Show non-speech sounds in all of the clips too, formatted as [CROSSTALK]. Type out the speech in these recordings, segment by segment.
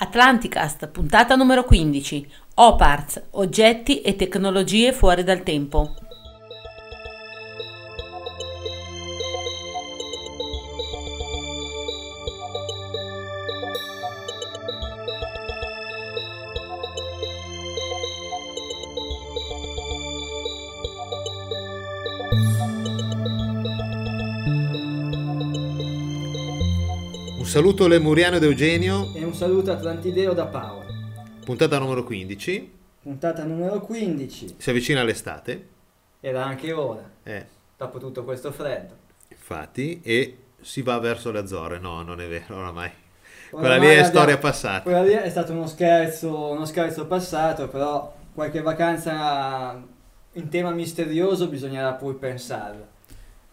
Atlanticast, puntata numero 15. Oparts, oggetti e tecnologie fuori dal tempo. Un saluto lemuriano ed Eugenio, saluto atlantideo da Paolo. puntata numero 15. Puntata numero 15. Si avvicina l'estate, Era anche ora, eh, dopo tutto questo freddo. infatti, e si va verso le Azzorre. No, non è vero, oramai. Quella Oramai lì è abbiamo- storia passata. Quella lì è stato uno scherzo, uno scherzo passato, però qualche vacanza in tema misterioso bisognerà pur pensarla.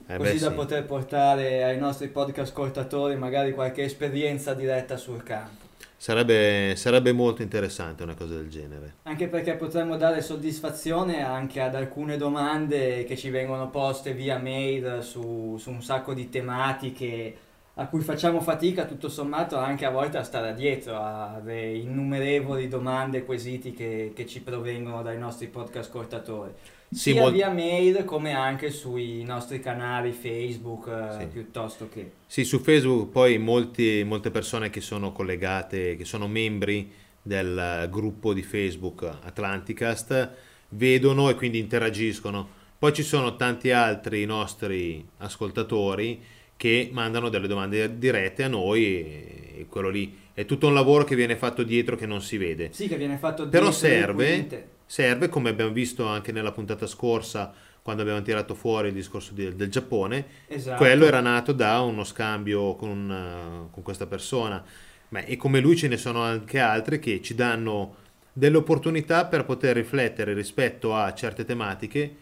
Eh così beh, da sì. poter portare ai nostri podcast ascoltatori magari qualche esperienza diretta sul campo. Sarebbe, sarebbe molto interessante una cosa del genere. Anche perché potremmo dare soddisfazione anche ad alcune domande che ci vengono poste via mail su, su un sacco di tematiche a cui facciamo fatica tutto sommato anche a volte a stare dietro alle innumerevoli domande e quesiti che, che ci provengono dai nostri podcast ascoltatori. Sì, sia via mail come anche sui nostri canali Facebook eh, Sì. piuttosto che... Sì, su Facebook poi molti- molte persone che sono collegate, che sono membri del gruppo di Facebook Atlanticast, vedono e quindi interagiscono. Poi ci sono tanti altri nostri ascoltatori che mandano delle domande dirette a noi e, e quello lì è tutto un lavoro che viene fatto dietro che non si vede. Sì, che viene fatto Però dietro le serve. Serve, come abbiamo visto anche nella puntata scorsa, quando abbiamo tirato fuori il discorso di- del Giappone, Esatto. quello era nato da uno scambio con, eh, con questa persona. Ma, e come lui ce ne sono anche altri che ci danno delle opportunità per poter riflettere rispetto a certe tematiche,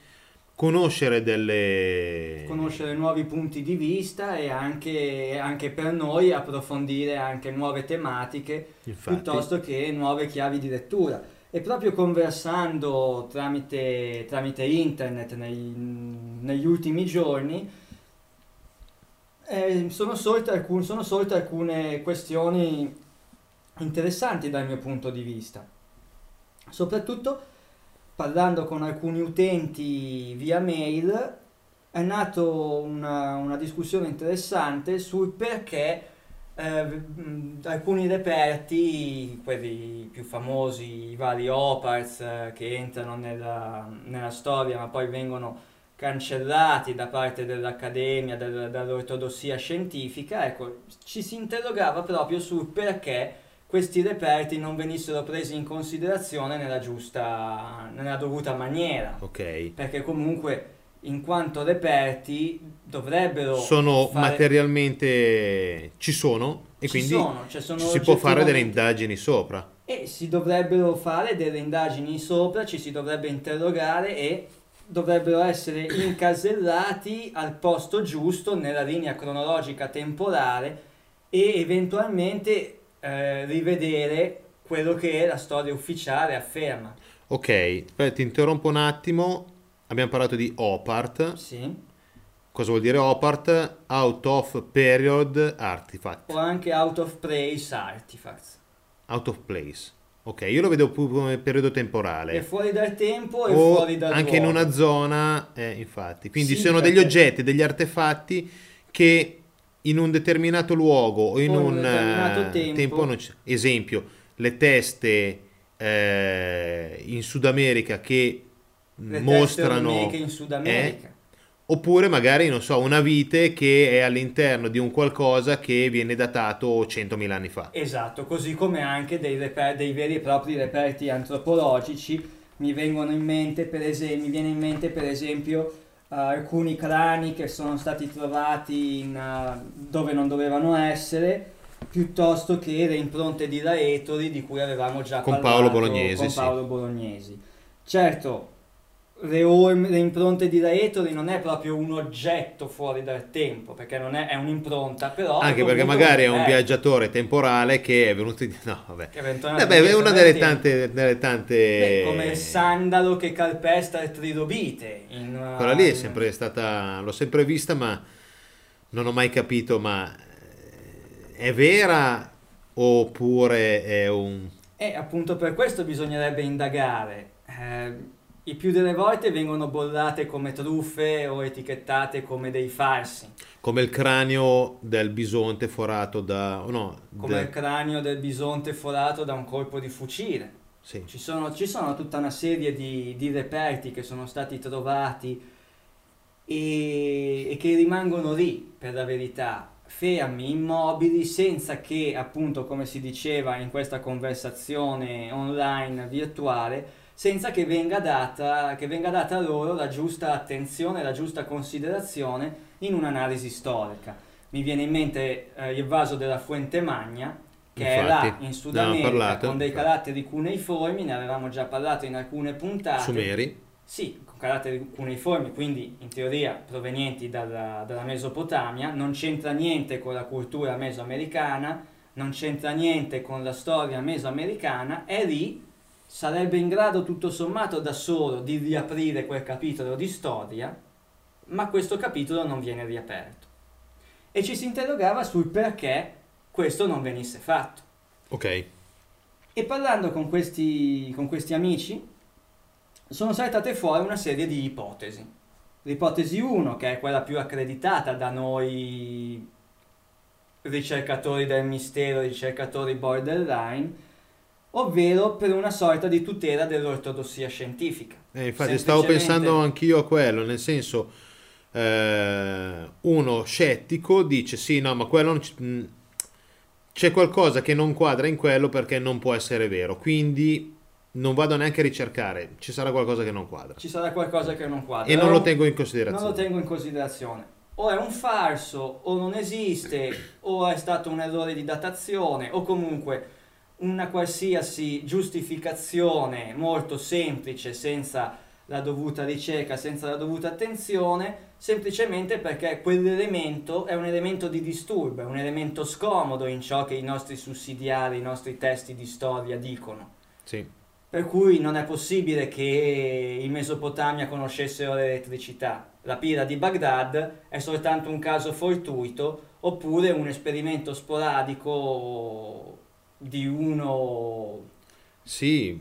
conoscere delle... conoscere nuovi punti di vista e anche, anche per noi approfondire anche nuove tematiche Infatti. piuttosto che nuove chiavi di lettura. E proprio conversando tramite, tramite internet nei- negli ultimi giorni eh, sono, sorte alcun- sono sorte alcune questioni interessanti dal mio punto di vista. Soprattutto parlando con alcuni utenti via mail è nato una, una discussione interessante sul perché eh, alcuni reperti, quelli più famosi, i vari Opars eh, che entrano nella, nella storia ma poi vengono cancellati da parte dell'Accademia, del- dall'ortodossia scientifica, ecco, ci si interrogava proprio sul perché questi reperti non venissero presi in considerazione nella giusta, nella dovuta maniera Ok. perché comunque in quanto reperti dovrebbero Sono fare- materialmente... ci sono e ci quindi sono, cioè sono si può fare delle indagini sopra. e si dovrebbero fare delle indagini sopra, ci si dovrebbe interrogare e dovrebbero essere incasellati al posto giusto nella linea cronologica temporale e eventualmente eh, rivedere quello che la storia ufficiale afferma. Ok, ti interrompo un attimo. Abbiamo parlato di OPART. Sì. Cosa vuol dire OPART? Out of Period Artifact. O anche out of place artifacts. Out of Place. Ok, io lo vedo più come periodo È temporale. fuori dal tempo e O fuori dal anche in luogo. una zona, eh, infatti. Quindi Sì, sono degli perché- oggetti, degli artefatti che in un determinato luogo o in O in un un determinato eh, tempo. non c'è. Esempio, le teste eh, in Sud America che Le mostrano... in Sud America. Oppure magari, non so, una vite che è all'interno di un qualcosa che viene datato 100.000 anni fa. Esatto, così come anche dei, reper- dei veri e propri reperti antropologici. Mi vengono in mente, per esempio, mi viene in mente, per esempio, eh, alcuni crani che sono stati trovati in, eh, dove non dovevano essere, piuttosto che le impronte di Laetoli di cui avevamo già Con parlato Paolo Bolognesi, con sì. Paolo Bolognesi. Certo, le, orme- le impronte di Laetoli non è proprio un oggetto fuori dal tempo, perché non è, è un'impronta, però... è Anche perché magari è un viaggiatore temporale che è venuto. No, vabbè. Che eventualmente Vabbè, è una delle tante... Delle tante... Beh, come il sandalo che calpesta il trilobite. In, uh, Quella lì è sempre stata... L'ho sempre vista, ma non ho mai capito, ma eh, è vera oppure è un... E appunto per questo bisognerebbe indagare. Eh, I più delle volte vengono bollate come truffe o etichettate come dei farsi. come il cranio del bisonte forato da... no, come da- il cranio del bisonte forato da un colpo di fucile. sì. Ci sono, ci sono tutta una serie di, di reperti che sono stati trovati e, e che rimangono lì, per la verità, fermi, immobili, senza che, appunto, come si diceva in questa conversazione online virtuale, senza che venga data, che venga data loro la giusta attenzione, la giusta considerazione in un'analisi storica. Mi viene in mente eh, il vaso della Fuente Magna, che è là Infatti, in Sud America parlato. con dei caratteri cuneiformi, ne avevamo già parlato in alcune puntate. Sumeri. Sì, con caratteri cuneiformi, quindi in teoria provenienti dalla, dalla Mesopotamia, non c'entra niente con la cultura mesoamericana, non c'entra niente con la storia mesoamericana, è lì, sarebbe in grado tutto sommato da solo di riaprire quel capitolo di storia, ma questo capitolo non viene riaperto. E ci si interrogava sul perché questo non venisse fatto. Ok. E parlando con questi, con questi amici, sono saltate fuori una serie di ipotesi. L'ipotesi 1, che è quella più accreditata da noi ricercatori del mistero, ricercatori borderline, ovvero per una sorta di tutela dell'ortodossia scientifica. Eh, infatti stavo pensando anch'io a quello, nel senso eh, uno scettico dice sì, no, ma quello non ci- mh, c'è qualcosa che non quadra in quello perché non può essere vero, quindi non vado neanche a ricercare, ci sarà qualcosa che non quadra Ci sarà qualcosa che non quadra. e non lo tengo in Non considerazione. lo tengo in considerazione. O è un farso, o non esiste, o è stato un errore di datazione, o comunque una qualsiasi giustificazione molto semplice, senza la dovuta ricerca, senza la dovuta attenzione, semplicemente perché quell'elemento è un elemento di disturbo, è un elemento scomodo in ciò che i nostri sussidiari, i nostri testi di storia dicono. Sì. Per cui non è possibile che in Mesopotamia conoscessero l'elettricità. La pira di Baghdad è soltanto un caso fortuito oppure un esperimento sporadico di uno... Sì,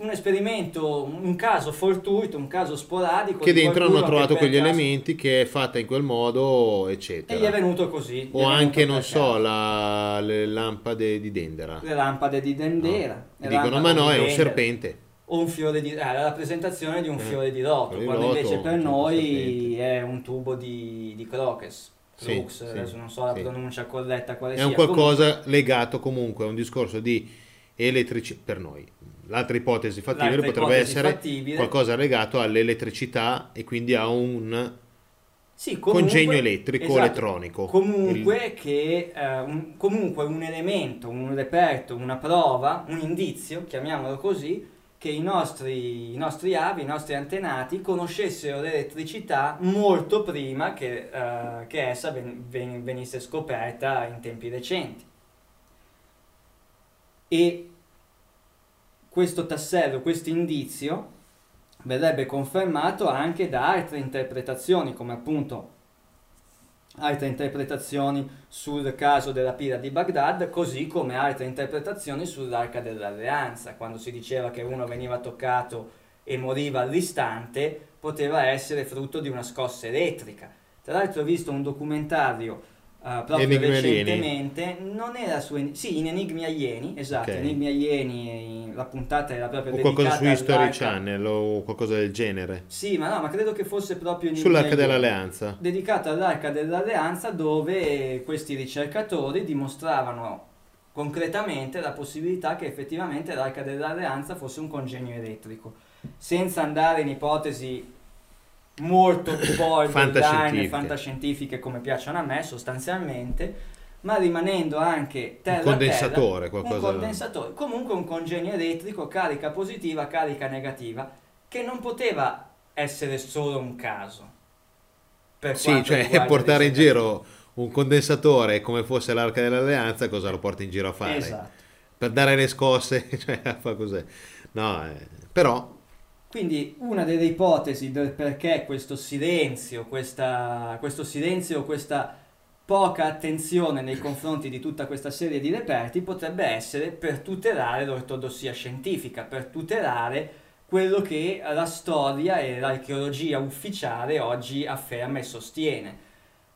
Un esperimento, un caso fortuito, un caso sporadico. che dentro hanno trovato quegli caso- elementi che è fatta in quel modo, E gli è eccetera. venuto così. O anche, non so, la- le lampade di Dendera. Le lampade di Dendera. No. Dicono, ma no, di è un serpente. o un fiore di ah, la rappresentazione di un Eh, fiore di di quando invece per noi serpente. è un tubo di, di croques, Sì, adesso non so la pronuncia corretta quale È sia. un qualcosa legato comunque a un discorso di elettricità per noi. L'altra ipotesi fattibile L'altra potrebbe ipotesi essere fattibile- qualcosa legato all'elettricità e quindi a un Sì, comunque- congegno elettrico esatto, elettronico. Comunque che eh, un, comunque un elemento, un reperto, una prova, un indizio, chiamiamolo così, che i nostri, i nostri avi, i nostri antenati conoscessero l'elettricità molto prima che, eh, che essa ven- ven- venisse scoperta in tempi recenti. E questo tassello, questo indizio verrebbe confermato anche da altre interpretazioni, come appunto altre interpretazioni sul caso della pira di Baghdad, così come altre interpretazioni sull'arca dell'alleanza, quando si diceva che uno veniva toccato e moriva all'istante, poteva essere frutto di una scossa elettrica. Tra l'altro ho visto un documentario eh, proprio Enigmi alieni. recentemente, non era su sì, in Enigmi alieni, esatto, Ok. Enigmi alieni, la puntata era proprio o qualcosa su dedicata History Channel o qualcosa del genere. Sì, ma no, ma credo che fosse proprio Enigmi Sull'arca dell'alleanza. dedicato all'Arca dell'Alleanza dove questi ricercatori dimostravano concretamente la possibilità che effettivamente l'Arca dell'Alleanza fosse un congegno elettrico, senza andare in ipotesi molto borderline Fantascientifiche. fantascientifiche come piacciono a me sostanzialmente, ma rimanendo anche terra a condensatore, terra, qualcosa- un condensatore, comunque un congegno elettrico, carica positiva, carica negativa, che non poteva essere solo un caso. Per Sì, cioè [LAUGHS] portare in giro un condensatore come fosse l'arca dell'alleanza, cosa lo porti in giro a fare? Esatto. Per dare le scosse, [LAUGHS] cioè fa così. No, eh, però Quindi una delle ipotesi del perché questo silenzio, questa, questo silenzio, questa poca attenzione nei confronti di tutta questa serie di reperti potrebbe essere per tutelare l'ortodossia scientifica, per tutelare quello che la storia e l'archeologia ufficiale oggi afferma e sostiene,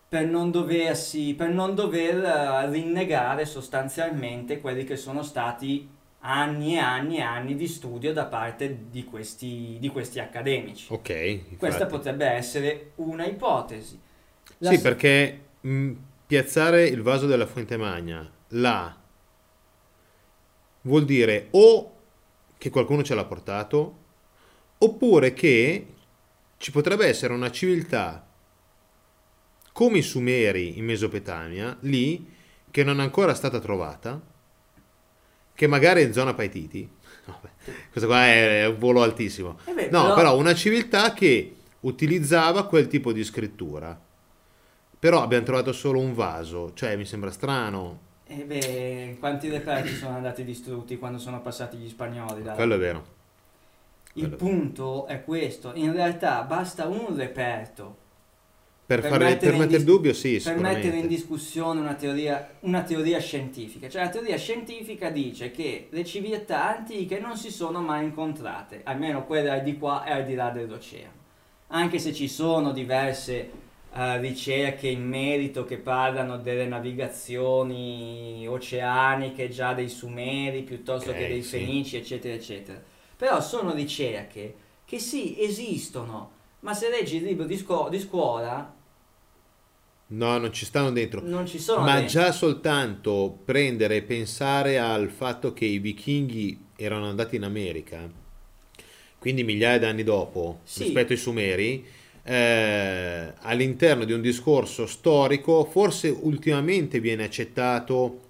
per non, doversi, per non dover eh, rinnegare sostanzialmente quelli che sono stati anni e anni e anni di studio da parte di questi, di questi accademici. Ok. infatti. Questa potrebbe essere una ipotesi. La Sì, perché mh, piazzare il vaso della Fuente Magna là vuol dire o che qualcuno ce l'ha portato, oppure che ci potrebbe essere una civiltà come i Sumeri in Mesopotamia, lì, che non è ancora stata trovata, che magari è in zona Paititi. [LAUGHS] Questo qua è un volo altissimo. Eh No, però una civiltà che utilizzava quel tipo di scrittura. Però abbiamo trovato solo un vaso, cioè mi sembra strano. E beh, quanti reperti sono andati distrutti quando sono passati gli spagnoli? da là? Quello è vero. Il quello- punto è questo, in realtà basta un reperto Per, Per fare, mettere per in mettere dis- dubbio, sì, per mettere in discussione una teoria, una teoria scientifica. Cioè la teoria scientifica dice che le civiltà antiche non si sono mai incontrate, almeno quelle al di qua e al di là dell'oceano. Anche se ci sono diverse eh, ricerche in merito che parlano delle navigazioni oceaniche già dei Sumeri piuttosto Ok, che dei sì. Fenici, eccetera, eccetera. Però sono ricerche che sì, esistono, ma se leggi il libro di, scuo- di scuola No, non ci stanno dentro. non ci sono Ma dentro. già soltanto prendere e pensare al fatto che i vichinghi erano andati in America, quindi migliaia di anni dopo, Sì. rispetto ai Sumeri, eh, all'interno di un discorso storico, forse ultimamente viene accettato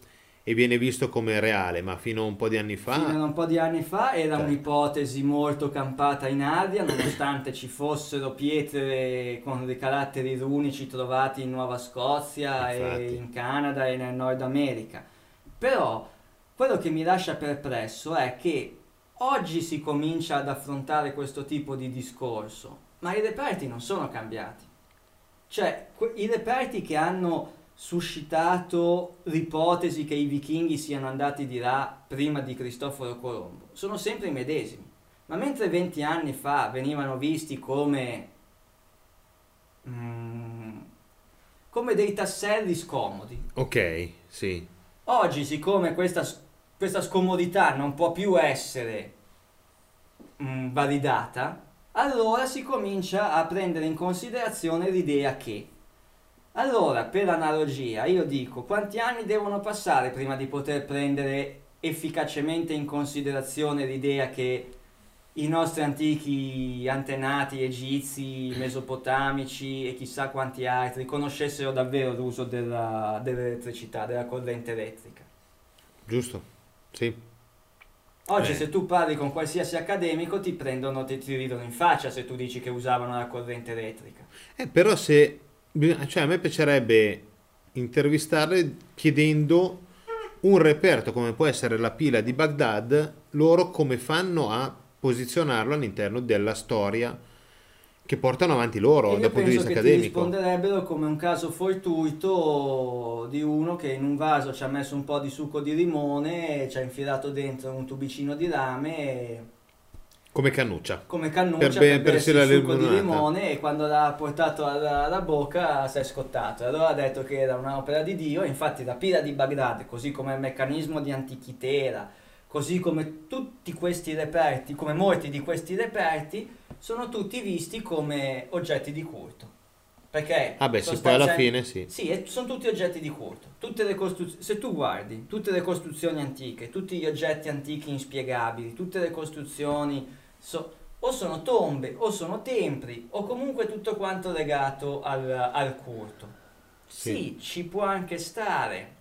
e viene visto come reale, ma fino a un po' di anni fa... Fino a un po' di anni fa era Cioè. un'ipotesi molto campata in aria, nonostante ci fossero pietre con dei caratteri runici trovati in Nuova Scozia Infatti. e in Canada e nel Nord America. Però quello che mi lascia perplesso è che oggi si comincia ad affrontare questo tipo di discorso, ma i reperti non sono cambiati. Cioè, i reperti che hanno suscitato l'ipotesi che i vichinghi siano andati di là prima di Cristoforo Colombo sono sempre i medesimi. Ma mentre 20 anni fa venivano visti come, mm, come dei tasselli scomodi, Ok, sì. oggi siccome questa, questa scomodità non può più essere mm, validata, allora si comincia a prendere in considerazione l'idea che allora, per analogia, io dico quanti anni devono passare prima di poter prendere efficacemente in considerazione l'idea che i nostri antichi antenati egizi, mesopotamici e chissà quanti altri conoscessero davvero l'uso della- dell'elettricità, della corrente elettrica. Giusto? Sì. Oggi Eh. se tu parli con qualsiasi accademico ti prendono, ti, ti ridono in faccia se tu dici che usavano la corrente elettrica. Eh, però se... Cioè, a me piacerebbe intervistarle chiedendo un reperto come può essere la pila di Baghdad, loro come fanno a posizionarlo all'interno della storia che portano avanti loro dal punto di vista accademico. risponderebbero come un caso fortuito di uno che in un vaso ci ha messo un po' di succo di limone, ci ha infilato dentro un tubicino di rame e Come Cannuccia. come cannuccia Per per, be- bersi il la succo di limone e quando l'ha portato alla, alla bocca si è scottato. Allora ha detto che era un'opera di Dio, infatti la pila di Baghdad, così come il meccanismo di Antichitera, così come tutti questi reperti, come molti di questi reperti, sono tutti visti come oggetti di culto. Perché Ah beh, sì, poi alla fine sì. sì, sono tutti oggetti di culto. Tutte le costru- se tu guardi tutte le costruzioni antiche, tutti gli oggetti antichi inspiegabili, tutte le costruzioni so- o sono tombe o sono templi o comunque tutto quanto legato al, al culto. Sì. sì, ci può anche stare,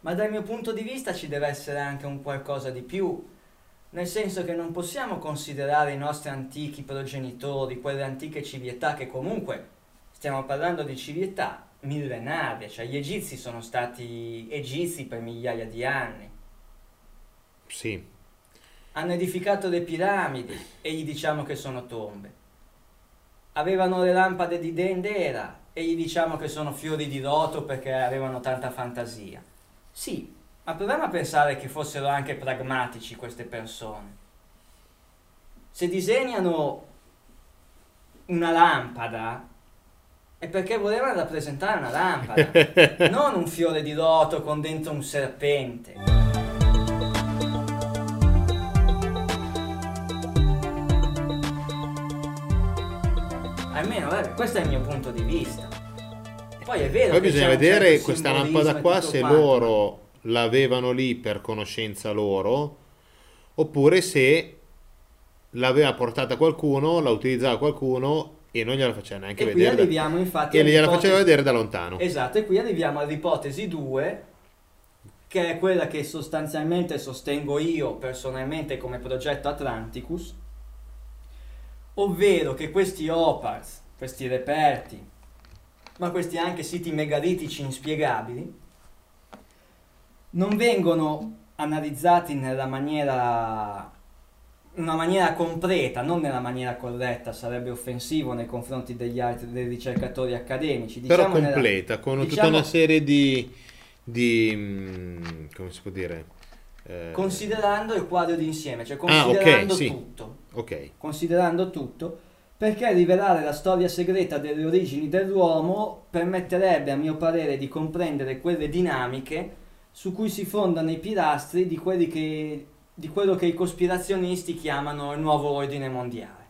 ma dal mio punto di vista ci deve essere anche un qualcosa di più. Nel senso che non possiamo considerare i nostri antichi progenitori, quelle antiche civiltà che comunque stiamo parlando di civiltà millenarie, cioè gli egizi sono stati egizi per migliaia di anni, Sì. hanno edificato le piramidi e gli diciamo che sono tombe. Avevano le lampade di Dendera e gli diciamo che sono fiori di loto perché avevano tanta fantasia. Sì, ma proviamo a pensare che fossero anche pragmatici queste persone. Se disegnano una lampada è perché volevano rappresentare una lampada, [LAUGHS] non un fiore di loto con dentro un serpente. Almeno, vabbè, questo è il mio punto di vista. Poi è vero Poi che bisogna vedere certo questa lampada qua se quanto. loro l'avevano lì per conoscenza loro oppure se l'aveva portata qualcuno, la utilizzava qualcuno e non gliela faceva neanche E qui vedere. da- arriviamo infatti e gliela faceva vedere da lontano. Esatto, e qui arriviamo all'ipotesi 2, che è quella che sostanzialmente sostengo io personalmente come progetto Atlanticus, ovvero che questi OPARS, questi reperti, ma questi anche siti megalitici inspiegabili, non vengono analizzati nella maniera una maniera completa, non nella maniera corretta, sarebbe offensivo nei confronti degli altri dei ricercatori accademici. Però diciamo nella- completa, con tutta diciamo- una serie di... di mm, come si può dire? Eh, Considerando il quadro d'insieme, cioè Ah, considerando sì. tutto, ok, considerando tutto, perché rivelare la storia segreta delle origini dell'uomo permetterebbe, a mio parere, di comprendere quelle dinamiche su cui si fondano i pilastri di, quelli che, di quello che i cospirazionisti chiamano il nuovo ordine mondiale.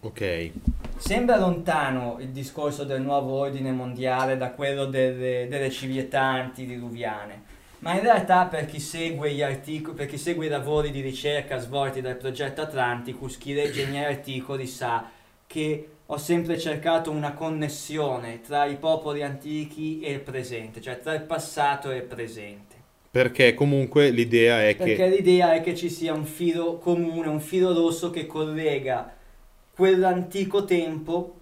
ok. Sembra lontano il discorso del nuovo ordine mondiale da quello delle, delle civiltà antidiluviane, ma in realtà per chi, segue gli articoli, per chi segue i lavori di ricerca svolti dal progetto Atlanticus, chi legge i miei articoli sa che ho sempre cercato una connessione tra i popoli antichi e il presente, cioè tra il passato e il presente. Perché comunque l'idea è Perché che... l'idea è che ci sia un filo comune, un filo rosso che collega quell'antico tempo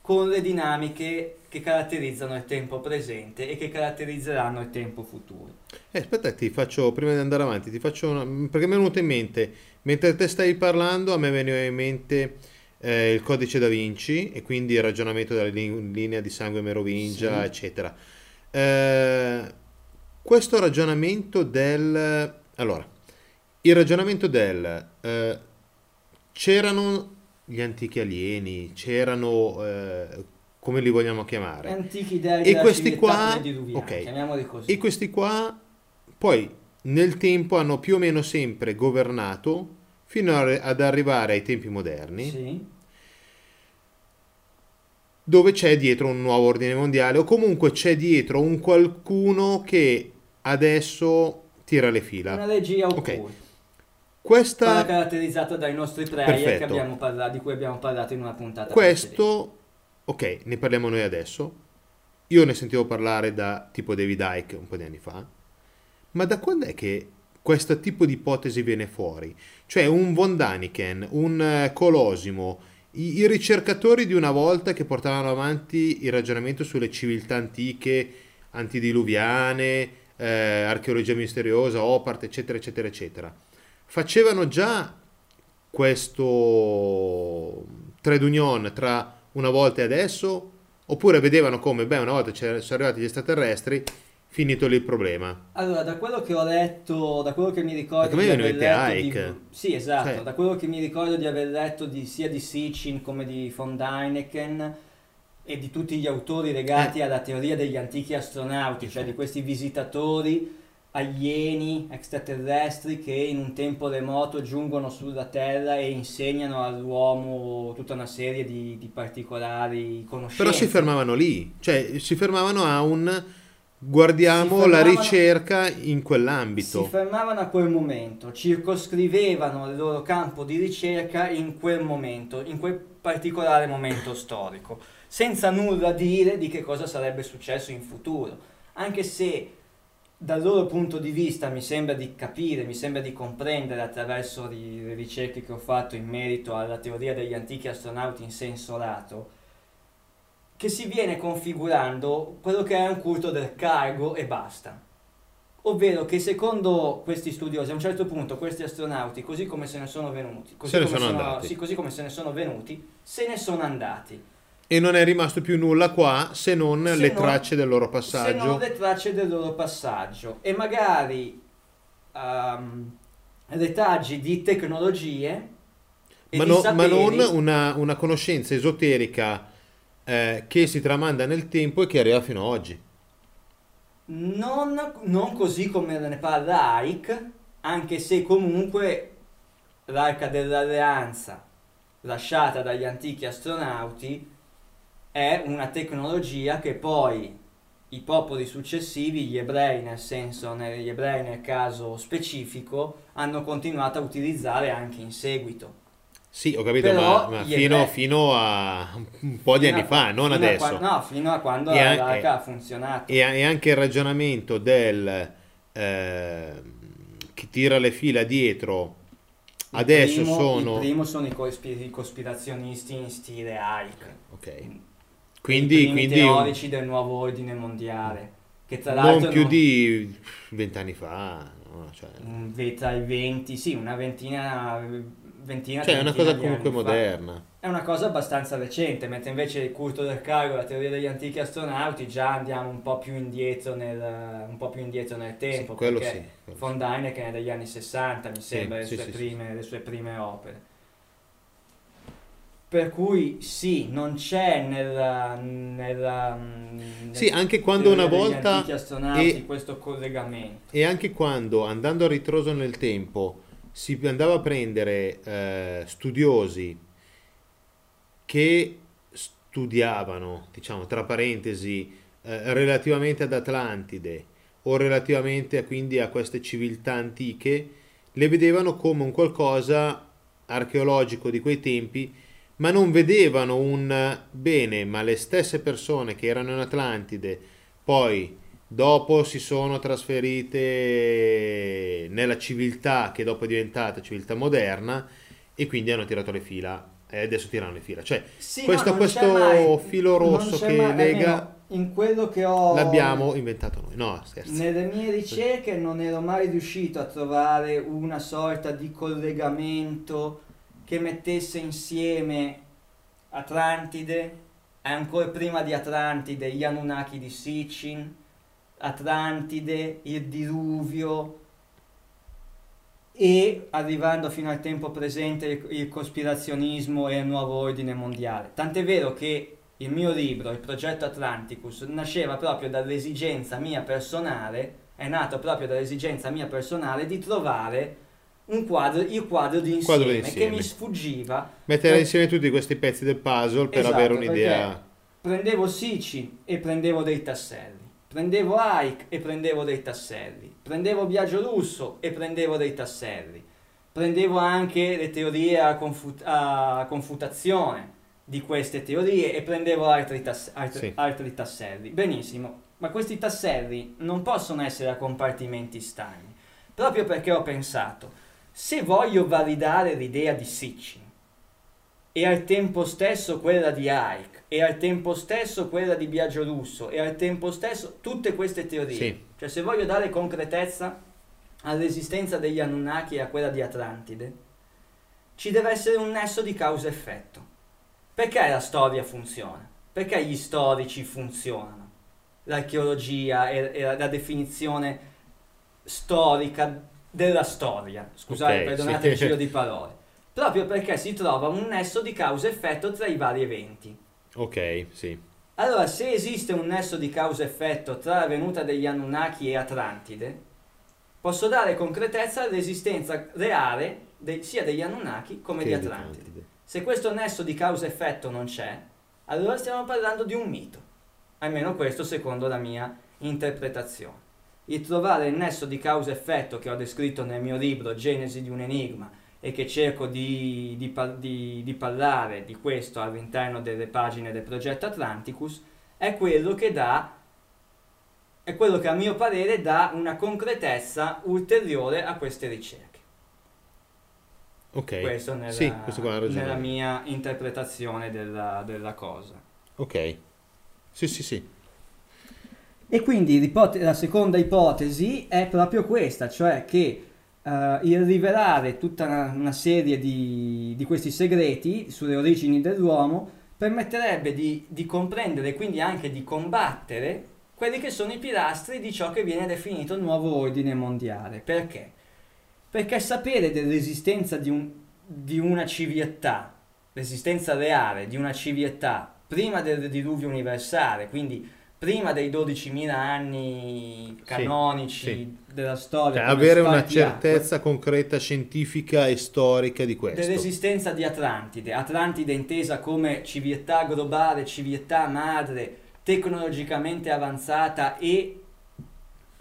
con le dinamiche che caratterizzano il tempo presente e che caratterizzeranno il tempo futuro. Eh, aspetta, ti faccio, prima di andare avanti, ti faccio una... perché mi è venuto in mente, mentre te stavi parlando, a me veniva in mente eh, il codice da Vinci e quindi il ragionamento della lin- linea di sangue merovingia, Sì. eccetera. Eh, questo ragionamento del... Allora, il ragionamento del... eh, c'erano gli antichi alieni, c'erano... eh, come li vogliamo chiamare? Antichi dei E questi qua- prediluviana, ok. chiamiamoli così. E questi qua poi nel tempo hanno più o meno sempre governato fino ad arrivare ai tempi moderni, Sì. dove c'è dietro un nuovo ordine mondiale o comunque c'è dietro un qualcuno che adesso tira le Una fila. regia Ok. occulta, quella Questa, caratterizzata dai nostri player che Perfetto. abbiamo parla- di cui abbiamo parlato in una puntata questo, ok, ne parliamo noi adesso. Io ne sentivo parlare da tipo David Icke un po' di anni fa, ma da quando è che questo tipo di ipotesi viene fuori? Cioè un von Daniken, un eh, Colosimo, i, i ricercatori di una volta che portavano avanti il ragionamento sulle civiltà antiche, antidiluviane, eh, archeologia misteriosa, Opart, eccetera, eccetera, eccetera, facevano già questo trade union tra una volta e adesso? Oppure vedevano come, beh, una volta sono arrivati gli extraterrestri, finito lì il problema. Allora, da quello che ho letto, da quello che mi ricordo di aver letto di, sì, esatto, Cioè- da quello che mi ricordo di aver letto di, sia di Sitchin come di von Däniken e di tutti gli autori Eh. legati alla teoria degli antichi astronauti, cioè di questi visitatori alieni extraterrestri che in un tempo remoto giungono sulla Terra e insegnano all'uomo tutta una serie di, di particolari conoscenze. Però si fermavano lì, cioè si fermavano a un guardiamo Si la ricerca in Si quell'ambito. fermavano a quel momento, circoscrivevano il loro campo di ricerca in quel momento, in quel particolare momento storico, senza nulla dire di che cosa sarebbe successo in futuro, anche se dal loro punto di vista mi sembra di capire, mi sembra di comprendere attraverso le ricerche che ho fatto in merito alla teoria degli antichi astronauti in senso lato, che si viene configurando quello che è un culto del cargo e basta. Ovvero che secondo questi studiosi a un certo punto questi astronauti, così come se ne sono venuti, così, Se come, sono andati. sì, così come se ne sono venuti, se ne sono andati. E non è rimasto più nulla qua se non Se le non- tracce del loro se passaggio. non le tracce del loro passaggio e magari ehm, retaggi di tecnologie ma, no- ma non una, una conoscenza esoterica eh, che si tramanda nel tempo e che arriva fino ad oggi. Non, non così come ne parla Ike, anche se comunque l'arca dell'alleanza lasciata dagli antichi astronauti è una tecnologia che poi i popoli successivi, gli ebrei nel senso, gli ebrei nel caso specifico, hanno continuato a utilizzare anche in seguito. Sì, ho capito, Però ma, ma fino, fino a un po' di anni a- fa, non adesso. qua- no, fino a quando E an- l'arca e- ha funzionato. E, e anche il ragionamento del eh, chi tira le fila dietro Il adesso primo- sono... Il primo sono i, cospi- i cospirazionisti in stile Ike. Ok. I Quindi, primi quindi teorici del nuovo ordine mondiale. Che tra non l'altro più non- di vent'anni fa. no? Cioè, un- ve- tra i 20, sì, una ventina, ventina cioè, è una cosa comunque anni fa. moderna. È una cosa abbastanza recente, mentre invece il culto del cargo, la teoria degli antichi astronauti, già andiamo un po' più indietro nel, un po' più indietro nel tempo. Sì, quello sì, quello von Däniken è degli anni 60, mi Sì, sembra, le, sì, sue sì, sì. prime, le sue prime opere. Per cui sì, non c'è nella, nella, nel- Sì, anche quando una volta antichi astronauti e- questo collegamento. E anche quando andando a ritroso nel tempo si andava a prendere eh, studiosi che studiavano, diciamo tra parentesi, eh, relativamente ad Atlantide o relativamente quindi a queste civiltà antiche, le vedevano come un qualcosa archeologico di quei tempi, ma non vedevano un bene, ma le stesse persone che erano in Atlantide poi dopo si sono trasferite nella civiltà che dopo è diventata civiltà moderna e quindi hanno tirato le fila e adesso tirano le fila. Cioè, Sì, questo, no, questo mai- filo rosso che mai- lega in quello che ho l'abbiamo inventato noi. No, scherzo. Nelle mie ricerche non ero mai riuscito a trovare una sorta di collegamento che mettesse insieme Atlantide ancora prima di Atlantide gli Anunnaki di Sitchin, Atlantide, il diluvio e arrivando fino al tempo presente il, il cospirazionismo e il nuovo ordine mondiale. Tant'è vero che il mio libro, il progetto Atlanticus, nasceva proprio dall'esigenza mia personale, è nato proprio dall'esigenza mia personale di trovare un quadro, il quadro di insieme, Quadro che mi sfuggiva. Mettere Eh, insieme tutti questi pezzi del puzzle per Esatto, avere un'idea. Prendevo Sicci e prendevo dei tasselli. Prendevo Ike e prendevo dei tasselli. Prendevo Biagio Russo e prendevo dei tasselli. Prendevo anche le teorie a, confu- a confutazione di queste teorie e prendevo altri, tass- altri- Sì. altri tasselli. Benissimo, ma questi tasselli non possono essere a compartimenti stagni, proprio perché ho pensato, se voglio validare l'idea di Sitchin e al tempo stesso quella di Ike e al tempo stesso quella di Biagio Russo e al tempo stesso tutte queste teorie. Sì. Cioè se voglio dare concretezza all'esistenza degli Anunnaki e a quella di Atlantide, ci deve essere un nesso di causa-effetto. Perché la storia funziona? Perché gli storici funzionano? L'archeologia e, e la, la definizione storica della storia. Scusate, Ok, perdonate sì. il giro [LAUGHS] di parole. Proprio perché si trova un nesso di causa-effetto tra i vari eventi. Ok, sì. Allora, se esiste un nesso di causa-effetto tra la venuta degli Anunnaki e Atlantide, posso dare concretezza all'esistenza reale de- sia degli Anunnaki come Che di Atlantide. Atlantide. Se questo nesso di causa-effetto non c'è, allora stiamo parlando di un mito. Almeno questo secondo la mia interpretazione. Il trovare il nesso di causa-effetto che ho descritto nel mio libro Genesi di un enigma e che cerco di, di di- di parlare di questo all'interno delle pagine del progetto Atlanticus, è quello che dà, è quello che a mio parere dà una concretezza ulteriore a queste ricerche. Ok. Questo nella, Sì, questo qua nella mia interpretazione della, della cosa. Ok. Sì, sì, sì. E quindi l'ipote- la seconda ipotesi è proprio questa, cioè che eh, il rivelare tutta una, una serie di, di questi segreti sulle origini dell'uomo permetterebbe di, di comprendere e quindi anche di combattere quelli che sono i pilastri di ciò che viene definito il nuovo ordine mondiale. Perché? Perché sapere dell'esistenza di, un, di una civiltà, l'esistenza reale di una civiltà prima del diluvio universale, quindi prima dei 12.000 anni canonici sì, sì. della storia. Cioè, avere una certezza concreta, scientifica e storica di questo. Dell'esistenza di Atlantide. Atlantide intesa come civiltà globale, civiltà madre, tecnologicamente avanzata e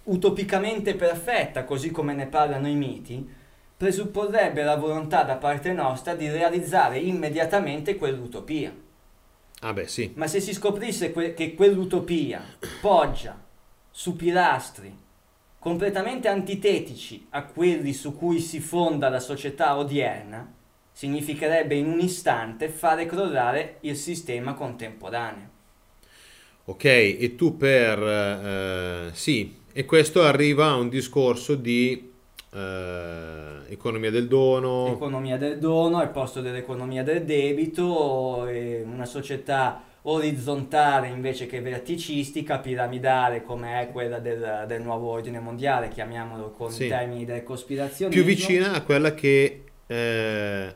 utopicamente perfetta, così come ne parlano i miti, presupporrebbe la volontà da parte nostra di realizzare immediatamente quell'utopia. Ah beh, sì. Ma se si scoprisse que- che quell'utopia poggia su pilastri completamente antitetici a quelli su cui si fonda la società odierna, significherebbe in un istante fare crollare il sistema contemporaneo. Ok, e tu per... Eh, sì, e questo arriva a un discorso di eh, economia del dono. Economia del dono al posto dell'economia del debito, una società orizzontale invece che verticistica, piramidale come è quella del, del nuovo ordine mondiale, chiamiamolo con sì. i termini del cospirazionismo. Più vicina a quella che eh,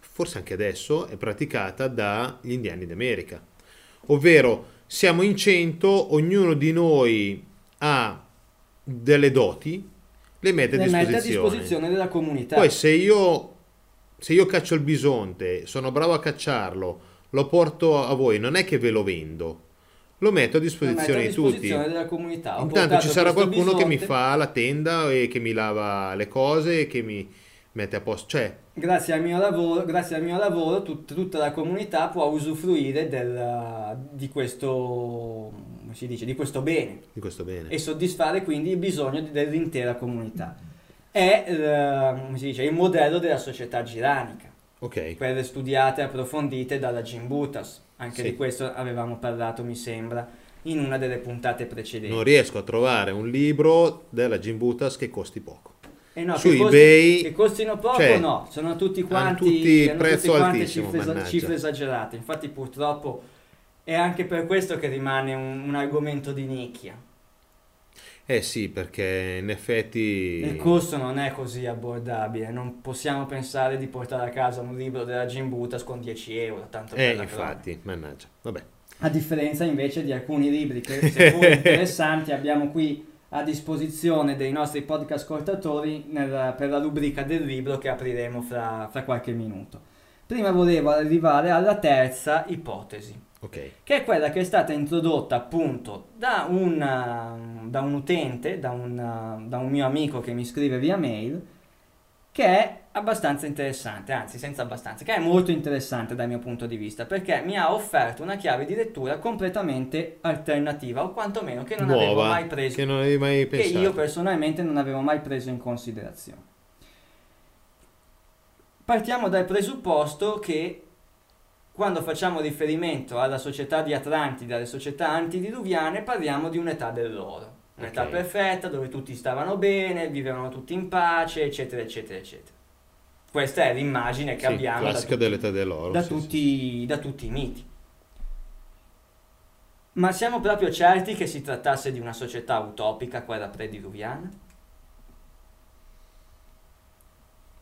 forse anche adesso è praticata dagli indiani d'America. Ovvero siamo in cento, ognuno di noi ha delle doti le mette, a, disposizione. mette a disposizione della comunità. Poi se io, se io caccio il bisonte, sono bravo a cacciarlo, lo porto a voi, non è che ve lo vendo, lo metto a disposizione, metto a disposizione di tutti. della comunità. Ho Intanto ci sarà qualcuno bisonte. che mi fa la tenda e che mi lava le cose e che mi mette a posto. Cioè, grazie al mio lavoro, grazie al mio lavoro tut, tutta la comunità può usufruire del, di questo si dice, di questo bene. Di questo bene. E soddisfare quindi il bisogno dell'intera comunità. È eh, dice, il modello della società giranica. Ok. Quelle studiate e approfondite dalla Jim Butas. Anche sì. di questo avevamo parlato, mi sembra, in una delle puntate precedenti. Non riesco a trovare un libro della Jim Butas che costi poco. Eh no, su che eBay costi, che costino poco cioè, no, sono tutti quanti, tutti prezzo tutti quanti cifre, cifre esagerate. Infatti purtroppo è anche per questo che rimane un, un argomento di nicchia. Eh sì, perché in effetti... Il costo non è così abbordabile, non possiamo pensare di portare a casa un libro della Jim Butas con 10 euro, tanto Eh, infatti, crone. mannaggia, vabbè. A differenza invece di alcuni libri che, [LAUGHS] seppur interessanti, abbiamo qui a disposizione dei nostri podcast ascoltatori nel, per la rubrica del libro che apriremo fra, fra qualche minuto. Prima volevo arrivare alla terza ipotesi Okay. Che è quella che è stata introdotta appunto da un, uh, da un utente, da un, uh, da un, mio amico che mi scrive via mail, che è abbastanza interessante, anzi senza abbastanza, che è molto interessante dal mio punto di vista, perché mi ha offerto una chiave di lettura completamente alternativa, o quantomeno che non Nuova, avevo mai preso, che, non avevi mai pensato. che io personalmente non avevo mai preso in considerazione. Partiamo dal presupposto che quando facciamo riferimento alla società di Atlantide, alle società antidiluviane, parliamo di un'età dell'oro. Un'età okay. perfetta dove tutti stavano bene, vivevano tutti in pace, eccetera, eccetera, eccetera. Questa è l'immagine che sì, abbiamo da tutti, dell'età dell'oro, da, sì, tutti, sì. da tutti i miti. Ma siamo proprio certi che si trattasse di una società utopica, quella prediluviana?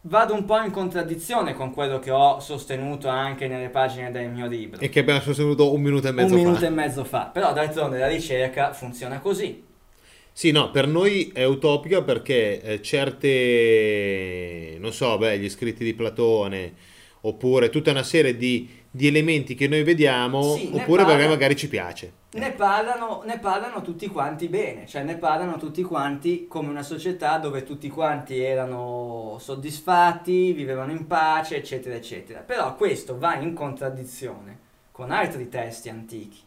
Vado un po' in contraddizione con quello che ho sostenuto anche nelle pagine del mio libro. E che abbiamo sostenuto un minuto e mezzo un fa. Un minuto e mezzo fa. Però d'altronde la ricerca funziona così. Sì, no, per noi è utopica perché eh, certe, non so, beh, gli scritti di Platone, oppure tutta una serie di, di elementi che noi vediamo, sì, oppure parla, perché magari ci piace. Ne parlano, ne parlano tutti quanti bene, cioè ne parlano tutti quanti come una società dove tutti quanti erano soddisfatti, vivevano in pace, eccetera, eccetera. Però questo va in contraddizione con altri testi antichi.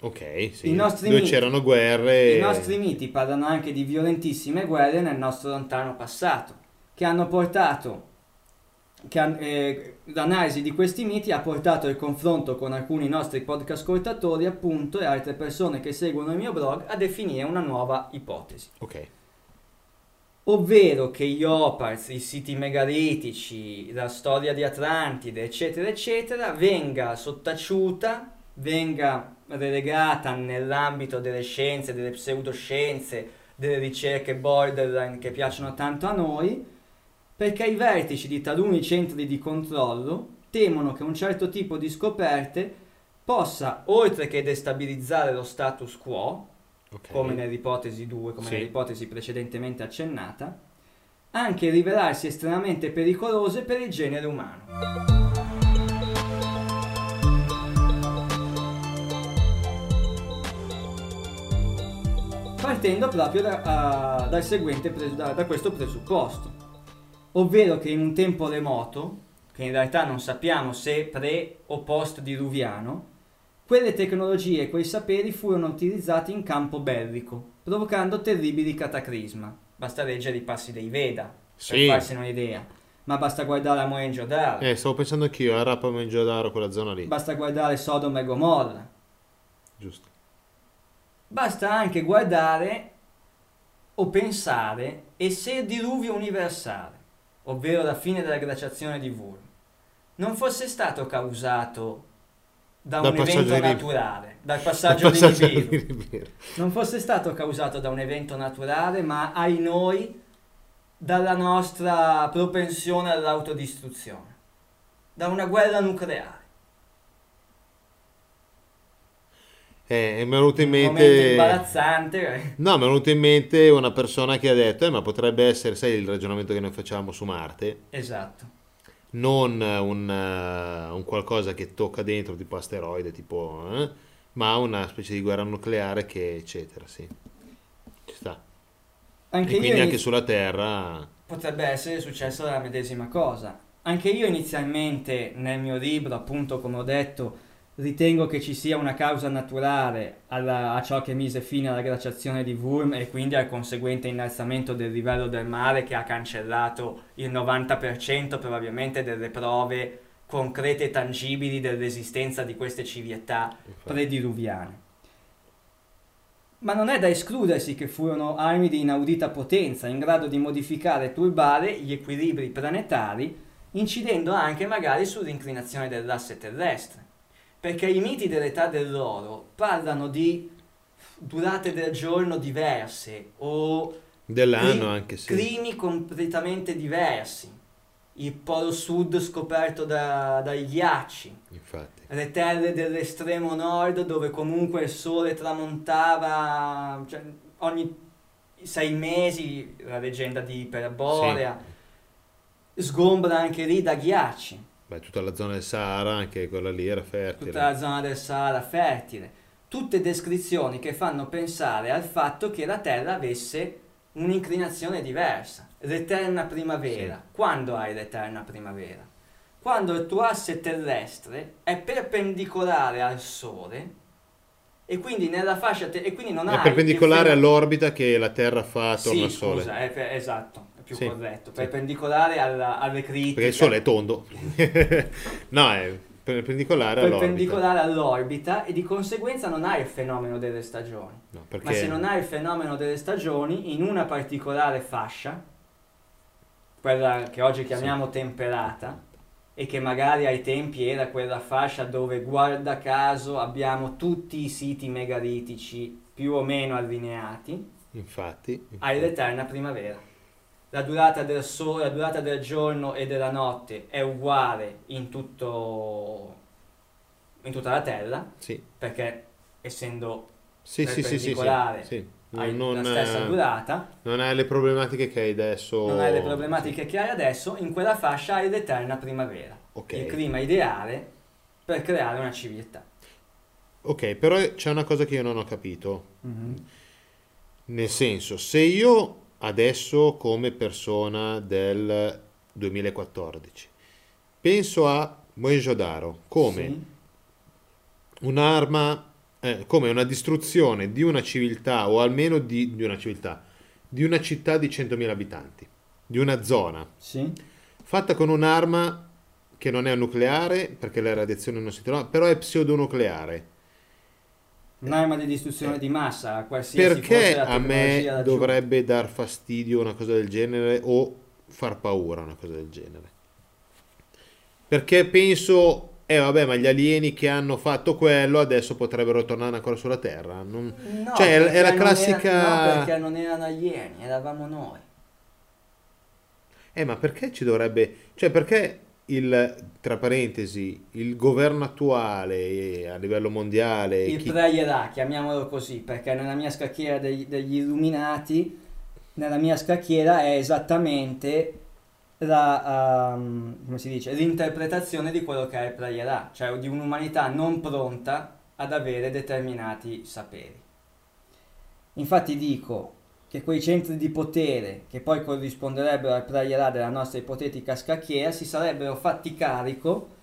Ok, sì. I nostri Dove miti, c'erano guerre. I nostri miti parlano anche di violentissime guerre nel nostro lontano passato, che hanno portato che, eh, l'analisi di questi miti ha portato il confronto con alcuni nostri podcast ascoltatori appunto e altre persone che seguono il mio blog a definire una nuova ipotesi. Ok. ovvero che gli Opars, i siti megalitici, la storia di Atlantide, eccetera, eccetera, venga sottaciuta, venga relegata nell'ambito delle scienze, delle pseudoscienze, delle ricerche borderline che piacciono tanto a noi, perché i vertici di taluni centri di controllo temono che un certo tipo di scoperte possa, oltre che destabilizzare lo status quo, Ok. come nell'ipotesi 2, come Sì. nell'ipotesi precedentemente accennata, anche rivelarsi estremamente pericolose per il genere umano. Partendo proprio da, a- dal seguente da- da questo presupposto, ovvero che in un tempo remoto, che in realtà non sappiamo se pre o post diluviano, quelle tecnologie e quei saperi furono utilizzati in campo bellico, provocando terribili cataclisma. Basta leggere i passi dei Veda Sì. per farsene un'idea, ma basta guardare a Mohenjo-Daro, Eh, stavo pensando anch'io, a Rapa Mengiodaro, quella zona lì. basta guardare Sodoma e Gomorra, Giusto. basta anche guardare o pensare e se il diluvio universale, ovvero la fine della glaciazione di Wurm, non fosse stato causato da Dal un evento naturale, dal passaggio, passaggio di Nibiru, di Nibiru. non fosse stato causato da un evento naturale, ma ai noi dalla nostra propensione all'autodistruzione, da una guerra nucleare. Eh, mi è venuto in Un mente... imbarazzante. eh. No, mi è venuto in mente una persona che ha detto, eh, ma potrebbe essere, sai, il ragionamento che noi facciamo su Marte, Esatto. non eh, un, eh, un qualcosa che tocca dentro, tipo asteroide, tipo, eh, ma una specie di guerra nucleare che, eccetera, sì. Ci sta. Anche e io quindi anche iniz- sulla Terra, potrebbe essere successa la medesima cosa. Anche io inizialmente nel mio libro, appunto, come ho detto, ritengo che ci sia una causa naturale alla- a ciò che mise fine alla glaciazione di Wurm e quindi al conseguente innalzamento del livello del mare che ha cancellato il 90% probabilmente delle prove concrete e tangibili dell'esistenza di queste civiltà prediluviane. Ma non è da escludersi che furono armi di inaudita potenza in grado di modificare e turbare gli equilibri planetari, incidendo anche magari sull'inclinazione dell'asse terrestre. Perché i miti dell'età dell'oro parlano di durate del giorno diverse o dell'anno cli- anche sì. climi completamente diversi. Il polo sud scoperto da- dai ghiacci, Infatti. le terre dell'estremo nord dove comunque il sole tramontava cioè, ogni sei mesi, la leggenda di Iperborea, sgombra anche lì da ghiacci, Beh, tutta la zona del Sahara, anche quella lì era tutta fertile. la zona del Sahara fertile. Tutte descrizioni che fanno pensare al fatto che la Terra avesse un'inclinazione diversa. L'eterna primavera. Quando hai l'eterna primavera? Quando il tuo asse terrestre è perpendicolare al Sole e quindi nella fascia te- e quindi non È hai perpendicolare all'orbita che la Terra fa attorno Sì, al Sole. scusa, è per- esatto, più Sì, corretto. sì. Perpendicolare alla- alle critiche. Perché il Sole è tondo. [LAUGHS] no, è perpendicolare all'orbita. perpendicolare all'orbita e di conseguenza non hai il fenomeno delle stagioni. No, perché Ma se non hai il fenomeno delle stagioni, in una particolare fascia, quella che oggi chiamiamo temperata, e che magari ai tempi era quella fascia dove, guarda caso, abbiamo tutti i siti megalitici più o meno allineati, infatti, hai l'eterna primavera. La durata del sole, la durata del giorno e della notte è uguale in tutto in tutta la Terra, sì, perché essendo sì, perpendicolare sì. hai Non, la stessa durata, non hai le problematiche che hai adesso. non hai le problematiche che hai adesso, in quella fascia hai l'eterna primavera, Ok. il clima ideale per creare una civiltà. Ok, però c'è una cosa che io non ho capito. Nel senso, se io adesso come persona del 2014 penso a Mohenjo-Daro come Sì, un'arma, eh, come una distruzione di una civiltà o almeno di, di una civiltà, di una città di 100.000 abitanti, di una zona, sì, fatta con un'arma che non è nucleare perché le radiazioni non si trovano, però è pseudonucleare. Un'arma di distruzione di massa, qualsiasi Perché a me dovrebbe dar fastidio una cosa del genere o far paura una cosa del genere? Perché penso, eh vabbè, ma gli alieni che hanno fatto quello adesso potrebbero tornare ancora sulla Terra. Non- No, Cioè, è- la classica- era- no, perché non erano alieni, eravamo noi. Eh, ma perché ci dovrebbe... Cioè, perché il, tra parentesi, il governo attuale eh, a livello mondiale... Il chi- playerà, chiamiamolo così, perché nella mia scacchiera degli, degli illuminati, nella mia scacchiera è esattamente la, come si dice, l'interpretazione di quello che è il playerà, cioè di un'umanità non pronta ad avere determinati saperi. Infatti dico che quei centri di potere, che poi corrisponderebbero al playerà della nostra ipotetica scacchiera, si sarebbero fatti carico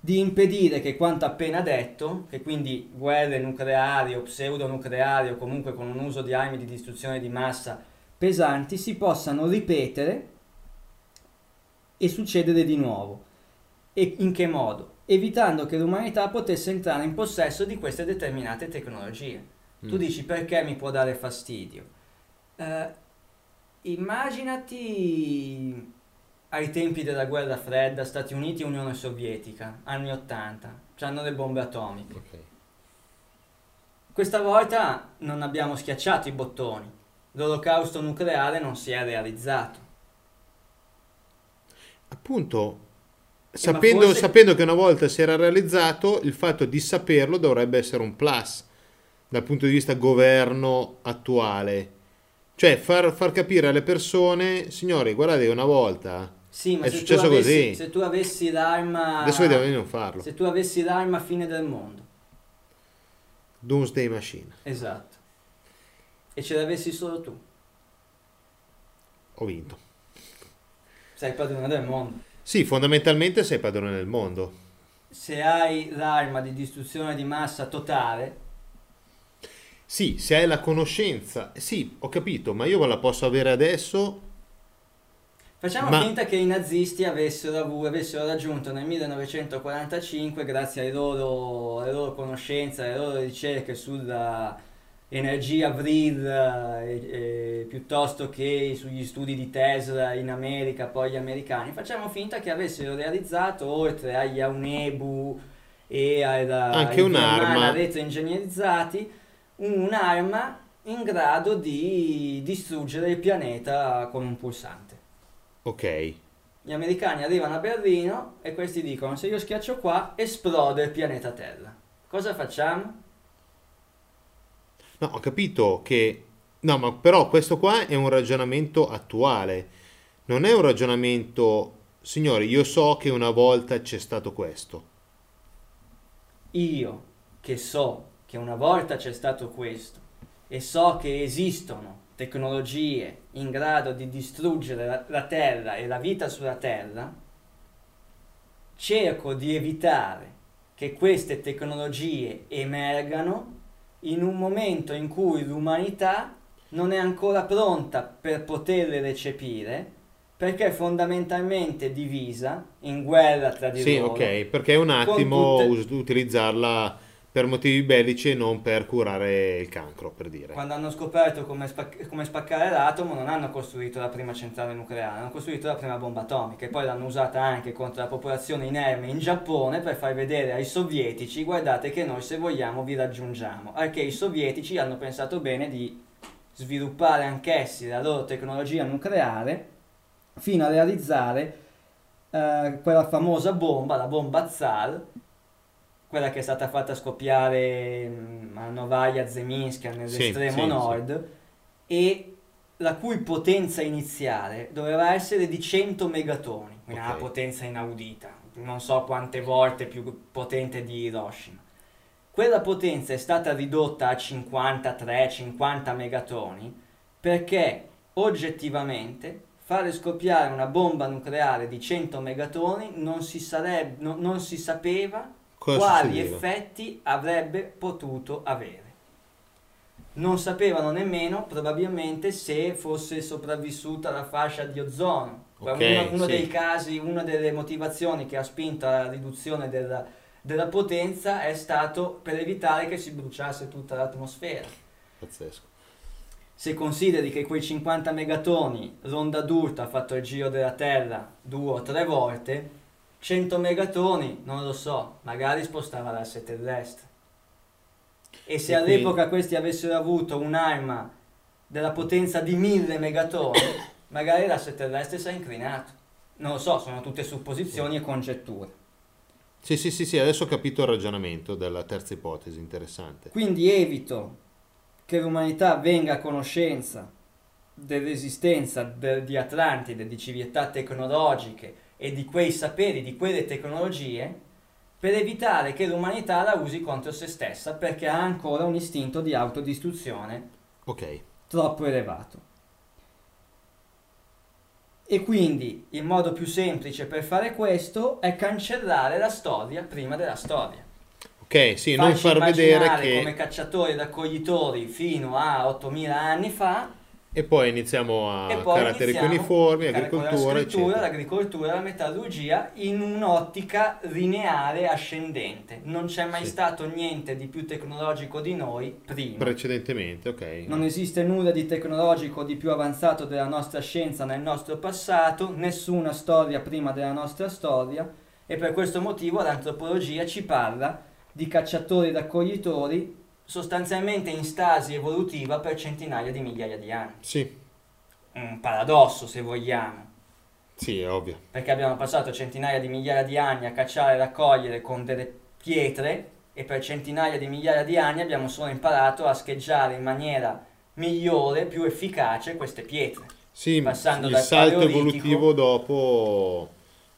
di impedire che quanto appena detto, che quindi guerre nucleari o pseudonucleari o comunque con un uso di armi di distruzione di massa pesanti, si possano ripetere e succedere di nuovo. E in che modo? Evitando che l'umanità potesse entrare in possesso di queste determinate tecnologie. Tu Mm. dici perché mi può dare fastidio? Eh, immaginati ai tempi della guerra fredda, Stati Uniti e Unione Sovietica, anni 80, hanno le bombe atomiche. Ok. Questa volta non abbiamo schiacciato i bottoni, l'olocausto nucleare non si è realizzato. Appunto, ma sapendo, forse- sapendo che una volta si era realizzato, il fatto di saperlo dovrebbe essere un plus dal punto di vista governo attuale. Cioè, far, far capire alle persone, signori, guardate, una volta Sì, ma È se tu, successo avessi, così. se tu avessi l'arma... adesso vediamo di non farlo. Se tu avessi l'arma fine del mondo, Doomsday Machine. esatto, e ce l'avessi solo tu, Ho vinto. sei padrone del mondo. Sì, fondamentalmente sei padrone del mondo. Se hai l'arma di distruzione di massa totale, Sì, se hai la conoscenza, sì, ho capito, ma io la posso avere adesso. Facciamo Ma- finta che i nazisti avessero, avessero raggiunto nel 1945, grazie alle loro, alle loro conoscenze, alle loro ricerche sulla energia Vril, eh, eh, piuttosto che sugli studi di Tesla in America, poi gli americani, facciamo finta che avessero realizzato, oltre agli Aunebu e alla, Anche un'arma. Retroingegnerizzati, un'arma in grado di distruggere il pianeta con un pulsante. Ok. Gli americani arrivano a Berlino e questi dicono se io schiaccio qua esplode il pianeta Terra. Cosa facciamo? No, ho capito che... No, ma però questo qua è un ragionamento attuale. Non è un ragionamento... Signori, io so che una volta c'è stato questo. Io che so che una volta c'è stato questo e so che esistono tecnologie in grado di distruggere la, la Terra e la vita sulla Terra, cerco di evitare che queste tecnologie emergano in un momento in cui l'umanità non è ancora pronta per poterle recepire perché è fondamentalmente divisa in guerra tra di Sì, loro. ok, perché un attimo tutte- utilizzarla per motivi bellici e non per curare il cancro, per dire. Quando hanno scoperto come, spac- come spaccare l'atomo non hanno costruito la prima centrale nucleare, hanno costruito la prima bomba atomica e poi l'hanno usata anche contro la popolazione inerme in Giappone per far vedere ai sovietici guardate che noi se vogliamo vi raggiungiamo. Perché i sovietici hanno pensato bene di sviluppare anch'essi la loro tecnologia nucleare fino a realizzare eh, quella famosa bomba, la bomba Tsar, quella che è stata fatta scoppiare mm, a Novaya Zeminska nell'estremo sì, sì. nord e la cui potenza iniziale doveva essere di 100 megatoni, quindi una potenza inaudita, non so quante volte più potente di Hiroshima. Quella potenza è stata ridotta a 53-50 megatoni perché oggettivamente fare scoppiare una bomba nucleare di 100 megatoni non si, sarebbe, no- non si sapeva Cosa quali succedeva? effetti avrebbe potuto avere. Non sapevano nemmeno probabilmente se fosse sopravvissuta la fascia di ozono. Ok, uno, uno sì. dei casi, una delle motivazioni che ha spinto alla riduzione della- della potenza è stato per evitare che si bruciasse tutta l'atmosfera. Pazzesco. Se consideri che quei 50 megatoni l'onda d'urto ha fatto il giro della Terra due o tre volte, 100 megatoni, non lo so, magari spostava l'asse terrestre. E se E quindi- all'epoca questi avessero avuto un'arma della potenza di 1000 megatoni, [COUGHS] magari l'asse terrestre si è inclinato. Non lo so, sono tutte supposizioni e congetture. Sì, sì, sì, sì, adesso ho capito il ragionamento della terza ipotesi, interessante. Quindi evito che l'umanità venga a conoscenza dell'esistenza de- di Atlantide, di civiltà tecnologiche e di quei saperi, di quelle tecnologie, per evitare che l'umanità la usi contro se stessa perché ha ancora un istinto di autodistruzione Ok, troppo elevato. E quindi il modo più semplice per fare questo è cancellare la storia prima della storia. ok, sì, non Farci far vedere che... come cacciatori e raccoglitori fino a 8000 anni fa E poi iniziamo a poi caratteri iniziamo la agricoltura, eccetera. l'agricoltura, la metallurgia in un'ottica lineare ascendente. Non c'è mai Sì. stato niente di più tecnologico di noi prima. Precedentemente, ok. Non esiste nulla di tecnologico di più avanzato della nostra scienza nel nostro passato, nessuna storia prima della nostra storia e per questo motivo l'antropologia ci parla di cacciatori e raccoglitori sostanzialmente in stasi evolutiva per centinaia di migliaia di anni. Sì, Un paradosso se vogliamo, sì, è ovvio. perché abbiamo passato centinaia di migliaia di anni a cacciare e raccogliere con delle pietre e per centinaia di migliaia di anni abbiamo solo imparato a scheggiare in maniera migliore, più efficace queste pietre. Sì, Passando il dal salto evolutivo dopo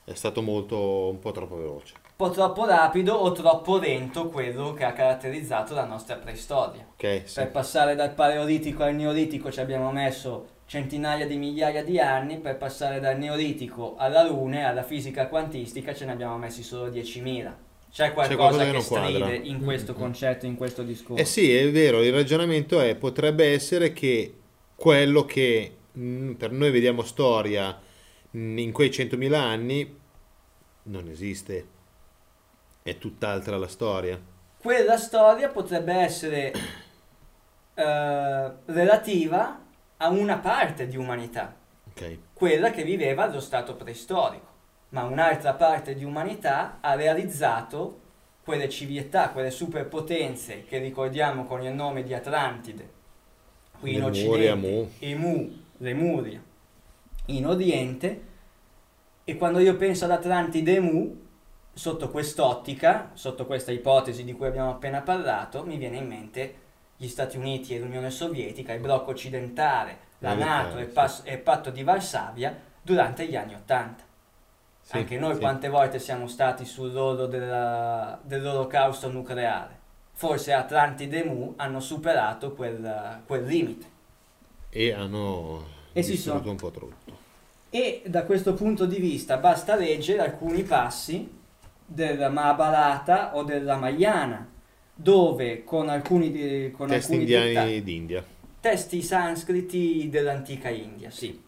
è stato molto, un po' troppo veloce. Po' troppo rapido o troppo lento quello che ha caratterizzato la nostra preistoria. Ok, sì. Per passare dal paleolitico al neolitico ci abbiamo messo centinaia di migliaia di anni, per passare dal neolitico alla lune, alla fisica quantistica, ce ne abbiamo messi solo 10.000. C'è qualcosa, qualcosa che che, non stride quadra. in questo Mm, mm. concetto, in questo discorso. Eh sì, è vero, il ragionamento è, potrebbe essere che quello che mh, per noi vediamo storia mh, in quei 100.000 anni non esiste, è tutt'altra la storia. Quella storia potrebbe essere eh, relativa a una parte di umanità, Ok, quella che viveva allo stato preistorico, ma un'altra parte di umanità ha realizzato quelle civiltà, quelle superpotenze che ricordiamo con il nome di Atlantide, qui in Occidente, Mu. Emu, Lemuria, in Oriente, e quando io penso ad Atlantide e Mu, sotto quest'ottica, sotto questa ipotesi di cui abbiamo appena parlato, mi viene in mente gli Stati Uniti e l'Unione Sovietica, il blocco occidentale, la Militare, Nato e pas- e il patto di Varsavia durante gli anni Ottanta. Sì, Anche noi sì. quante volte siamo stati sull'orlo della- dell'olocausto nucleare. Forse Atlantide e Mu hanno superato quel, quel limite. E hanno E distrutto sono- un po' tutto. E da questo punto di vista basta leggere alcuni passi della Mahabharata o della Ramayana, dove con alcuni, con Testi alcuni indiani d'India. testi sanscriti dell'antica India, sì,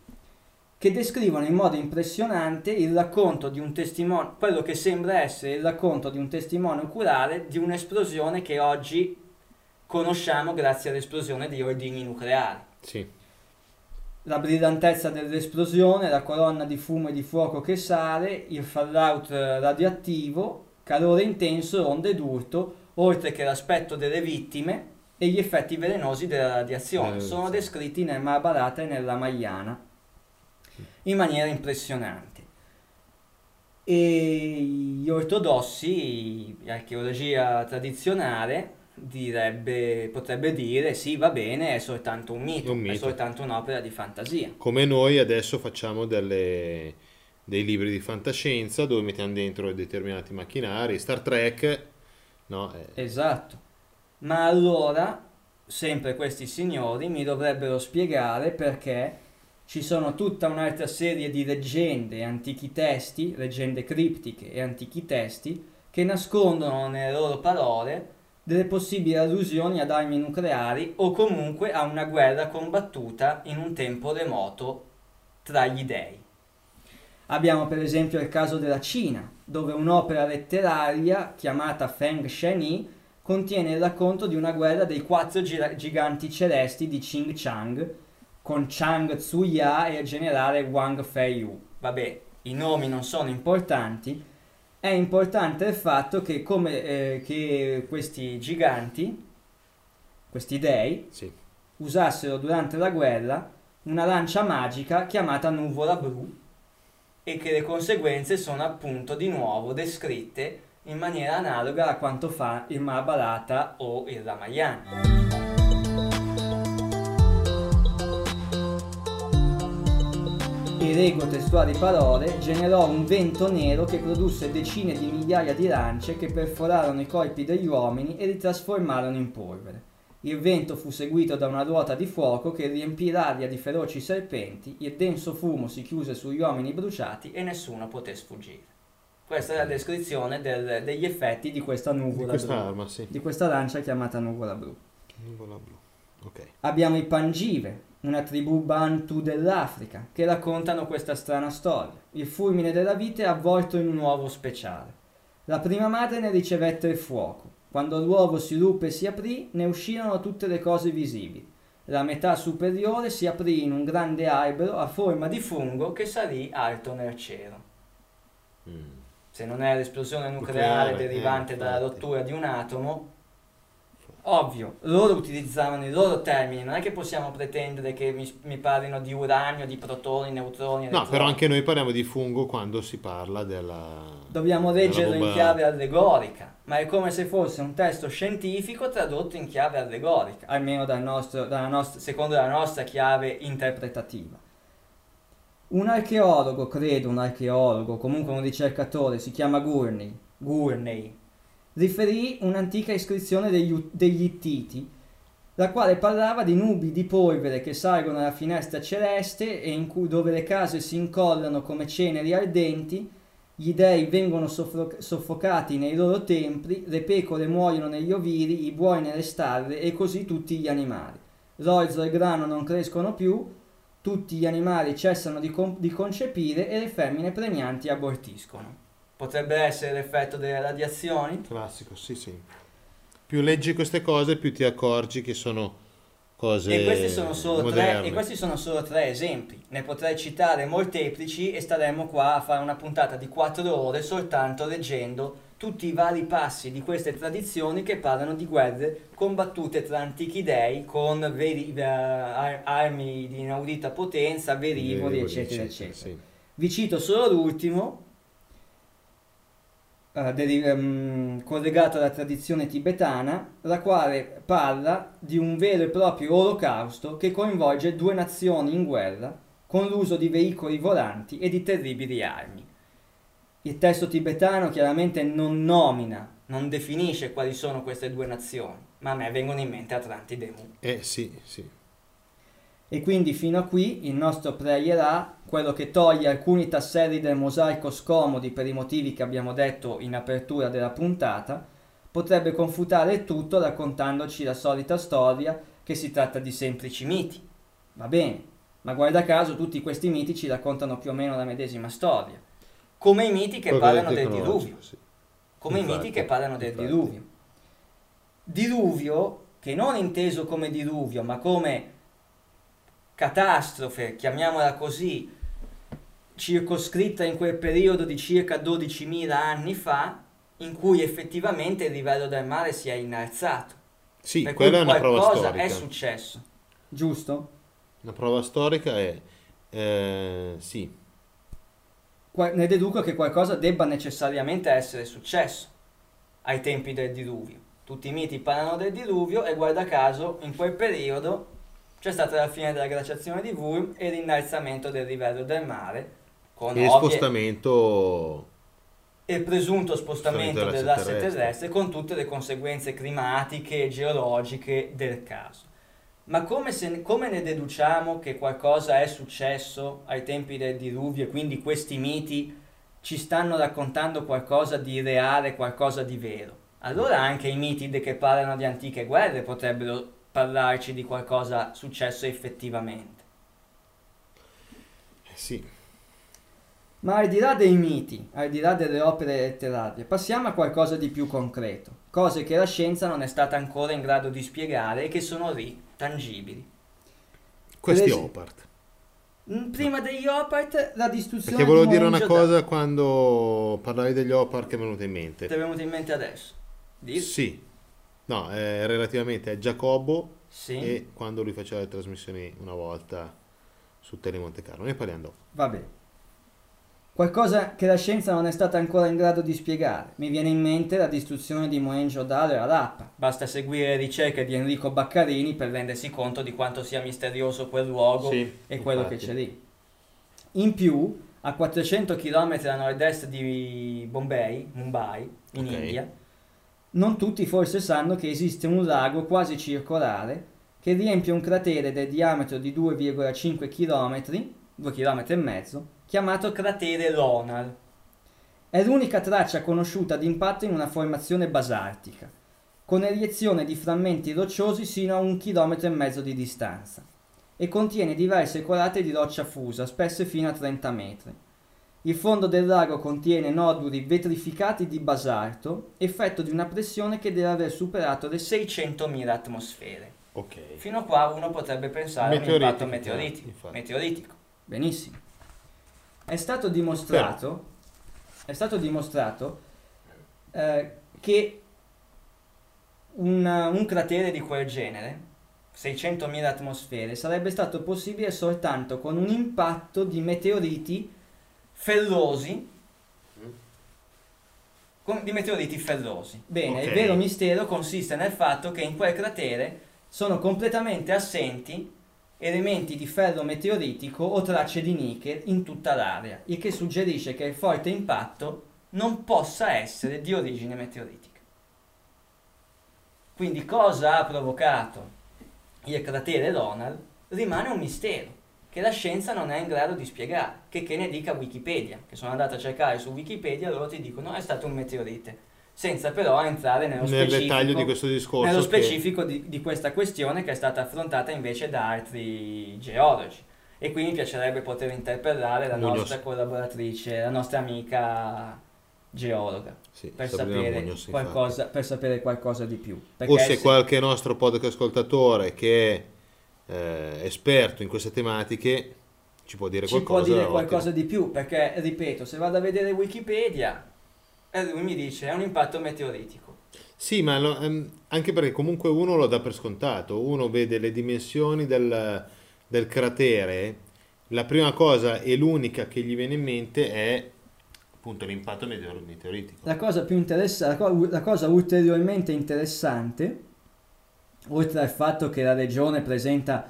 che descrivono in modo impressionante il racconto di un testimone, quello che sembra essere il racconto di un testimone oculare di un'esplosione che oggi conosciamo grazie all'esplosione di ordigni nucleari. Sì, La brillantezza dell'esplosione, la colonna di fumo e di fuoco che sale, il fallout eh, radioattivo, calore intenso, onde d'urto, oltre che l'aspetto delle vittime e gli effetti velenosi della radiazione. Eh, sono descritti nel Mahabharata e nella Ramayana in maniera impressionante. E gli ortodossi, l'archeologia tradizionale, direbbe, potrebbe dire sì, va bene, è soltanto un mito, Un è mito. soltanto un'opera di fantasia. come noi adesso facciamo delle- dei libri di fantascienza dove mettiamo dentro determinati macchinari, Star Trek, no? eh, Esatto. Ma allora, sempre questi signori mi dovrebbero spiegare perché ci sono tutta un'altra serie di leggende e antichi testi, leggende criptiche e antichi testi, che nascondono nelle loro parole delle possibili allusioni ad armi nucleari o comunque a una guerra combattuta in un tempo remoto tra gli dei. Abbiamo per esempio il caso della Cina, dove un'opera letteraria chiamata Feng Sheni contiene il racconto di una guerra dei quattro gi- giganti celesti di Qing Chang con Chang Tsuya e il generale Wang Feiyu. Vabbè, i nomi non sono importanti, è importante il fatto che, come, eh, che questi giganti, questi dei, Sì. usassero durante la guerra una lancia magica chiamata nuvola blu e che le conseguenze sono appunto di nuovo descritte in maniera analoga a quanto fa il Mahabharata o il Ramayana. E leggo testuali parole, generò un vento nero che produsse decine di migliaia di lance che perforarono i corpi degli uomini e li trasformarono in polvere. Il vento fu seguito da una ruota di fuoco che riempì l'aria di feroci serpenti, il denso fumo si chiuse sugli uomini bruciati e nessuno poté sfuggire. Questa è la descrizione del- degli effetti di questa Di nuvola questa blu, arma, sì. di questa lancia chiamata nuvola blu. Nuvola blu. Ok. Abbiamo i Pangive, una tribù Bantu dell'Africa, che raccontano questa strana storia. Il fulmine della vite è avvolto in un uovo speciale. La prima madre ne ricevette il fuoco. Quando l'uovo si ruppe e si aprì, ne uscirono tutte le cose visibili. La metà superiore si aprì in un grande albero a forma di fungo che salì alto nel cielo. Mm. Se non è l'esplosione Nucleare, nucleare derivante eh, dalla rottura di un atomo, ovvio, loro utilizzavano i loro termini, non è che possiamo pretendere che mi, mi parlino di uranio, di protoni, neutroni, No, però anche noi parliamo di fungo quando si parla della... Dobbiamo leggerlo in chiave allegorica, ma è come se fosse un testo scientifico tradotto in chiave allegorica, almeno dal nostro- dalla nostra- secondo la nostra chiave interpretativa. Un archeologo, credo un archeologo, comunque un ricercatore, si chiama Gurney, Gurney riferì un'antica iscrizione degli, degli Ittiti, la quale parlava di nubi di polvere che salgono alla finestra celeste e in cui, dove le case si incollano come ceneri ardenti, gli dei vengono soffro- soffocati nei loro templi, le pecore muoiono negli ovili, i buoi nelle stalle e così tutti gli animali. L'orzo e il grano non crescono più, tutti gli animali cessano di, con- di concepire e le femmine pregnanti abortiscono. Potrebbe essere l'effetto delle radiazioni? Classico, sì, sì. Più leggi queste cose, più ti accorgi che sono cose E questi, sono solo tre, e questi sono solo tre esempi. Ne potrei citare molteplici e staremmo qua a fare una puntata di quattro ore soltanto leggendo tutti i vari passi di queste tradizioni che parlano di guerre combattute tra antichi dei con veri, eh, ar- armi di inaudita potenza, velivoli, eccetera, eccetera. Sì. Vi cito solo l'ultimo, eh, deri- ehm, collegato alla tradizione tibetana, la quale parla di un vero e proprio olocausto che coinvolge due nazioni in guerra con l'uso di veicoli volanti e di terribili armi. Il testo tibetano chiaramente non nomina, non definisce quali sono queste due nazioni, ma a me vengono in mente Atlantide e. Eh sì, sì. E quindi fino a qui il nostro pregherà, quello che toglie alcuni tasselli del mosaico scomodi per i motivi che abbiamo detto in apertura della puntata, potrebbe confutare il tutto raccontandoci la solita storia che si tratta di semplici miti. Va bene, ma guarda caso tutti questi miti ci raccontano più o meno la medesima storia. Come i miti che Quello parlano del diluvio sì. come i Infatti, miti che parlano del infatti. diluvio. Diluvio che non inteso come diluvio, ma come catastrofe, chiamiamola così, circoscritta in quel periodo di circa 12.000 anni fa, in cui effettivamente il livello del mare si è innalzato. Sì, per cui quella è una prova storica. è successo. Giusto? Una prova storica è... eh, sì, ne deduco che qualcosa debba necessariamente essere successo ai tempi del diluvio. Tutti i miti parlano del diluvio e guarda caso in quel periodo c'è stata la fine della glaciazione di Wurm e l'innalzamento del livello del mare con ovvie- spostamento... e il presunto spostamento Spostamento dell'asse terrestre. terrestre. con tutte le conseguenze climatiche e geologiche del caso. Ma come, se- come ne deduciamo che qualcosa è successo ai tempi del diluvio e quindi questi miti ci stanno raccontando qualcosa di reale, qualcosa di vero? Allora anche i miti che parlano di antiche guerre potrebbero parlarci di qualcosa successo effettivamente. eh, sì, Ma al di là dei miti, al di là delle opere letterarie, passiamo a qualcosa di più concreto, cose che la scienza non è stata ancora in grado di spiegare e che sono lì, tangibili. Questi es- Opart. Mm, Prima degli Opart, la distruzione Perché volevo di dire una Mohenjo-Daro. cosa quando parlavi degli Opart che mi è venuta in mente. Ti è venuto in mente adesso? Dillo. Sì, no, eh, relativamente a Giacobbo Sì, e quando lui faceva le trasmissioni una volta su Tele Monte Carlo. Ne parliamo dopo. va bene. Qualcosa che la scienza non è stata ancora in grado di spiegare. Mi viene in mente la distruzione di Mohenjo-Daro e Harappa. Basta seguire le ricerche di Enrico Baccarini per rendersi conto di quanto sia misterioso quel luogo e quello che infatti. c'è lì. In più, a 400 km a nord-est di Bombay, Mumbai, in Ok. India, non tutti forse sanno che esiste un lago quasi circolare che riempie un cratere del diametro di 2,5 km, 2 km e mezzo, chiamato cratere Lonar. È l'unica traccia conosciuta di impatto in una formazione basaltica, con eiezione di frammenti rocciosi sino a un chilometro e mezzo di distanza, e contiene diverse colate di roccia fusa, spesse fino a 30 metri. Il fondo del lago contiene noduli vetrificati di basalto, effetto di una pressione che deve aver superato le 600.000 atmosfere. Ok. Fino a qua uno potrebbe pensare a un impatto meteoritico. meteoritico. Benissimo. È stato dimostrato, è stato dimostrato eh, che un, un cratere di quel genere, 600.000 atmosfere, sarebbe stato possibile soltanto con un impatto di meteoriti ferrosi. con- di meteoriti ferrosi. Bene, Ok. il vero mistero consiste nel fatto che in quel cratere sono completamente assenti elementi di ferro meteoritico o tracce di nichel in tutta l'area, il che suggerisce che il forte impatto non possa essere di origine meteoritica. Quindi cosa ha provocato il cratere Lonar rimane un mistero che la scienza non è in grado di spiegare, che, che ne dica Wikipedia, che sono andato a cercare su Wikipedia loro ti dicono è stato un meteorite, senza però entrare nello Nel specifico dettaglio di questo discorso. nello che- specifico di, di questa questione che è stata affrontata invece da altri geologi. E qui mi piacerebbe poter interpellare la Munoz. nostra collaboratrice, la nostra amica geologa, Sì, per sapere, infatti. qualcosa, per sapere qualcosa di più. O Perché se se- qualche nostro podcast ascoltatore che eh, esperto in queste tematiche ci può dire ci qualcosa. può dire qualcosa di più, perché ripeto, se vado a vedere Wikipedia, e lui mi dice è un impatto meteoritico. Sì, ma lo- ehm, anche perché comunque uno lo dà per scontato, uno vede le dimensioni del, del cratere, la prima cosa e l'unica che gli viene in mente è appunto l'impatto meteor- meteoritico. La cosa più interessante, la, co- la cosa ulteriormente interessante, oltre al fatto che la regione presenta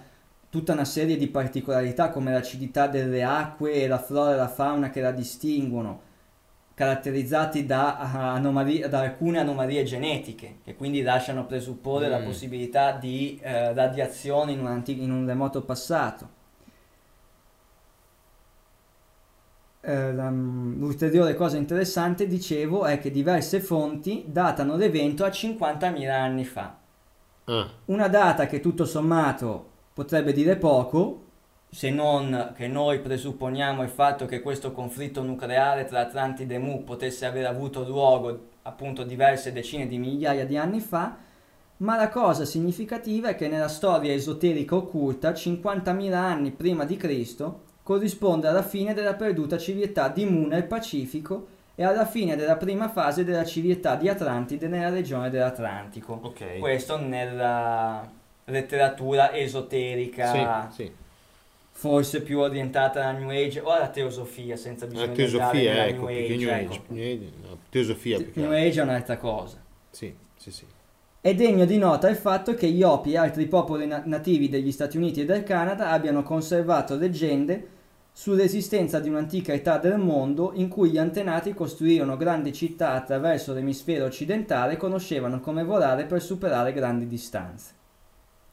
tutta una serie di particolarità come l'acidità delle acque e la flora e la fauna che la distinguono, caratterizzati da, ah, anomali- da alcune anomalie genetiche, che quindi lasciano presupporre la Mm. possibilità di eh, radiazione in un, anti- in un remoto passato. Eh, la- l'ulteriore cosa interessante, dicevo, è che diverse fonti datano l'evento a 50.000 anni fa. Ah, Una data che tutto sommato potrebbe dire poco, se non che noi presupponiamo il fatto che questo conflitto nucleare tra Atlantide e Mu potesse aver avuto luogo appunto diverse decine di migliaia di anni fa, ma la cosa significativa è che nella storia esoterica occulta 50.000 anni prima di Cristo corrisponde alla fine della perduta civiltà di Mu nel Pacifico e alla fine della prima fase della civiltà di Atlantide nella regione dell'Atlantico. ok. Questo nella letteratura esoterica, Sì, sì. forse più orientata alla New Age o alla teosofia, senza bisogno La teosofia, nella ecco, New Age. New ecco. Age, New Age- no, teosofia New. Age è un'altra cosa. Sì, sì, sì. È degno di nota il fatto che gli Hopi e altri popoli na- nativi degli Stati Uniti e del Canada abbiano conservato leggende sull'esistenza di un'antica età del mondo in cui gli antenati costruirono grandi città attraverso l'emisfero occidentale e conoscevano come volare per superare grandi distanze.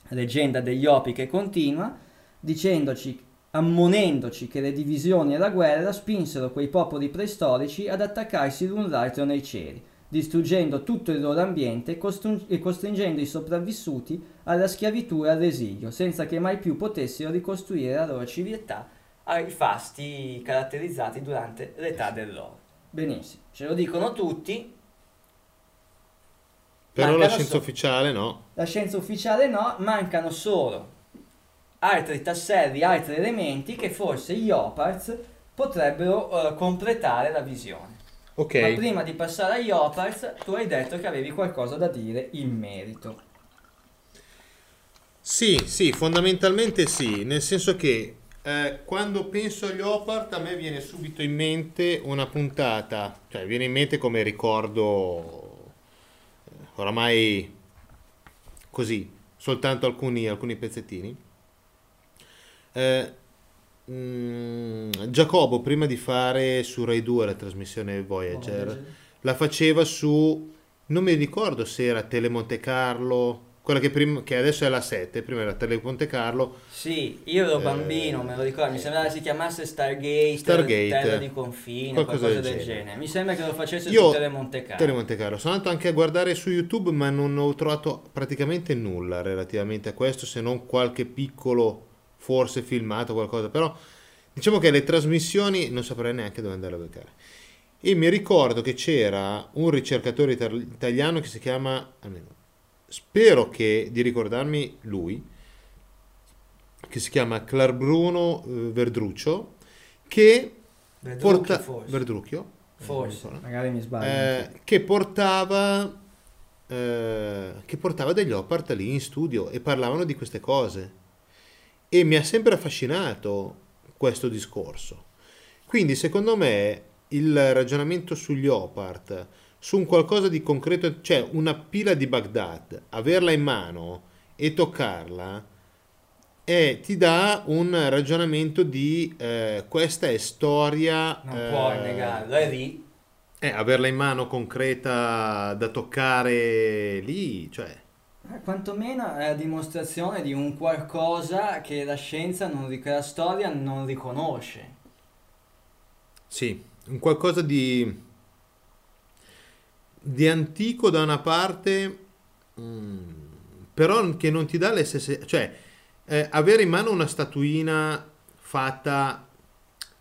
Leggenda degli Hopi che continua dicendoci, ammonendoci che le divisioni e la guerra spinsero quei popoli preistorici ad attaccarsi l'un l'altro nei cieli distruggendo tutto il loro ambiente costru- e costringendo i sopravvissuti alla schiavitù e all'esilio, senza che mai più potessero ricostruire la loro civiltà ai fasti caratterizzati durante l'età dell'oro. Benissimo, ce lo dicono tutti. Però la scienza so- ufficiale no. La scienza ufficiale no, mancano solo altri tasselli, altri elementi che forse gli Oparts potrebbero eh, completare la visione. Ok. Ma prima di passare agli Oparts, tu hai detto che avevi qualcosa da dire in merito. Sì, sì, fondamentalmente sì, nel senso che eh, quando penso agli Opart a me viene subito in mente una puntata, cioè viene in mente come ricordo eh, oramai così, soltanto alcuni, alcuni pezzettini. Eh, mm, Giacobo prima di fare su Rai 2 la trasmissione Voyager la faceva su, non mi ricordo se era Tele Monte Carlo, quella che, prima, che adesso è la 7, prima era Tele Monte Carlo, Sì, io ero Eh, bambino, me lo ricordo, mi sembrava si chiamasse Stargate, Stargate, Terra di Confine, qualcosa qualcosa, del del genere. genere. Mi sembra che lo facesse Io- su Tele Monte Carlo. Tele Monte Carlo. Sono andato anche a guardare su YouTube, ma non ho trovato praticamente nulla relativamente a questo, se non qualche piccolo, forse filmato, qualcosa. Però diciamo che le trasmissioni non saprei neanche dove andare a beccare. E mi ricordo che c'era un ricercatore italiano che si chiama, almeno, spero che di ricordarmi lui, che si chiama Clar Bruno eh, Verdruccio, che Verdrucchio, porta... forse. Verdrucchio? Forse. Ricordo. Magari mi sbaglio. Eh, che portava eh, che portava degli Opart lì in studio e parlavano di queste cose e mi ha sempre affascinato questo discorso quindi secondo me il ragionamento sugli Opart su un qualcosa di concreto cioè una pila di Baghdad averla in mano e toccarla eh, ti dà un ragionamento di eh, questa è storia non eh, puoi negarlo, è lì. eh, averla in mano concreta da toccare lì, cioè, Eh, Quantomeno è la dimostrazione di un qualcosa che la scienza, non, ric- la storia non riconosce. sì, un qualcosa di, di antico da una parte, mm, però che non ti dà le stesse, cioè, eh, avere in mano una statuina fatta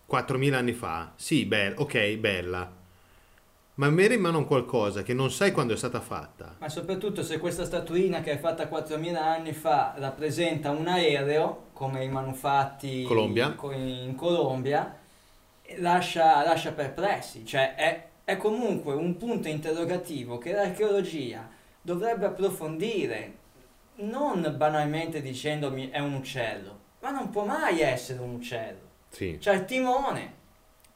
4.000 anni fa, sì, be- ok, bella, ma avere in mano un qualcosa che non sai quando è stata fatta, Ma soprattutto se questa statuina che è fatta 4.000 anni fa rappresenta un aereo, come i manufatti Colombia. co- in Colombia, lascia, lascia perplessi. Cioè è, è comunque un punto interrogativo che l'archeologia dovrebbe approfondire, non banalmente dicendomi è un uccello, ma non può mai essere un uccello. sì. C'è il timone.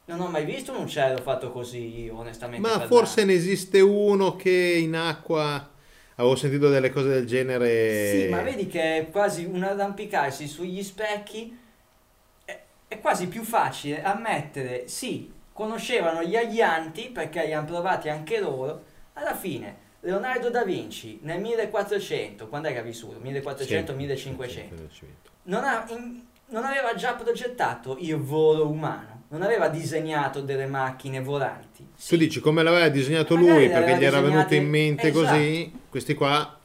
Non ho mai visto un uccello fatto così, onestamente. Ma parlando. forse ne esiste uno che in acqua avevo sentito delle cose del genere. Sì, ma vedi che è quasi un arrampicarsi sugli specchi. È, è quasi più facile ammettere, sì, conoscevano gli aglianti perché li hanno provati anche loro. Alla fine, Leonardo da Vinci nel 1400, quando è che ha vissuto? 1400-1500. Non, non aveva già progettato il volo umano, non aveva disegnato delle macchine volanti. Tu dici come l'aveva disegnato Magari lui perché gli era venuto in mente esatto. così, questi qua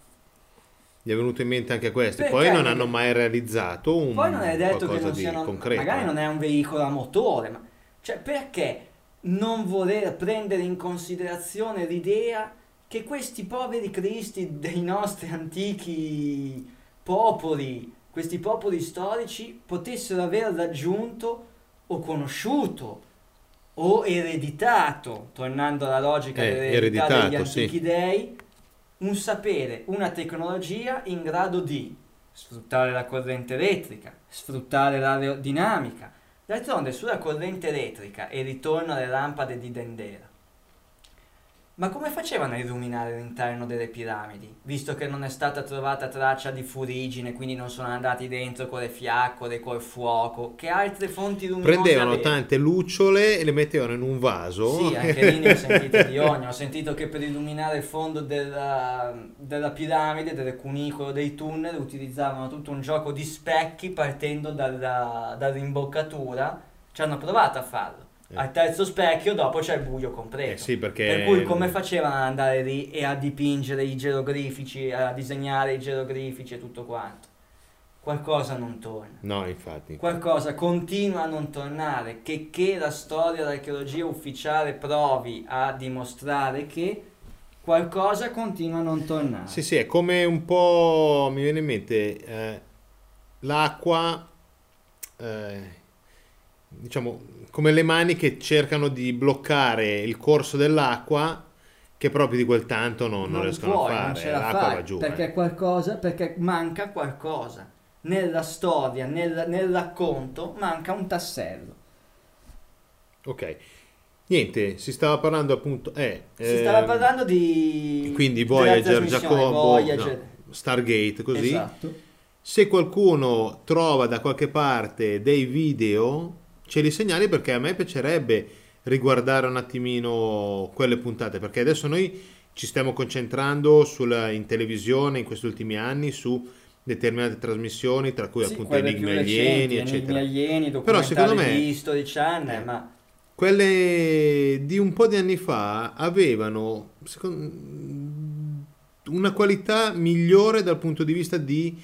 gli è venuto in mente anche. Perché? Poi non hanno mai realizzato un Poi non è detto che non di siano, concreto. magari eh. non è un veicolo a motore, ma cioè perché non voler prendere in considerazione l'idea che questi poveri cristi dei nostri antichi popoli, questi popoli storici, potessero aver raggiunto o conosciuto o ereditato, tornando alla logica Eh, dell'eredità degli ereditato, sì. antichi dei, un sapere, una tecnologia in grado di sfruttare la corrente elettrica, sfruttare l'aerodinamica. D'altronde sulla corrente elettrica e ritorno alle lampade di Dendera. Ma come facevano a illuminare l'interno delle piramidi, visto che non è stata trovata traccia di furigine, quindi non sono andati dentro con le fiaccole, col fuoco, che altre fonti luminose Prendevano avevano? tante lucciole e le mettevano in un vaso. Sì, anche lì ne ho sentite di [LAUGHS] ogni. Ho sentito che per illuminare il fondo della, della piramide, del cunicolo, dei tunnel, utilizzavano tutto un gioco di specchi partendo dalla, dall'imboccatura. Ci hanno provato a farlo. Eh. Al terzo specchio dopo c'è il buio completo. Eh sì, perché Per cui come facevano ad andare lì e a dipingere i geroglifici, a disegnare i geroglifici e tutto quanto? qualcosa non torna. No, infatti. Qualcosa continua a non tornare, che, che la storia dell'archeologia ufficiale provi a dimostrare che qualcosa continua a non tornare. Sì, sì, è come un po', mi viene in mente, eh, l'acqua, eh, diciamo, come le mani che cercano di bloccare il corso dell'acqua che proprio di quel tanto non, non riescono puoi, a non fare, ce la l'acqua fai, va giù. perché eh. qualcosa, perché manca qualcosa. Nella storia, nel, nel racconto, manca un tassello. Ok, niente, si stava parlando appunto... Eh, Si stava ehm, parlando di... Quindi Voyager, Giacomo, Voyager. no, Stargate, così. Esatto. Se qualcuno trova da qualche parte dei video, ce li segnali perché a me piacerebbe riguardare un attimino quelle puntate, perché adesso noi ci stiamo concentrando sulla, in televisione in questi ultimi anni su determinate trasmissioni, tra cui Sì, appunto più Alieni, eccetera. alieni, Però secondo me- di History Channel, Eh. ma Quelle di un po' di anni fa avevano secon- una qualità migliore dal punto di vista di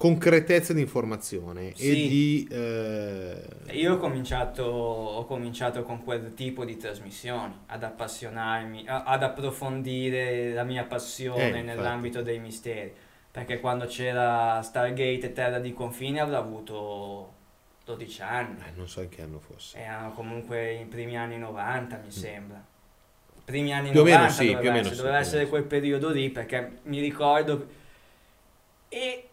concretezza di informazione e Sì. di eh, io ho cominciato, ho cominciato con quel tipo di trasmissioni, ad appassionarmi, a- ad approfondire la mia passione Eh, nell'ambito dei misteri, perché quando c'era Stargate e Terra di Confine avrò avuto 12 anni. eh, non so in che anno fosse. Erano comunque i primi anni 90, mi sembra. Primi anni Mm. Più o 90 meno sì, doveva più meno essere, sì, doveva o essere meno quel periodo lì perché mi ricordo e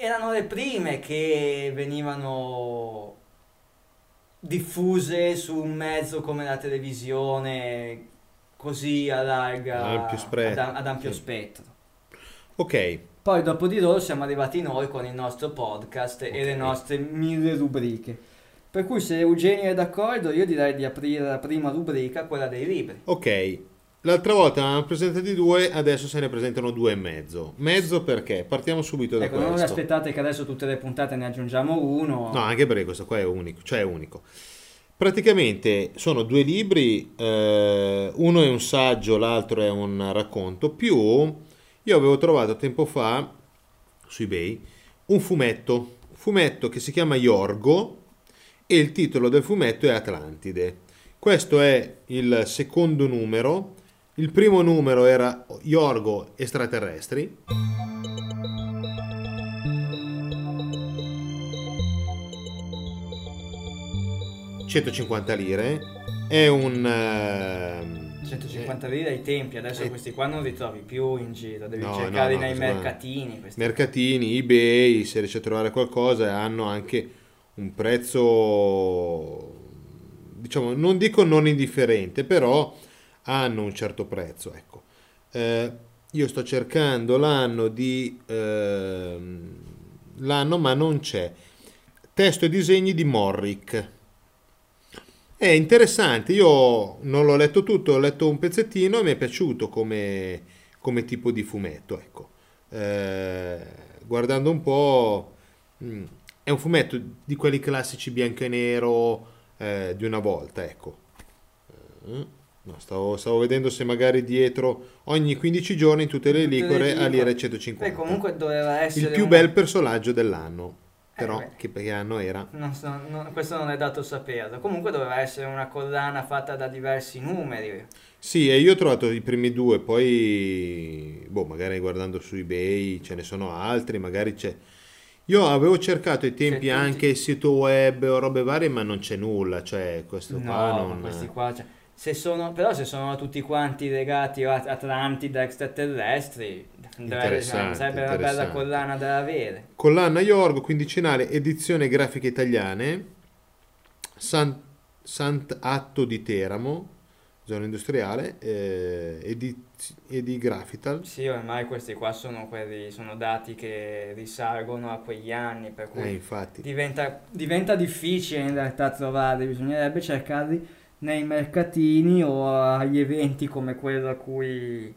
erano le prime che venivano diffuse su un mezzo come la televisione così a larga Ampio spettro, ad, ad ampio sì. spettro. Ok, Poi dopo di loro siamo arrivati noi con il nostro podcast e le nostre mille rubriche. Per cui se Eugenio è d'accordo io direi di aprire la prima rubrica, quella dei libri. ok. L'altra volta ne avevamo presentati due, adesso se ne presentano due e mezzo. Mezzo perché? Partiamo subito da Ecco, non questo. aspettate che adesso tutte le puntate ne aggiungiamo uno. No, anche perché questo qua è unico, cioè è unico. Praticamente sono due libri, eh, uno è un saggio, l'altro è un racconto, più io avevo trovato tempo fa su eBay un fumetto, fumetto che si chiama Yorgo e il titolo del fumetto è Atlantide. Questo è il secondo numero, il primo numero era Yorgo extraterrestri. ...150 lire... ...è un... ehm, 150 lire ai tempi, adesso Eh. questi qua non li trovi più in giro, devi No, cercare no, no, nei mercatini. questi- mercatini, eBay, se riesci a trovare qualcosa hanno anche un prezzo, diciamo, non dico non indifferente, però hanno un certo prezzo, ecco. Eh, io sto cercando l'anno di ehm, l'anno, ma non c'è. Testo e disegni di Morrick. È interessante, io non l'ho letto tutto, ho letto un pezzettino e mi è piaciuto come, come tipo di fumetto, ecco. Eh, guardando un po', mm, è un fumetto di quelli classici bianco e nero eh, di una volta, ecco. Eh, no, stavo, stavo vedendo se magari dietro ogni 15 giorni in tutte le liquore a lire 150. Beh, comunque doveva essere Il più una- bel personaggio dell'anno, però beh. che, che anno era? Non so, non- questo non è dato saperlo. Comunque doveva essere una collana fatta da diversi numeri. Sì, e io ho trovato i primi due, poi, boh, magari guardando su eBay ce ne sono altri, magari c'è... Io avevo cercato ai tempi C'è anche il sito web o robe varie, ma non c'è nulla, cioè questo No, qua non... questi qua, cioè, se sono, però se sono tutti quanti legati a Atlantide extraterrestri, sarebbe una bella collana da avere. Collana Yorgo, quindicinale, edizione grafiche italiane, San, Sant'Atto di Teramo, zona industriale, eh, e, di, e di Graphital. Sì, ormai questi qua sono, quelli, sono dati che risalgono a quegli anni, per cui Eh, infatti. diventa, diventa difficile in realtà trovarli, bisognerebbe cercarli nei mercatini o agli eventi come quello a cui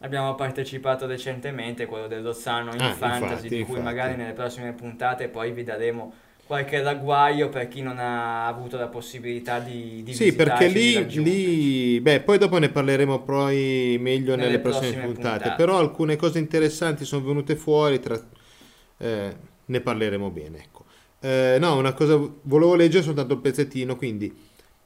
abbiamo partecipato recentemente, quello dello Zanno in Ah, Fantasy, infatti, di cui infatti. magari nelle prossime puntate poi vi daremo qualche ragguaglio per chi non ha avuto la possibilità di, di Sì, perché lì, lì, beh, poi dopo ne parleremo poi meglio nelle, Nelle prossime, prossime puntate, puntate. però alcune cose interessanti sono venute fuori tra, eh, ne parleremo bene. Ecco. Eh, no, una cosa, volevo leggere soltanto il pezzettino, quindi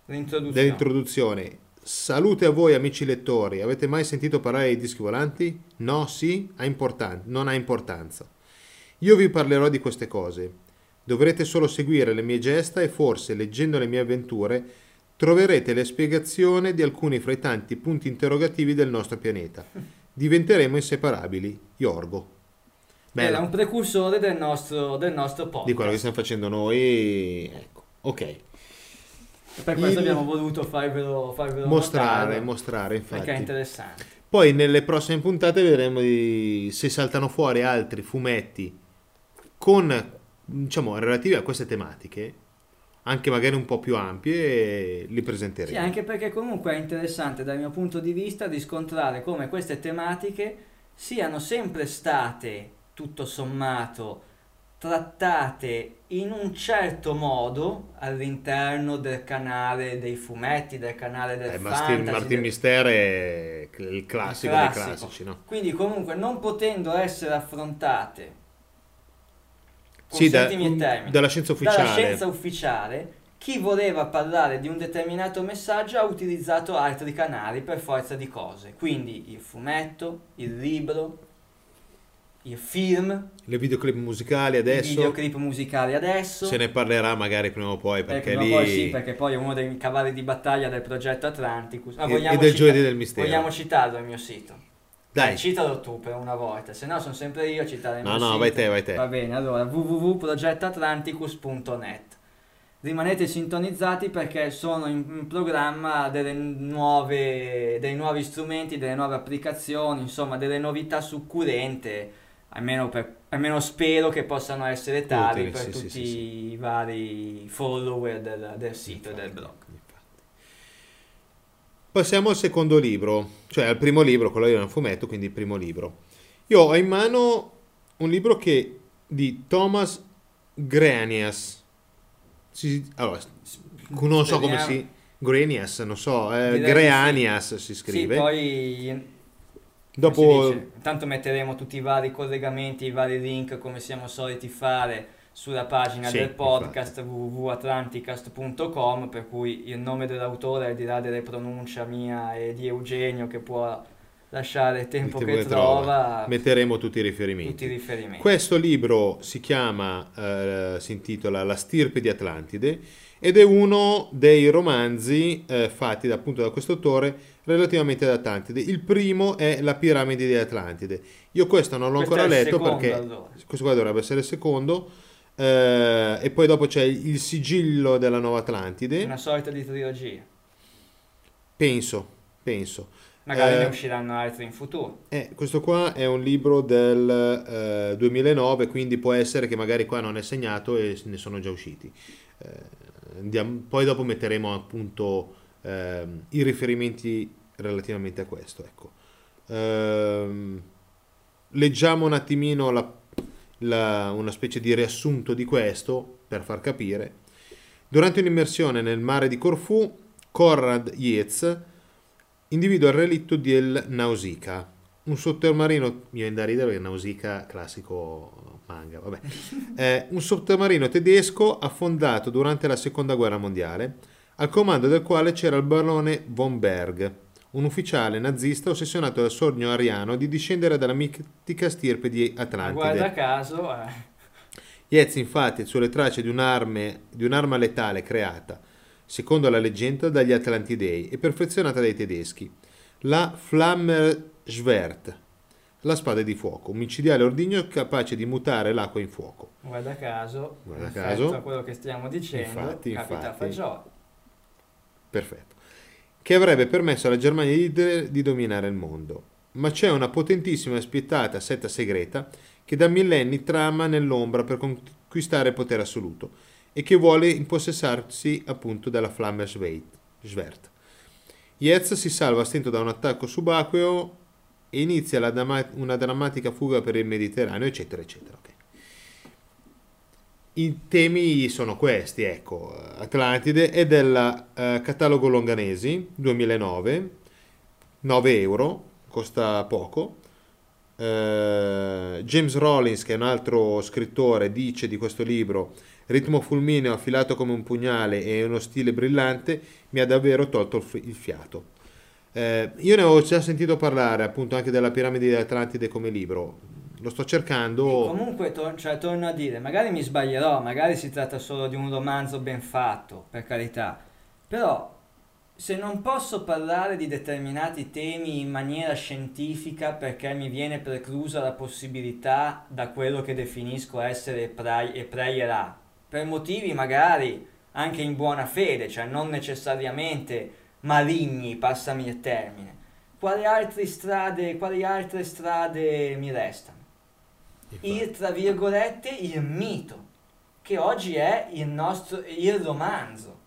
L'introduzione. dell'introduzione. Salute a voi amici lettori, avete mai sentito parlare di dischi volanti? No, sì, ha importan- non ha importanza. Io vi parlerò di queste cose. Dovrete solo seguire le mie gesta e forse, leggendo le mie avventure, troverete la spiegazione di alcuni fra i tanti punti interrogativi del nostro pianeta. Diventeremo inseparabili. Yorgo. Era Bella, un precursore del nostro, del nostro podcast. di quello che stiamo facendo noi. Ecco, ok. Per questo Il- abbiamo voluto farvelo, farvelo Mostrare, notare, mostrare, infatti. Perché è interessante. Poi nelle prossime puntate vedremo di- se saltano fuori altri fumetti con, diciamo, relativi a queste tematiche, anche magari un po' più ampie, e li presenteremo. Sì, anche perché comunque è interessante dal mio punto di vista riscontrare come queste tematiche siano sempre state, tutto sommato, trattate in un certo modo all'interno del canale dei fumetti, del canale del Eh, fantasy. Martin del- Mister è il classico, il dei classico. classici, no? Quindi comunque non potendo essere affrontate, Sì, da- il termine, dalla scienza ufficiale. dalla scienza ufficiale, chi voleva parlare di un determinato messaggio ha utilizzato altri canali per forza di cose. Quindi il fumetto, il libro, il film, Le videoclip musicali i adesso videoclip musicali adesso. se ne parlerà magari prima o poi Eh, perché o lì poi sì, perché poi è uno dei cavalli di battaglia del progetto Atlanticus. Ah, E- vogliamo e del cita- giovedì del mistero. Vogliamo citarlo il mio sito. Dai. Eh, citalo tu per una volta, se no sono sempre io a citare il No, mio no, sito. vai te, vai te. Va bene, allora www.progettoatlanticus.net. Rimanete sintonizzati perché sono in, in programma delle nuove, dei nuovi strumenti, delle nuove applicazioni, insomma delle novità succulente, almeno, per- almeno spero che possano essere tali Utili, per sì, sì, tutti sì, sì. i vari follower del, del sito e del blog. Passiamo al secondo libro, cioè al primo libro, quello era un fumetto, quindi il primo libro. Io ho in mano un libro che di Thomas Grenias. Si- allora, non so come si Grenias, non so, eh, sì. Greanias si Sì, scrive. poi Dopo dice? Intanto metteremo tutti i vari collegamenti, i vari link come siamo soliti fare sulla pagina Sì, del podcast www.atlanticast.com per cui il nome dell'autore al di là delle pronuncia mia e di Eugenio che può lasciare il tempo che, che trova, metteremo tutti i riferimenti. tutti i riferimenti. Questo libro si chiama, eh, si intitola La stirpe di Atlantide ed è uno dei romanzi eh, fatti da- appunto da questo autore relativamente ad Atlantide. Il primo è La piramide di Atlantide. Io questo non l'ho Questo ancora letto secondo, perché allora. questo qua dovrebbe essere il secondo. eh, e poi dopo c'è il sigillo della Nuova Atlantide. Una sorta di trilogia. Penso, penso. Magari Eh, ne usciranno altri in futuro. Eh, questo qua è un libro del eh, 2009, quindi può essere che magari qua non è segnato e ne sono già usciti. Eh, andiamo- poi dopo metteremo appunto ehm, i riferimenti relativamente a questo. Ecco. Ehm, leggiamo un attimino la- la- una specie di riassunto di questo per far capire. Durante un'immersione nel mare di Corfù, Conrad Yates individua il relitto del Nausicaa, un sottomarino, mi viene da ridere perché Nausicaa classico manga, vabbè, [LAUGHS] Eh, un sottomarino tedesco affondato durante la seconda guerra mondiale, al comando del quale c'era il barone von Berg, un ufficiale nazista ossessionato dal sogno ariano di discendere dalla mitica stirpe di Atlantide. guarda caso, eh, Yates infatti è sulle tracce di di un'arma letale creata, secondo la leggenda, dagli Atlantidei e perfezionata dai tedeschi, la Flammerschwert, la spada di fuoco, un micidiale ordigno capace di mutare l'acqua in fuoco. guarda caso, Guarda caso. a quello che stiamo dicendo, Infatti, capita infatti. fagioli. Perfetto. Che avrebbe permesso alla Germania di Hitler di dominare il mondo. Ma c'è una potentissima e spietata setta segreta che da millenni trama nell'ombra per conquistare il potere assoluto e che vuole impossessarsi appunto della Flammerschwert. Yates si salva a stento da un attacco subacqueo e inizia dama- una drammatica fuga per il Mediterraneo, eccetera, eccetera. ok. I temi sono questi, ecco, Atlantide è del eh, catalogo Longanesi 2009, 9 euro, costa poco, Eh, James Rollins, che è un altro scrittore, dice di questo libro: Ritmo fulmineo, affilato come un pugnale e uno stile brillante, mi ha davvero tolto il fiato. Eh, io ne avevo già sentito parlare appunto anche della piramide di Atlantide come libro. Lo sto cercando. E comunque, to- cioè, torno a dire, magari mi sbaglierò, magari si tratta solo di un romanzo ben fatto, per carità. Però, se non posso parlare di determinati temi in maniera scientifica perché mi viene preclusa la possibilità da quello che definisco essere Eprai- Epraierà, per motivi magari anche in buona fede, cioè non necessariamente maligni, passami il termine, quali altre strade, quali altre strade mi restano? il tra virgolette il mito che oggi è il nostro il romanzo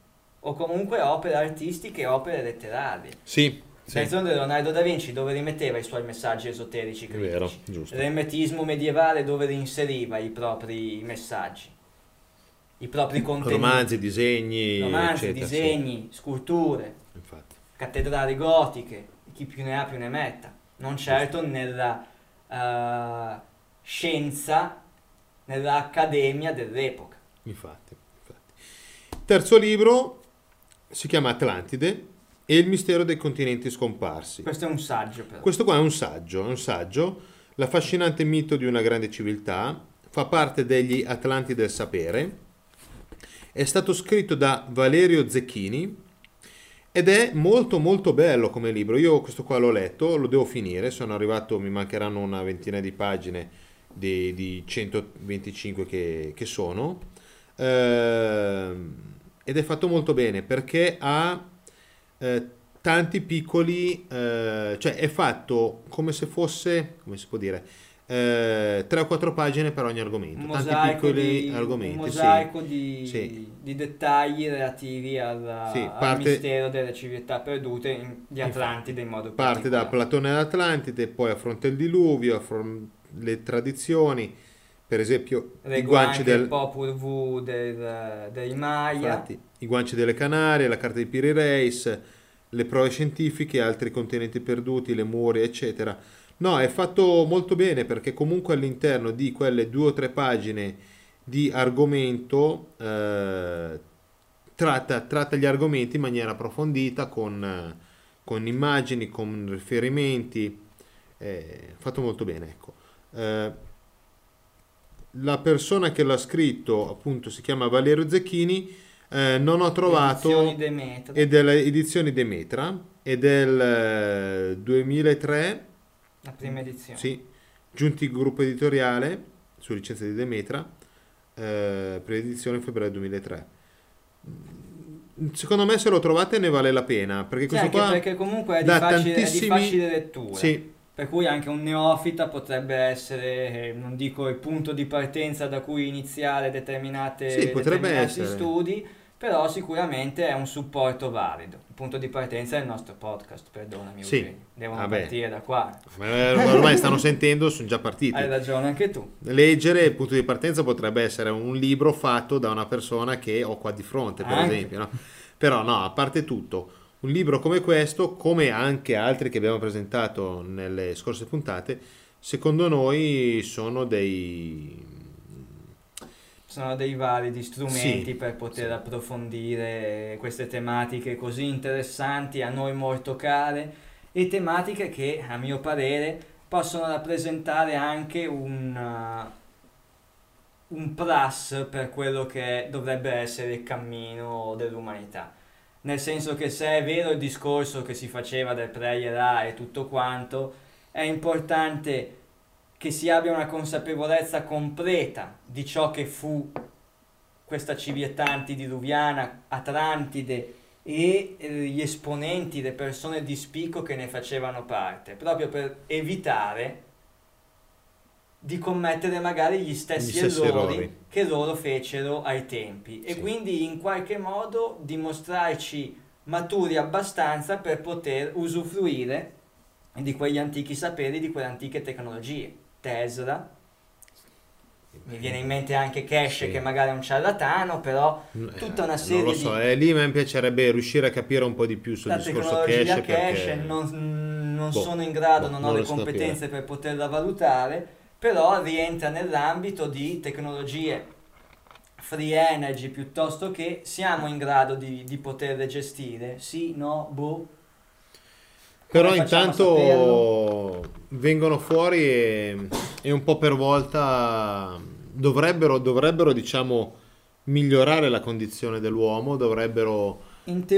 o comunque opere artistiche opere letterarie. Sì, sì, D'altronde Leonardo da Vinci dove rimetteva i suoi messaggi esoterici critici vero, giusto. l'ermetismo medievale dove rinseriva i propri messaggi? I propri contenuti. Romanzi, disegni, romanzi eccetera, sì, disegni sculture infatti. cattedrali gotiche, chi più ne ha più ne metta, non certo nella eh, scienza, nell'accademia dell'epoca. Infatti, infatti. Terzo libro si chiama Atlantide e il mistero dei continenti scomparsi. Questo è un saggio però. Questo qua è un saggio, è un saggio, l'affascinante mito di una grande civiltà, fa parte degli Atlanti del sapere, è stato scritto da Valerio Zecchini ed è molto molto bello come libro. Io questo qua l'ho letto, lo devo finire, sono arrivato, mi mancheranno una ventina di pagine di, di 125 che, che sono. Ehm, ed è fatto molto bene perché ha eh, tanti piccoli, eh, cioè è fatto come se fosse, come si può dire, eh, tre o quattro pagine per ogni argomento, Un tanti mosaico, piccoli di, argomenti. un sì. mosaico di, Sì. di dettagli relativi alla- Sì, al parte- mistero delle civiltà perdute in- di Atlantide in modo Parte da. Platone all'Atlantide, poi affronta il diluvio, affronta le tradizioni, per esempio i Leggo guanci, del- Popol Vuh del, dei Maya. infatti, i guanci delle Canarie, la carta di Piri Reis, le prove scientifiche, altri continenti perduti, le Mure, eccetera. No, è fatto molto bene perché comunque all'interno di quelle due o tre pagine di argomento eh, tratta, tratta gli argomenti in maniera approfondita con, eh, con immagini, con riferimenti. È fatto molto bene, ecco. Eh, la persona che l'ha scritto appunto si chiama Valerio Zecchini. eh, non ho trovato Edizioni Demetra. è delle edizioni Demetra è del eh, 2003 La prima edizione. sì, giunti il gruppo editoriale su licenza di Demetra eh, per edizione febbraio 2003 secondo me se lo trovate ne vale la pena perché Sì, questo anche qua perché comunque è di, facile, è di tantissimi- facile lettura. sì, Per cui anche un neofita potrebbe essere, eh, non dico il punto di partenza da cui iniziare determinate, Sì, determinati essere. studi, però sicuramente è un supporto valido. Il punto di partenza è il nostro podcast, perdonami Sì. Eugenio. Devono Vabbè. partire da qua. eh, ormai stanno sentendo sono già partiti Hai ragione anche tu. leggere il punto di partenza potrebbe essere un libro fatto da una persona che ho qua di fronte, per Anche. esempio. no? Però no, a parte tutto, un libro come questo, come anche altri che abbiamo presentato nelle scorse puntate, secondo noi sono dei... Sono dei validi strumenti Sì, per poter sì. approfondire queste tematiche così interessanti, a noi molto care e tematiche che, a mio parere, possono rappresentare anche un, uh, un plus per quello che dovrebbe essere il cammino dell'umanità. Nel senso che se è vero il discorso che si faceva del prayer e tutto quanto, è importante che si abbia una consapevolezza completa di ciò che fu questa civiltà antidiluviana, Atlantide e eh, gli esponenti, le persone di spicco che ne facevano parte, proprio per evitare di commettere magari gli stessi, Gli stessi errori, errori. che loro fecero ai tempi e Sì. quindi in qualche modo dimostrarci maturi abbastanza per poter usufruire di quegli antichi saperi, di quelle antiche tecnologie. Tesla, mi viene in mente anche Cash Sì. che magari è un ciarlatano, però tutta una serie non lo so, di- eh, lì a me piacerebbe riuscire a capire un po' di più sul la discorso tecnologia cash, cash perché... non, non Boh, sono in grado, boh, non non ho le riesco a competenze per poterla valutare, però rientra nell'ambito di tecnologie free energy piuttosto che siamo in grado di, di poterle gestire. Sì, no, boh. Però intanto vengono fuori e, e un po' per volta dovrebbero, dovrebbero, diciamo, migliorare la condizione dell'uomo, dovrebbero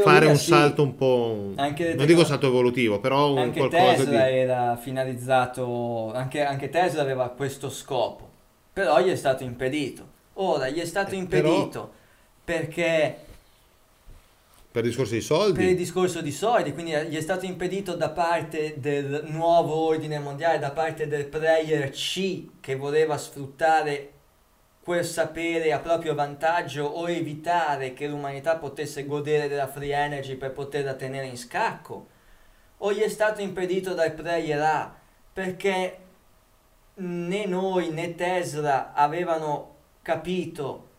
fare un sì. salto un po'... Anche non tecno- dico salto evolutivo, però un Anche qualcosa Tesla di... era finalizzato, anche, anche Tesla aveva questo scopo, però gli è stato impedito. Ora gli è stato Eh, impedito perché Per discorsi di per il soldi? discorso di soldi, quindi gli è stato impedito da parte del nuovo ordine mondiale, da parte del player C che voleva sfruttare quel sapere a proprio vantaggio o evitare che l'umanità potesse godere della free energy per poterla tenere in scacco, o gli è stato impedito dal player A perché né noi né Tesla avevano capito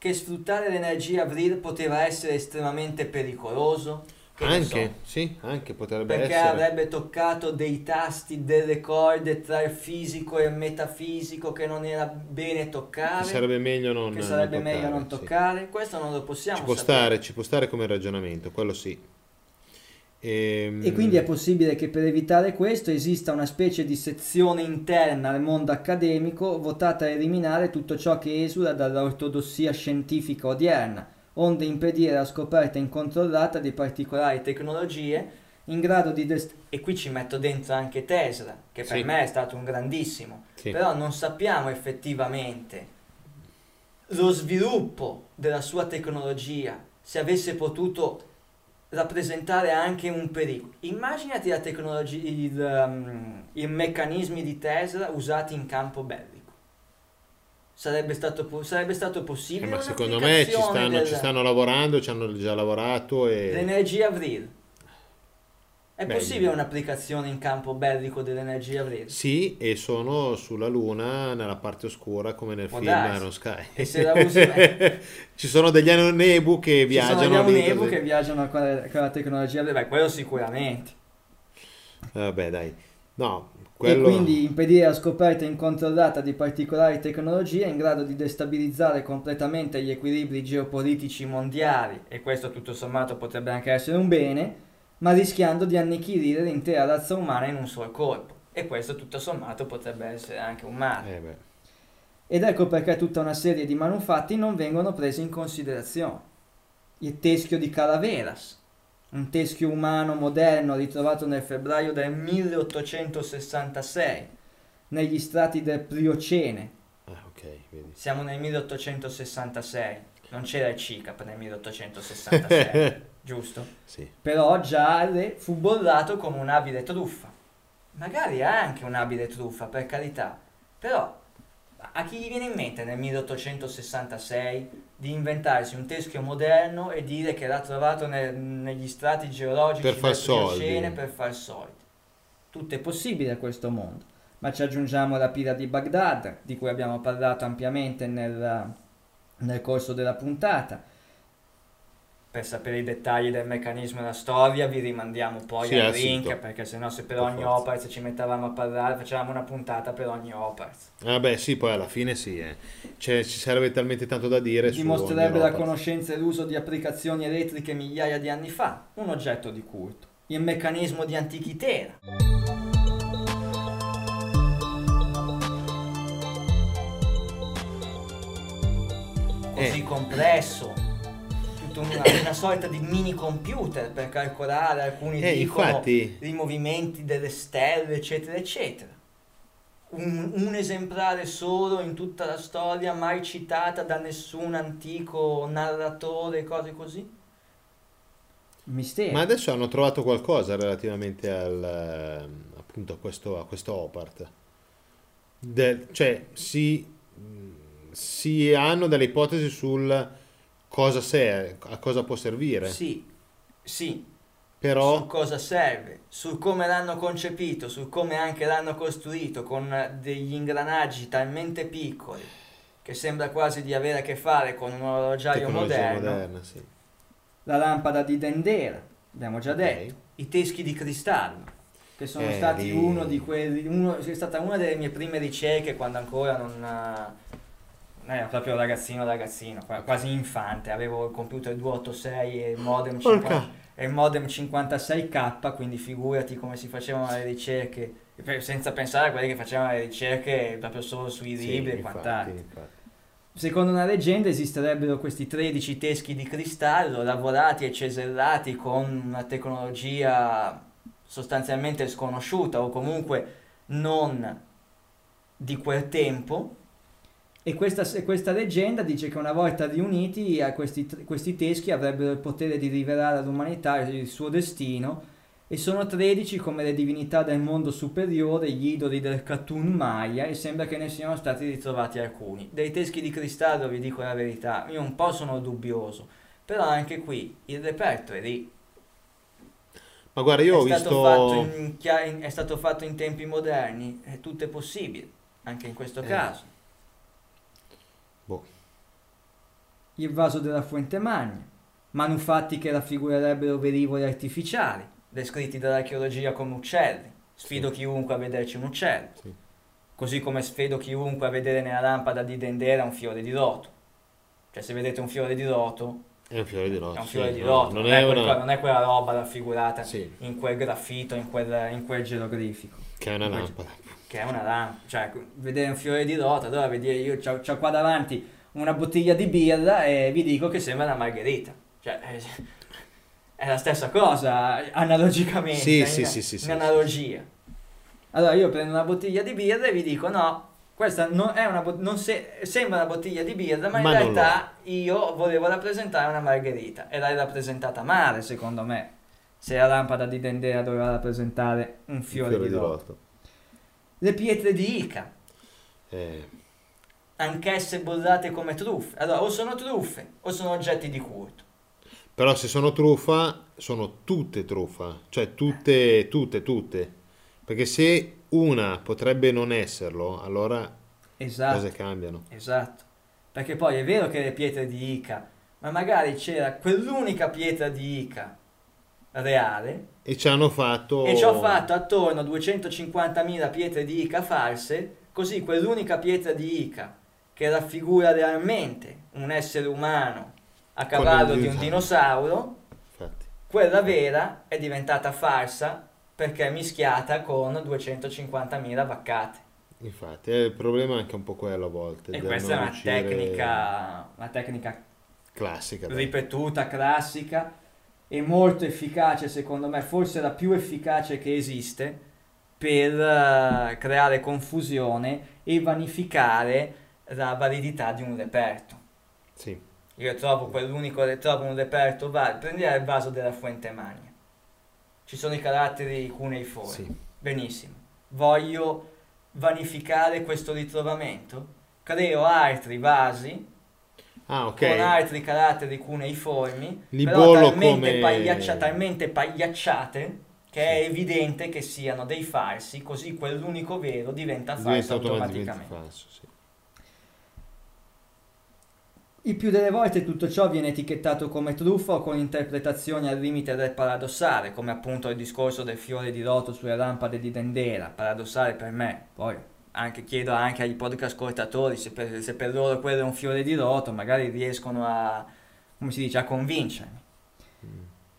che sfruttare l'energia Vril poteva essere estremamente pericoloso. Che ne so, Anche, sì, anche potrebbe perché essere. avrebbe toccato dei tasti, delle corde tra il fisico e il metafisico che non era bene toccare, Che sarebbe meglio non, che sarebbe non meglio non sì. toccare. Questo non lo possiamo Ci può sapere. stare, ci può stare come ragionamento, quello sì. Ehm, E quindi è possibile che per evitare questo esista una specie di sezione interna al mondo accademico votata a eliminare tutto ciò che esula dall'ortodossia scientifica odierna, onde impedire la scoperta incontrollata di particolari tecnologie in grado di... dest- e qui ci metto dentro anche Tesla, che per Sì. me è stato un grandissimo, sì. però non sappiamo effettivamente lo sviluppo della sua tecnologia se avesse potuto rappresentare anche un pericolo. Immaginati la tecnologia, il, um, i meccanismi di Tesla usati in campo bellico. Sarebbe stato, po- sarebbe stato Eh, possibile ma secondo me ci stanno, del- ci stanno lavorando, ci hanno già lavorato e... L'energia Vril. È Beh, possibile un'applicazione in campo bellico dell'energia Vril? Sì, e sono sulla Luna nella parte oscura come nel Può film darsi. Iron Sky. E se la usi- [LAUGHS] Ci sono degli anebu che Ci viaggiano sono gli lì Amunebu così. che viaggiano con la, con la tecnologia Vril. Beh, quello sicuramente. Vabbè, dai. No, quello... E quindi impedire la scoperta incontrollata di particolari tecnologie in grado di destabilizzare completamente gli equilibri geopolitici mondiali, e questo tutto sommato potrebbe anche essere un bene, ma rischiando di annichilire l'intera razza umana in un sol colpo. E questo tutto sommato potrebbe essere anche un male. Eh. Ed ecco perché tutta una serie di manufatti non vengono presi in considerazione. Il teschio di Calaveras, un teschio umano moderno ritrovato nel febbraio del 1866 negli strati del Pliocene. Ah, ok, vedi. Siamo nel 1866, non c'era il CICAP nel 1866, [LAUGHS] giusto? Sì. Però Giarre fu bollato come un'abile truffa. Magari anche un'abile truffa, per carità. Però a chi gli viene in mente nel 1866 di inventarsi un teschio moderno e dire che l'ha trovato nel- negli strati geologici Per far soldi. per far soldi? Tutto è possibile a questo mondo. Ma ci aggiungiamo la pira di Baghdad, di cui abbiamo parlato ampiamente nel, nel corso della puntata. Per sapere i dettagli del meccanismo e la storia vi rimandiamo poi Sì, al link, sito. perché sennò se per Per ogni forza. Opars ci mettevamo a parlare, facevamo una puntata per ogni Opars. Vabbè, sì, poi alla fine sì, eh. Cioè, ci sarebbe talmente tanto da dire Dimostrerebbe la conoscenza e l'uso di applicazioni elettriche migliaia di anni fa, un oggetto di culto. Il meccanismo di Antichitera. Così Eh. complesso, una, una sorta di mini computer per calcolare, alcuni Eh, dicono infatti, i movimenti delle stelle, eccetera, eccetera. Un, un esemplare solo in tutta la storia, mai citata da nessun antico narratore, cose così? Mistero. ma adesso hanno trovato qualcosa relativamente al, ehm, appunto a questo, a questo Opart. Del- cioè, si, si hanno delle ipotesi sul cosa serve, a cosa può servire. Sì, sì, Però, su cosa serve, su come l'hanno concepito, su come anche l'hanno costruito con degli ingranaggi talmente piccoli che sembra quasi di avere a che fare con un orologiaio tecnologia moderno. moderna, sì. La lampada di Dendera, abbiamo già Ok. detto, i teschi di cristallo. che sono Eh, stati lì- uno di quelli, uno, è stata una delle mie prime ricerche quando ancora non, eh, non era proprio ragazzino ragazzino, qua- quasi infante, avevo il computer 286 e il modem, 50 e il modem 56k, quindi figurati come si facevano le ricerche, e senza pensare a quelli che facevano le ricerche proprio solo sui Sì, libri e infatti, quant'altro. Secondo una leggenda esisterebbero questi 13 teschi di cristallo lavorati e cesellati con una tecnologia sostanzialmente sconosciuta o comunque non di quel tempo. E questa, questa leggenda dice che una volta riuniti a questi, questi teschi avrebbero il potere di rivelare all'umanità il suo destino e sono 13 come le divinità del mondo superiore, gli idoli del cartoon Maya e sembra che ne siano stati ritrovati alcuni. Dei teschi di cristallo vi dico la verità, io un po' sono dubbioso, però anche qui il reperto è lì. Ma guarda, io ho è, stato fatto visto... in, chia- in- è stato fatto in tempi moderni, è tutto è possibile, anche in questo Eh. caso. Il vaso della Fuente Magna, manufatti che raffigurerebbero velivoli artificiali, descritti dall'archeologia come uccelli. Sfido Sì. chiunque a vederci un uccello. Sì. Così come sfido chiunque a vedere nella lampada di Dendera un fiore di loto. Cioè se vedete un fiore di loto, È un fiore di loto. è un sì, fiore di no, loto, non, non, è è quel- una... non è quella roba raffigurata Sì, in quel graffito, in quel, in quel geroglifico. che è una lampada. Che è una lampada. Cioè, vedere un fiore di loto, allora vedere io c'ho, c'ho qua davanti una bottiglia di birra e vi dico che sembra una margherita. Cioè, è, è la stessa cosa, analogicamente. Sì, in, sì, sì, sì, in sì, analogia. Allora io prendo una bottiglia di birra e vi dico no, questa non è una non se- sembra una bottiglia di birra, ma in Ma lo realtà io volevo rappresentare una margherita e l'hai rappresentata male, secondo me. Se la lampada di Dendera doveva rappresentare un fiore, di loto. Le pietre di Ica, Eh, anch'esse bollate come truffe. Allora, o sono truffe o sono oggetti di culto. Però se sono truffa, sono tutte truffa. Cioè tutte, tutte, tutte. Perché se una potrebbe non esserlo, allora Esatto. cose cambiano. Esatto. Perché poi è vero che le pietre di Ica, ma magari c'era quell'unica pietra di Ica reale E ci hanno fatto... e ci ho fatto attorno 250.000 pietre di Ica false, così quell'unica pietra di Ica che raffigura realmente un essere umano a cavallo di un dinosauro. Infatti. quella vera è diventata falsa perché è mischiata con 250.000 vaccate. Infatti, il problema è anche un po' quello a volte. E questa è una riuscire- tecnica, una tecnica classica. dai. ripetuta, classica e molto efficace secondo me, forse la più efficace che esiste per eh, creare confusione e vanificare la validità di un reperto. Sì. Io trovo quell'unico, trovo un reperto valido, prendi il vaso della Fuente Magna. Ci sono i caratteri cuneiformi. Sì. Benissimo. Voglio vanificare questo ritrovamento. Creo altri vasi Ah, ok. con altri caratteri cuneiformi, Li però talmente, come- pagliaccia- talmente pagliacciate che è Sì. evidente che siano dei falsi, così quell'unico vero diventa falso Diventa automaticamente automaticamente. falso, sì. Il più delle volte tutto ciò viene etichettato come truffa o con interpretazioni al limite del paradossale, come appunto il discorso del fiore di loto sulle lampade di Dendera, paradossale per me, poi anche, chiedo anche ai podcast ascoltatori se per, se per loro quello è un fiore di loto, magari riescono a, come si dice, a convincermi.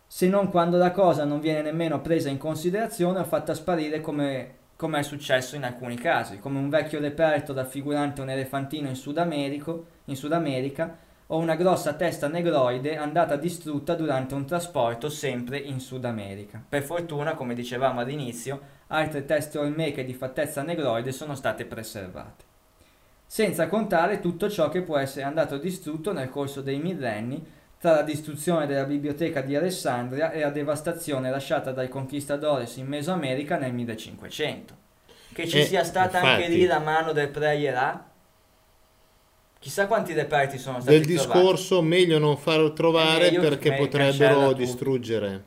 Se non quando la cosa non viene nemmeno presa in considerazione o fatta sparire come, come è successo in alcuni casi, come un vecchio reperto raffigurante un elefantino in Sud, Americo- in Sud America o una grossa testa negroide andata distrutta durante un trasporto sempre in Sud America. Per fortuna, come dicevamo all'inizio, altre teste olmeche di fattezza negroide sono state preservate. Senza contare tutto ciò che può essere andato distrutto nel corso dei millenni tra la distruzione della biblioteca di Alessandria e la devastazione lasciata dai conquistadores in Mesoamerica nel 1500. Che ci Eh, sia stata anche infatti. lì la mano del Preierà? Chissà quanti reperti sono stati Del trovati. discorso meglio non farlo trovare meglio perché che potrebbero distruggere.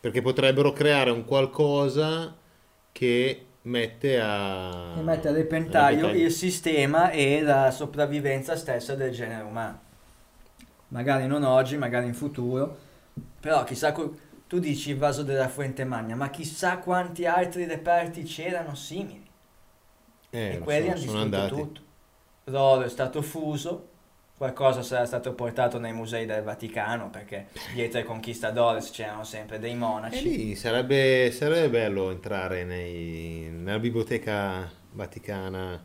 Perché potrebbero creare un qualcosa che mette a... E mette a repentaglio. il sistema e la sopravvivenza stessa del genere umano. Magari non oggi, magari in futuro, però chissà tu dici il vaso della Fuente Magna, ma chissà quanti altri reperti c'erano simili. Eh, e quelli so, hanno sono distrutto andati. tutto. L'oro è stato fuso, qualcosa sarà stato portato nei musei del Vaticano, perché dietro ai conquistadores c'erano sempre dei E monaci. lì sarebbe, sarebbe bello entrare nei- nella biblioteca vaticana,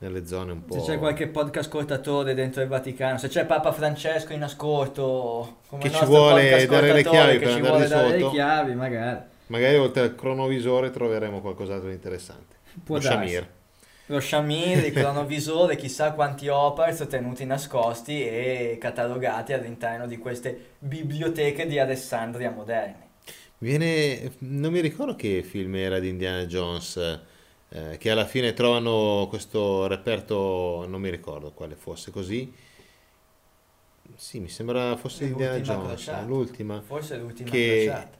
nelle zone un po'... Se c'è qualche podcast ascoltatore dentro il Vaticano, se c'è Papa Francesco in ascolto, come Che ci vuole dare le chiavi che per ci andarli vuole dare le sotto. chiavi, magari. Magari oltre al cronovisore troveremo qualcos'altro di interessante. Può Lo darsi. Shamir. Lo Shamir, il cronovisore, chissà quanti Opars tenuti nascosti e catalogati all'interno di queste biblioteche di Alessandria moderne. Viene, non mi ricordo che film era di Indiana Jones, eh, che alla fine trovano questo reperto, non mi ricordo quale fosse così. Sì, mi sembra fosse Indiana Jones, crociata. l'ultima. Forse l'ultima Che- crociata.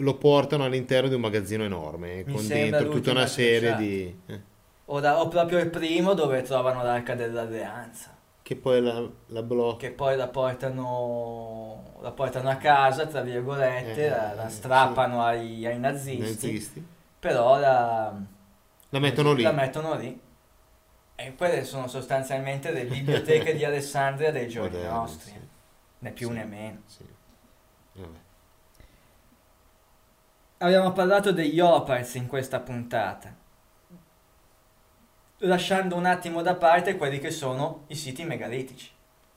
Lo portano all'interno di un magazzino enorme, Mi con dentro tutta una serie crociata. di... eh, O, da- o proprio il primo dove trovano l'arca dell'alleanza. che poi la, la blocca. che poi la portano, la portano a casa, tra virgolette, Eh, la, la sì. strappano ai, ai nazisti, nazisti. però la, La mettono lì. la mettono lì. E quelle sono sostanzialmente le biblioteche di [LAUGHS] Alessandria dei giorni Moderni, nostri, sì, né più Sì. né meno. sì. Abbiamo parlato degli Opals in questa puntata, lasciando un attimo da parte quelli che sono i siti megalitici,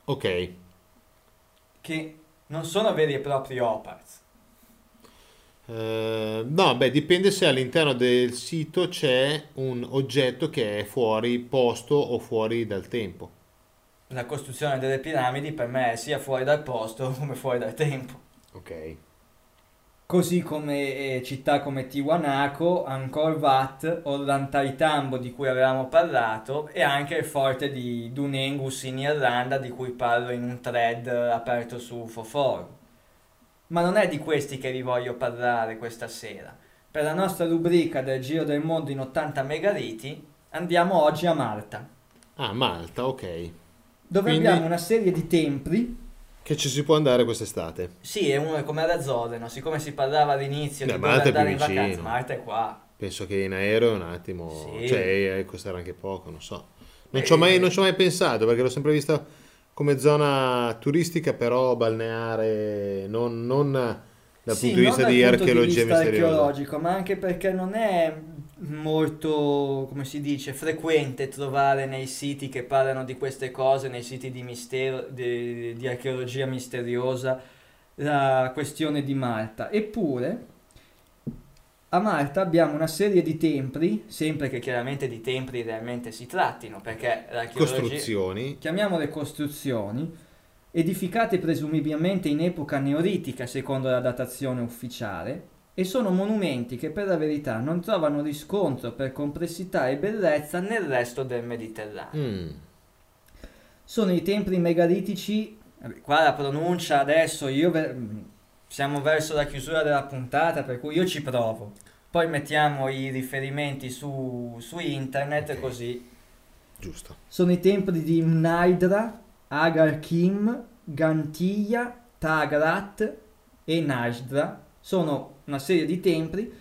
Ok, che non sono veri e propri Opals. Eh, no, beh, dipende se all'interno del sito c'è un oggetto che è fuori posto o fuori dal tempo. La costruzione delle piramidi per me è sia fuori dal posto [LAUGHS] come fuori dal tempo. Ok. Così come eh, città come Tiwanaku, Angkor Wat, Ollantaytambo di cui avevamo parlato e anche il forte di Dunengus in Irlanda di cui parlo in un thread aperto su UFO Forum. Ma non è di questi che vi voglio parlare questa sera. Per la nostra rubrica del Giro del Mondo in 80 megaliti andiamo oggi a Malta, Ah, Malta, ok. dove Quindi- abbiamo una serie di templi Che ci si può andare quest'estate. Sì, è uno come ad Azzorre, no? Siccome si parlava all'inizio Beh, di Malta andare in vacanza, vicino. Malta è qua. Penso che in aereo un attimo, Sì. cioè eh, costerà anche poco, non so. Non Eh, ci ho mai, non ci ho mai pensato perché l'ho sempre vista come zona turistica, però balneare, non, non dal Sì, punto di non vista dal di punto archeologia vista misteriosa. archeologico, ma anche perché non è molto, come si dice, frequente trovare nei siti che parlano di queste cose, nei siti di, mistero, di, di archeologia misteriosa, la questione di Malta. Eppure, a Malta abbiamo una serie di templi, sempre che chiaramente di templi realmente si trattino, perché l'archeologia... Costruzioni. chiamiamole costruzioni, edificate presumibilmente in epoca neolitica secondo la datazione ufficiale, e sono monumenti che per la verità non trovano riscontro per complessità e bellezza nel resto del Mediterraneo. Mm. Sono i templi megalitici, qua la pronuncia adesso, io ve- siamo verso la chiusura della puntata, per cui io ci provo. Poi mettiamo i riferimenti su, su internet Ok. così Giusto. sono i templi di Mnaidra, Agar Kim, Gantia, Tagrat e Najdra. Sono una serie di templi,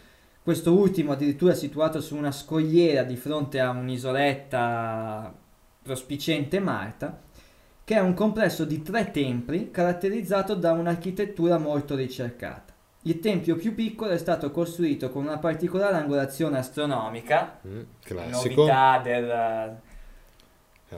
questo ultimo addirittura situato su una scogliera di fronte a un'isoletta prospicente Malta, che è un complesso di tre templi caratterizzato da un'architettura molto ricercata. Il tempio più piccolo è stato costruito con una particolare angolazione astronomica, Mm, Classico. novità del,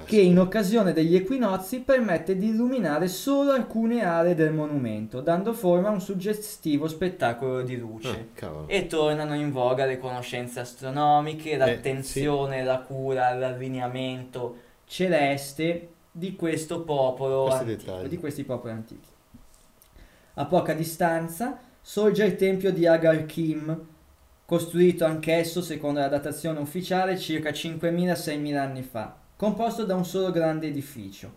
che in occasione degli equinozi permette di illuminare solo alcune aree del monumento, dando forma a un suggestivo spettacolo di luce. Ah. E tornano in voga le conoscenze astronomiche, l'attenzione, sì. la cura all'allineamento celeste di questo popolo antico, di questi popoli antichi. A poca distanza sorge il tempio di Agar Kim, costruito anch'esso secondo la datazione ufficiale circa 5.000-6.000 anni fa, composto da un solo grande edificio,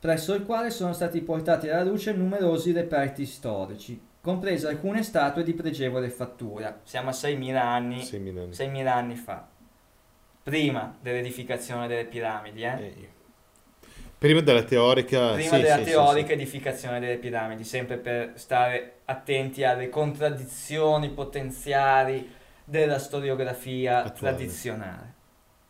presso il quale sono stati portati alla luce numerosi reperti storici, comprese alcune statue di pregevole fattura. Siamo a 6.000 anni, 6.000 anni. 6.000 anni fa, prima dell'edificazione delle piramidi. Eh? Eh, Prima della teorica, prima sì, della sì, teorica sì. edificazione delle piramidi, sempre per stare attenti alle contraddizioni potenziali della storiografia Attuale. tradizionale.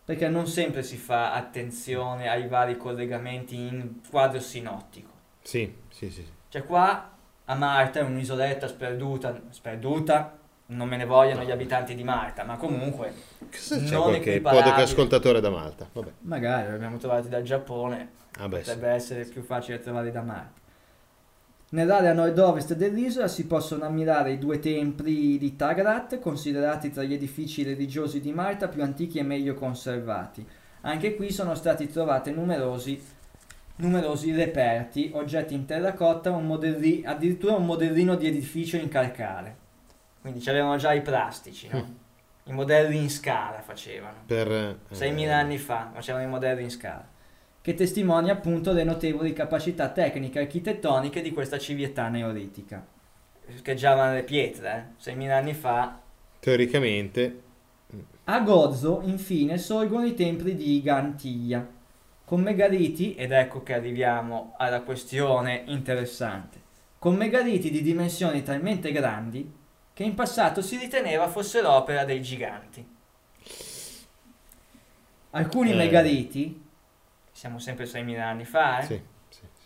Perché non sempre si fa attenzione ai vari collegamenti in quadro sinottico. Sì, sì, sì, sì. Cioè qua a Marta è un'isoletta sperduta, sperduta, non me ne vogliono gli abitanti di Marta, ma comunque Cosa c'è Non qualche equiparabile. podcast ascoltatore da Malta? Vabbè. magari li abbiamo trovati dal Giappone, Vabbè, sì. potrebbe essere più facile trovarli da Marta. Nell'area nord-ovest dell'isola si possono ammirare i due templi di Tagrat, considerati tra gli edifici religiosi di Malta più antichi e meglio conservati. Anche qui sono stati trovati numerosi, numerosi reperti, oggetti in terracotta, un modelli- addirittura un modellino di edificio in calcare. Quindi c'avevano già i plastici, no? I modelli in scala facevano. Per, eh, 6.000 anni fa facevano i modelli in scala, che testimonia appunto le notevoli capacità tecniche e architettoniche di questa civiltà neolitica. Scheggiavano le pietre, eh? 6.000 anni fa. Teoricamente, A Gozo, infine, sorgono i templi di Gantiglia, con megaliti, ed ecco che arriviamo alla questione interessante, con megaliti di dimensioni talmente grandi che in passato si riteneva fosse l'opera dei giganti. Alcuni Eh. megaliti, siamo sempre 6.000 anni fa, eh? sì, sì, sì.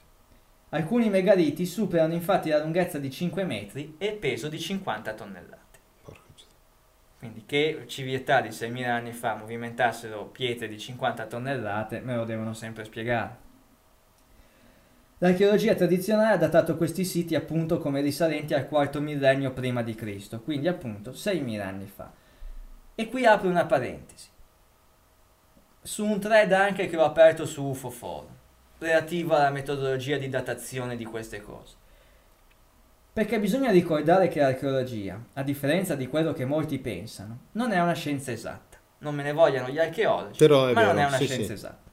alcuni megaliti superano infatti la lunghezza di 5 metri e il peso di 50 tonnellate. Quindi che civiltà di 6.000 anni fa movimentassero pietre di 50 tonnellate me lo devono sempre spiegare. L'archeologia tradizionale ha datato questi siti appunto come risalenti al quarto millennio prima di Cristo, quindi appunto 6.000 anni fa. E qui apro una parentesi. Su un thread anche che ho aperto su UFO Forum, relativo alla metodologia di datazione di queste cose. Perché bisogna ricordare che l'archeologia, a differenza di quello che molti pensano, non è una scienza esatta. Non me ne vogliano gli archeologi, ma non vero, è una sì, scienza sì. esatta.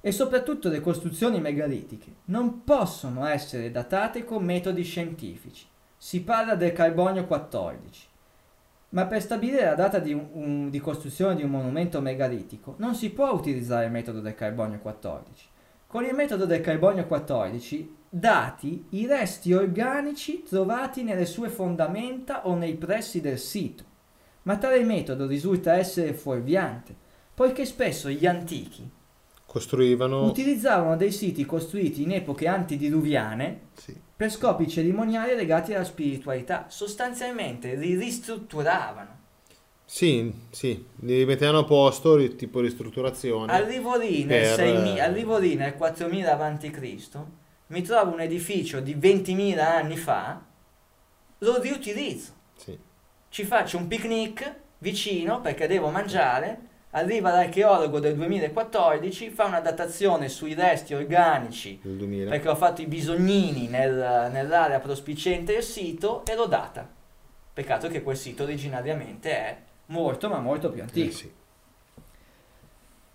E soprattutto le costruzioni megalitiche non possono essere datate con metodi scientifici. Si parla del carbonio 14. Ma per stabilire la data di, un- di costruzione di un monumento megalitico non si può utilizzare il metodo del carbonio 14. Con il metodo del carbonio 14 dati i resti organici trovati nelle sue fondamenta o nei pressi del sito. Ma tale metodo risulta essere fuorviante, poiché spesso gli antichi Costruivano... utilizzavano dei siti costruiti in epoche antidiluviane sì. per scopi cerimoniali legati alla spiritualità. Sostanzialmente li ristrutturavano. Sì, sì, li mettevano a posto, ri- tipo ristrutturazione. Arrivo lì nel, Per- 6000 arrivo lì nel 4000 a.C., mi trovo un edificio di 20.000 anni fa, lo riutilizzo. Sì. Ci faccio un picnic vicino perché devo mangiare. Arriva l'archeologo del 2014, fa una datazione sui resti organici Nel 2000. perché ho fatto i bisognini nel- nell'area prospiciente del sito e lo data. Peccato che quel sito originariamente è molto ma molto più Eh, antico. sì.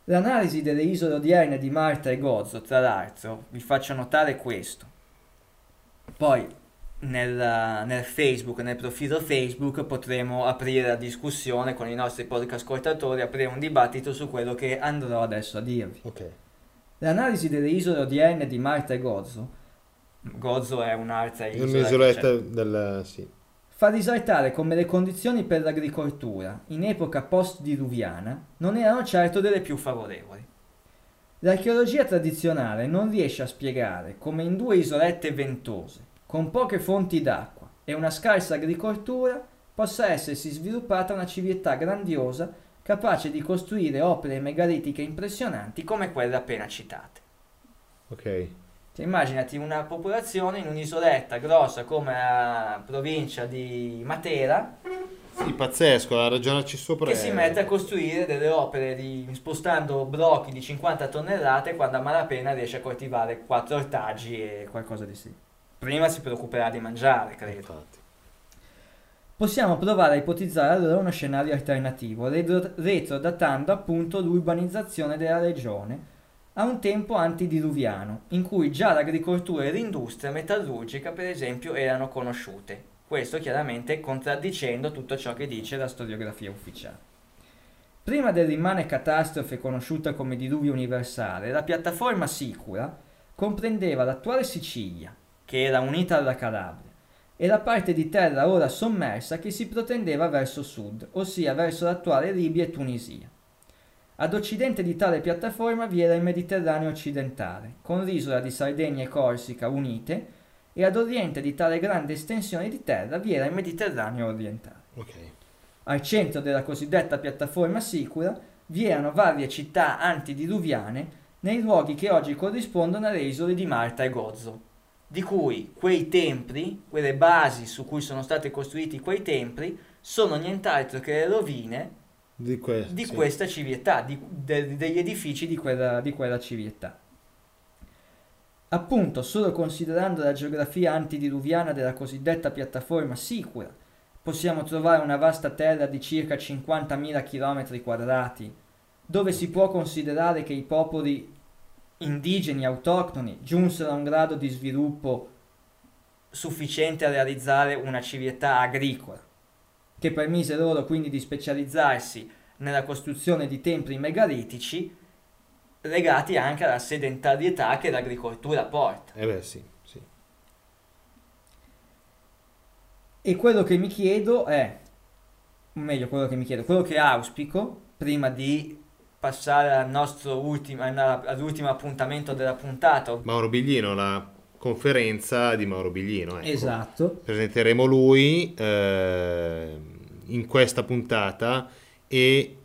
L'analisi delle isole odierne di Malta e Gozo, tra l'altro, vi faccio notare questo. Poi nel, nel Facebook, nel profilo Facebook, potremo aprire la discussione con i nostri podcast ascoltatori, aprire un dibattito su quello che andrò adesso a dirvi. Ok. L'analisi delle isole odierne di Malta e Gozo, Gozo è un'altra isola. un'isoletta del... sì. fa risaltare come le condizioni per l'agricoltura in epoca post-diluviana non erano certo delle più favorevoli. L'archeologia tradizionale non riesce a spiegare come in due isolette ventose, con poche fonti d'acqua e una scarsa agricoltura, possa essersi sviluppata una civiltà grandiosa capace di costruire opere megalitiche impressionanti come quelle appena citate. Ok. Cioè, immaginati una popolazione in un'isoletta grossa come la provincia di Matera Sì, pazzesco, a ragionarci sopra. che è- si mette a costruire delle opere di, spostando blocchi di 50 tonnellate quando a malapena riesce a coltivare 4 ortaggi e qualcosa di simile. Prima si preoccuperà di mangiare, credo. Infatti. Possiamo provare a ipotizzare allora uno scenario alternativo, retro- retrodatando appunto l'urbanizzazione della regione a un tempo antidiluviano, in cui già l'agricoltura e l'industria metallurgica, per esempio, erano conosciute. Questo chiaramente contraddicendo tutto ciò che dice la storiografia ufficiale. Prima dell'immane catastrofe conosciuta come diluvio universale, la piattaforma sicura comprendeva l'attuale Sicilia, che era unita alla Calabria, e la parte di terra ora sommersa che si protendeva verso sud, ossia verso l'attuale Libia e Tunisia. Ad occidente di tale piattaforma vi era il Mediterraneo occidentale, con l'isola di Sardegna e Corsica unite, e ad oriente di tale grande estensione di terra vi era il Mediterraneo orientale. Ok. Al centro della cosiddetta piattaforma sicura vi erano varie città antidiluviane nei luoghi che oggi corrispondono alle isole di Malta e Gozo, di cui quei templi, quelle basi su cui sono stati costruiti quei templi, sono nient'altro che le rovine Di, que- di sì. questa civiltà, di- de- degli edifici di quella, di quella civiltà. Appunto, solo considerando la geografia antidiluviana della cosiddetta piattaforma sicura, possiamo trovare una vasta terra di circa 50.000 km quadrati, dove si può considerare che i popoli indigeni autoctoni giunsero a un grado di sviluppo sufficiente a realizzare una civiltà agricola, che permise loro quindi di specializzarsi nella costruzione di templi megalitici legati anche alla sedentarietà che l'agricoltura porta. Eh beh, sì, sì. E quello che mi chiedo è, o meglio quello che mi chiedo, quello che auspico prima di passare al nostro ultimo, all'ultimo appuntamento della puntata. Mauro Biglino, la conferenza di Mauro Biglino. ecco. Esatto. Presenteremo lui eh, in questa puntata e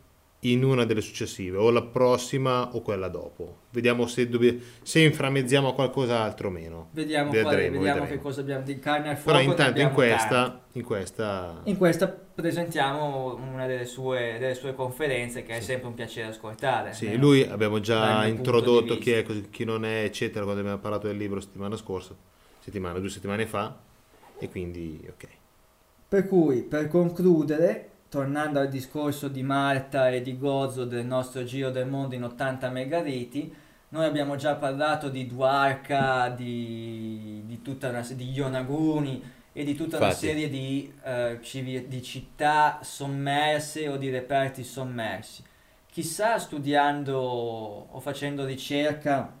in una delle successive, o la prossima o quella dopo. Vediamo se, dobbi- se inframmezziamo a qualcos'altro o meno. Vediamo, quale- Vedremo, vediamo vedremo. che cosa abbiamo di carne al fuoco. Però intanto in questa, in questa In questa presentiamo una delle sue, delle sue conferenze che è Sì. sempre un piacere ascoltare. Sì, lui abbiamo già introdotto chi è, chi non è, eccetera, quando abbiamo parlato del libro settimana scorsa, settimana, due settimane fa, e quindi ok. Per cui, per concludere, tornando al discorso di Malta e di Gozo del nostro giro del mondo in 80 megaliti, noi abbiamo già parlato di Dwarka, di, di, tutta una, di Yonaguni e di tutta una Infatti. serie di, eh, civi- di città sommerse o di reperti sommersi. Chissà studiando o facendo ricerca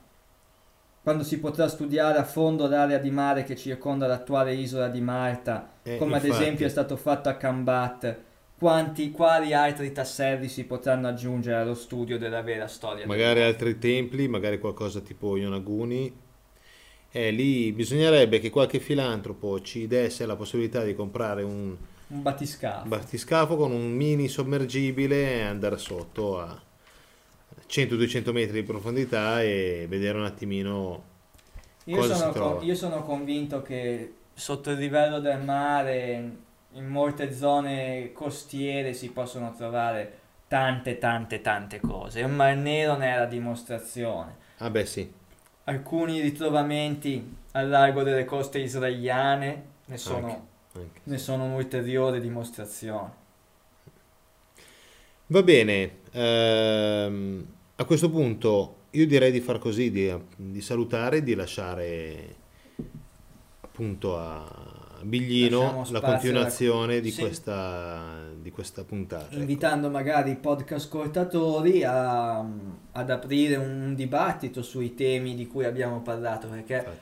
quando si potrà studiare a fondo l'area di mare che circonda l'attuale isola di Malta, Eh, come ad infatti. esempio è stato fatto a Cambat, quanti, quali altri tasselli si potranno aggiungere allo studio della vera storia. Magari altri templi, magari qualcosa tipo Yonaguni. Eh, lì bisognerebbe che qualche filantropo ci desse la possibilità di comprare un Un battiscafo. battiscafo con un mini sommergibile e andare sotto a 100-200 metri di profondità e vedere un attimino Io cosa sono, con- io sono convinto che sotto il livello del mare, in molte zone costiere, si possono trovare tante, tante, tante cose. Il Mar Nero ne è la dimostrazione. Ah beh sì, Alcuni ritrovamenti al largo delle coste israeliane ne sono, Anche. anche. ne sono un'ulteriore dimostrazione. Va bene, ehm, a questo punto io direi di far così, di, di salutare, di lasciare appunto a Biglino la continuazione di, sì. questa, di questa puntata. ecco. Invitando magari i podcast ascoltatori a- ad aprire un dibattito sui temi di cui abbiamo parlato, perché Infatti.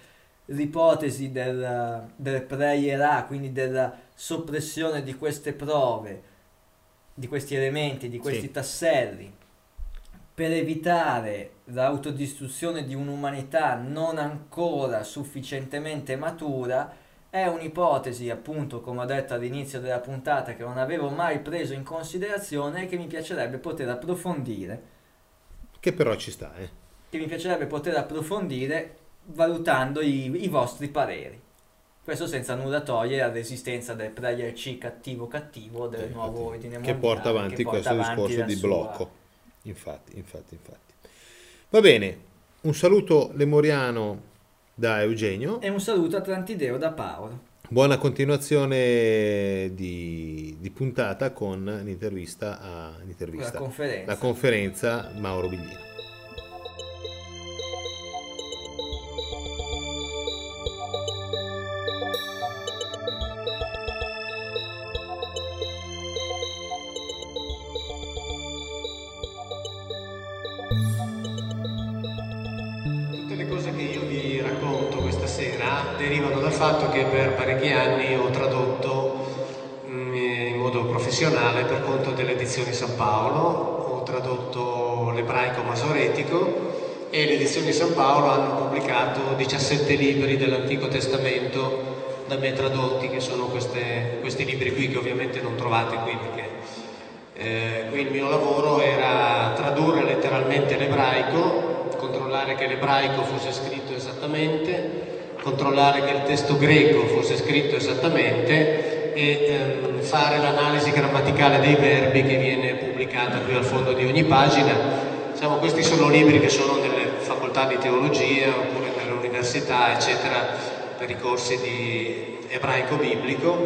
l'ipotesi del, del pre-IRA, quindi della soppressione di queste prove, di questi elementi, di questi Sì. tasselli, per evitare l'autodistruzione di un'umanità non ancora sufficientemente matura, è un'ipotesi, appunto, come ho detto all'inizio della puntata, che non avevo mai preso in considerazione e che mi piacerebbe poter approfondire Che però ci sta, eh. che mi piacerebbe poter approfondire valutando i, i vostri pareri. Questo senza nulla togliere all'esistenza del player C cattivo cattivo del Eh, nuovo infatti, ordine che mondiale, porta avanti che porta questo avanti discorso la di sua- blocco. Infatti, infatti, infatti. Va bene, un saluto lemuriano da Eugenio. E un saluto atlantideo da Paolo. Buona continuazione di, di puntata con l'intervista a La l'intervista, conferenza. la conferenza Mauro Biglino. Che per parecchi anni ho tradotto mm, in modo professionale per conto delle edizioni San Paolo, ho tradotto l'ebraico masoretico e le edizioni San Paolo hanno pubblicato 17 libri dell'Antico Testamento da me tradotti, che sono queste, questi libri qui che ovviamente non trovate qui perché eh, qui il mio lavoro era tradurre letteralmente l'ebraico, controllare che l'ebraico fosse scritto esattamente, controllare che il testo greco fosse scritto esattamente e ehm, fare l'analisi grammaticale dei verbi che viene pubblicata qui al fondo di ogni pagina. Diciamo, questi sono libri che sono nelle facoltà di teologia oppure nelle università, eccetera, per i corsi di ebraico biblico.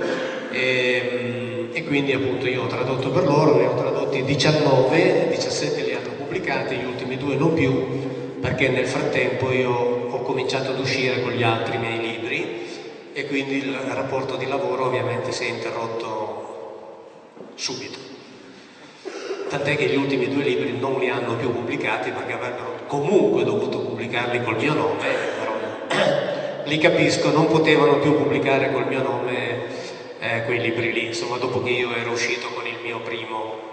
E, e quindi appunto io ho tradotto per loro, ne ho tradotti 19, 17 li hanno pubblicati, gli ultimi due non più, perché nel frattempo io ho cominciato ad uscire con gli altri miei libri e quindi il rapporto di lavoro ovviamente si è interrotto subito. Tant'è che gli ultimi due libri non li hanno più pubblicati perché avrebbero comunque dovuto pubblicarli col mio nome, però [COUGHS] li capisco, non potevano più pubblicare col mio nome eh, quei libri lì, insomma dopo che io ero uscito con il mio primo.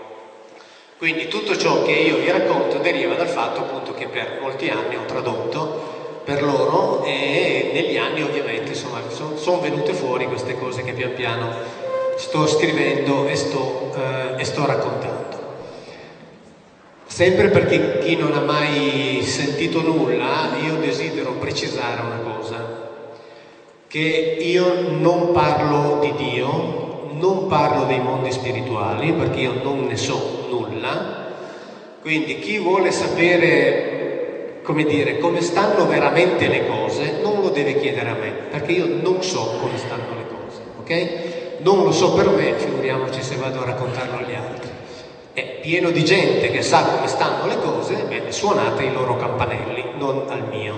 Quindi tutto ciò che io vi racconto deriva dal fatto appunto che per molti anni ho tradotto per loro e negli anni ovviamente insomma sono, sono venute fuori queste cose che pian piano sto scrivendo e sto, eh, e sto raccontando. Sempre perché chi non ha mai sentito nulla, io desidero precisare una cosa che io non parlo di Dio, non parlo dei mondi spirituali perché io non ne so nulla, quindi chi vuole sapere, come dire, come stanno veramente le cose, non lo deve chiedere a me, perché io non so come stanno le cose, ok? Non lo so per me, figuriamoci se vado a raccontarlo agli altri. È pieno di gente che sa come stanno le cose, bene, suonate i loro campanelli, non al mio.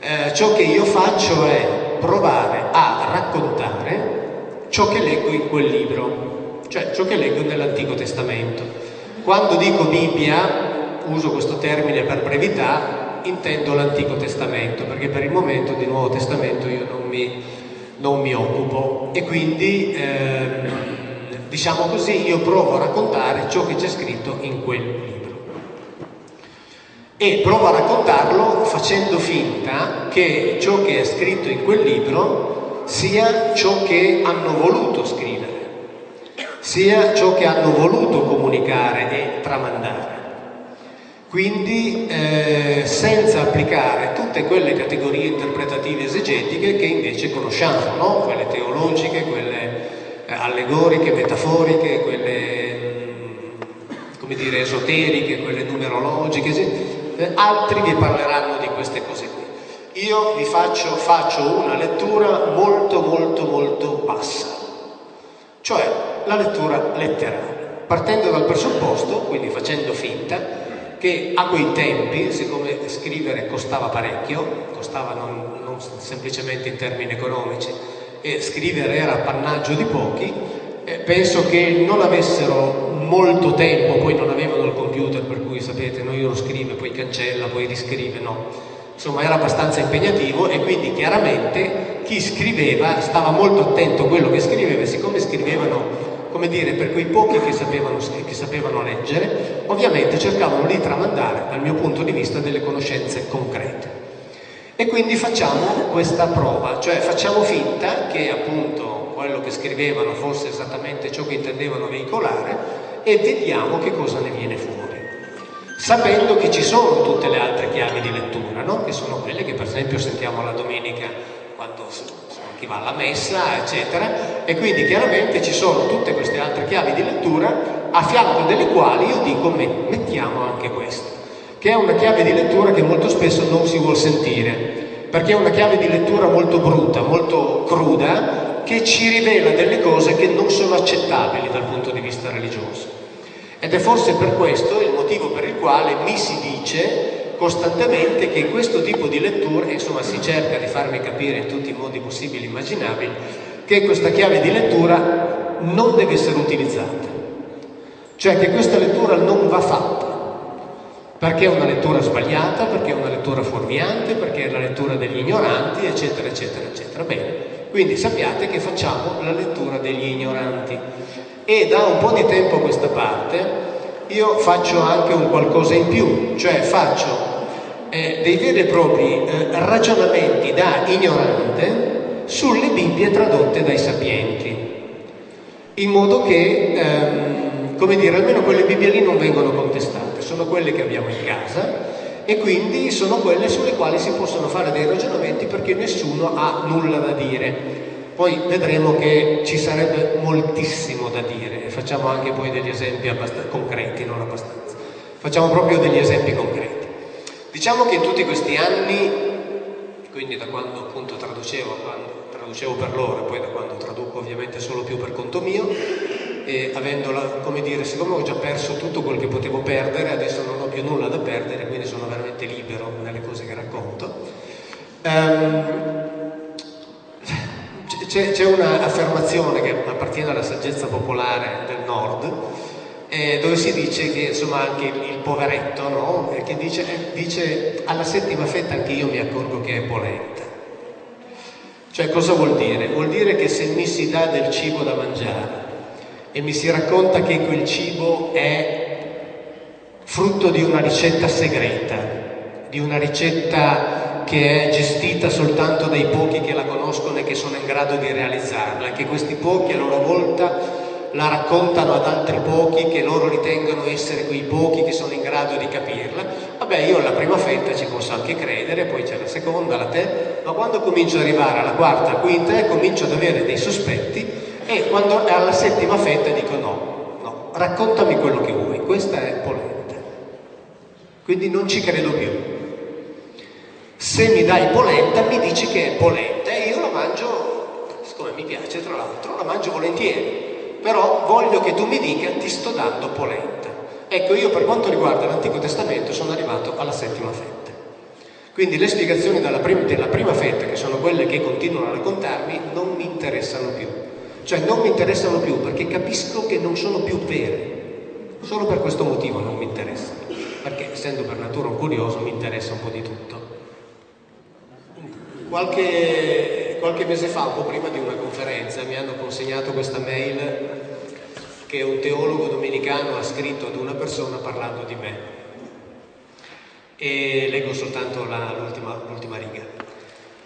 Eh, ciò che io faccio è provare a raccontare ciò che leggo in quel libro, cioè ciò che leggo nell'Antico Testamento. Quando dico Bibbia, uso questo termine per brevità, intendo l'Antico Testamento, perché per il momento di Nuovo Testamento io non mi, non mi occupo e quindi eh, diciamo così io provo a raccontare ciò che c'è scritto in quel libro e provo a raccontarlo facendo finta che ciò che è scritto in quel libro sia ciò che hanno voluto scrivere, sia ciò che hanno voluto comunicare e tramandare. Quindi eh, senza applicare tutte quelle categorie interpretative esegetiche che invece conosciamo, no? quelle teologiche, quelle eh, allegoriche, metaforiche, quelle mm, come dire, esoteriche, quelle numerologiche, eh, altri vi parleranno di queste cose qui. Io vi faccio, faccio una lettura molto molto molto bassa, cioè la lettura letterale, partendo dal presupposto, quindi facendo finta, che a quei tempi, siccome scrivere costava parecchio, costava non, non semplicemente in termini economici, e scrivere era appannaggio di pochi, eh, penso che non avessero molto tempo, poi non avevano il computer per cui sapete, noi lo scrive, poi cancella, poi riscrive, no. Insomma era abbastanza impegnativo e quindi chiaramente chi scriveva stava molto attento a quello che scriveva e siccome scrivevano, come dire, per quei pochi che sapevano, che sapevano leggere, ovviamente cercavano di tramandare dal mio punto di vista delle conoscenze concrete. E quindi facciamo questa prova, cioè facciamo finta che appunto quello che scrivevano fosse esattamente ciò che intendevano veicolare e vediamo che cosa ne viene fuori. Sapendo che ci sono tutte le altre chiavi di lettura, no? che sono quelle che per esempio sentiamo la domenica quando chi va alla messa, eccetera, e quindi chiaramente ci sono tutte queste altre chiavi di lettura a fianco delle quali io dico mettiamo anche questa, che è una chiave di lettura che molto spesso non si vuol sentire, perché è una chiave di lettura molto brutta, molto cruda, che ci rivela delle cose che non sono accettabili dal punto di vista religioso. Ed è forse per questo il motivo per il quale mi si dice costantemente che questo tipo di lettura, insomma si cerca di farmi capire in tutti i modi possibili e immaginabili, che questa chiave di lettura non deve essere utilizzata. Cioè che questa lettura non va fatta. perché è una lettura sbagliata, perché è una lettura fuorviante, perché è la lettura degli ignoranti, eccetera, eccetera, eccetera. Bene, quindi sappiate che facciamo la lettura degli ignoranti. E da un po' di tempo a questa parte io faccio anche un qualcosa in più, cioè faccio eh, dei veri e propri eh, ragionamenti da ignorante sulle Bibbie tradotte dai sapienti, in modo che, ehm, come dire, almeno quelle Bibbie lì non vengono contestate, sono quelle che abbiamo in casa e quindi sono quelle sulle quali si possono fare dei ragionamenti perché nessuno ha nulla da dire. Poi vedremo che ci sarebbe moltissimo da dire e facciamo anche poi degli esempi concreti, non abbastanza. Facciamo proprio degli esempi concreti. Diciamo che in tutti questi anni, quindi da quando appunto traducevo, traducevo per loro e poi da quando traduco ovviamente solo più per conto mio, e avendola, come dire, siccome ho già perso tutto quel che potevo perdere, adesso non ho più nulla da perdere, quindi sono veramente libero nelle cose che racconto. Um, c'è, c'è un'affermazione che appartiene alla saggezza popolare del nord, eh, dove si dice che insomma anche il, il poveretto, no? Che dice, eh, dice alla settima fetta anche io mi accorgo che è polenta. Cioè cosa vuol dire? Vuol dire che se mi si dà del cibo da mangiare e mi si racconta che quel cibo è frutto di una ricetta segreta, di una ricetta che è gestita soltanto dai pochi che la conoscono e che sono in grado di realizzarla, e che questi pochi a loro volta la raccontano ad altri pochi che loro ritengono essere quei pochi che sono in grado di capirla. Vabbè, io alla prima fetta ci posso anche credere, poi c'è la seconda, la terza, ma quando comincio ad arrivare alla quarta, alla quinta, eh, comincio ad avere dei sospetti e quando è alla settima fetta dico no, no, raccontami quello che vuoi, questa è polenta. Quindi non ci credo più se mi dai polenta mi dici che è polenta e io la mangio, siccome mi piace tra l'altro, la mangio volentieri, però voglio che tu mi dica ti sto dando polenta. Ecco, io per quanto riguarda l'Antico Testamento sono arrivato alla settima fetta. Quindi le spiegazioni della prima, della prima fetta, che sono quelle che continuano a raccontarmi, non mi interessano più. Cioè non mi interessano più perché capisco che non sono più vere. Solo per questo motivo non mi interessano. Perché essendo per natura un curioso mi interessa un po' di tutto. Qualche, qualche mese fa, un po' prima di una conferenza, mi hanno consegnato questa mail che un teologo domenicano ha scritto ad una persona parlando di me. E leggo soltanto l'ultima, riga.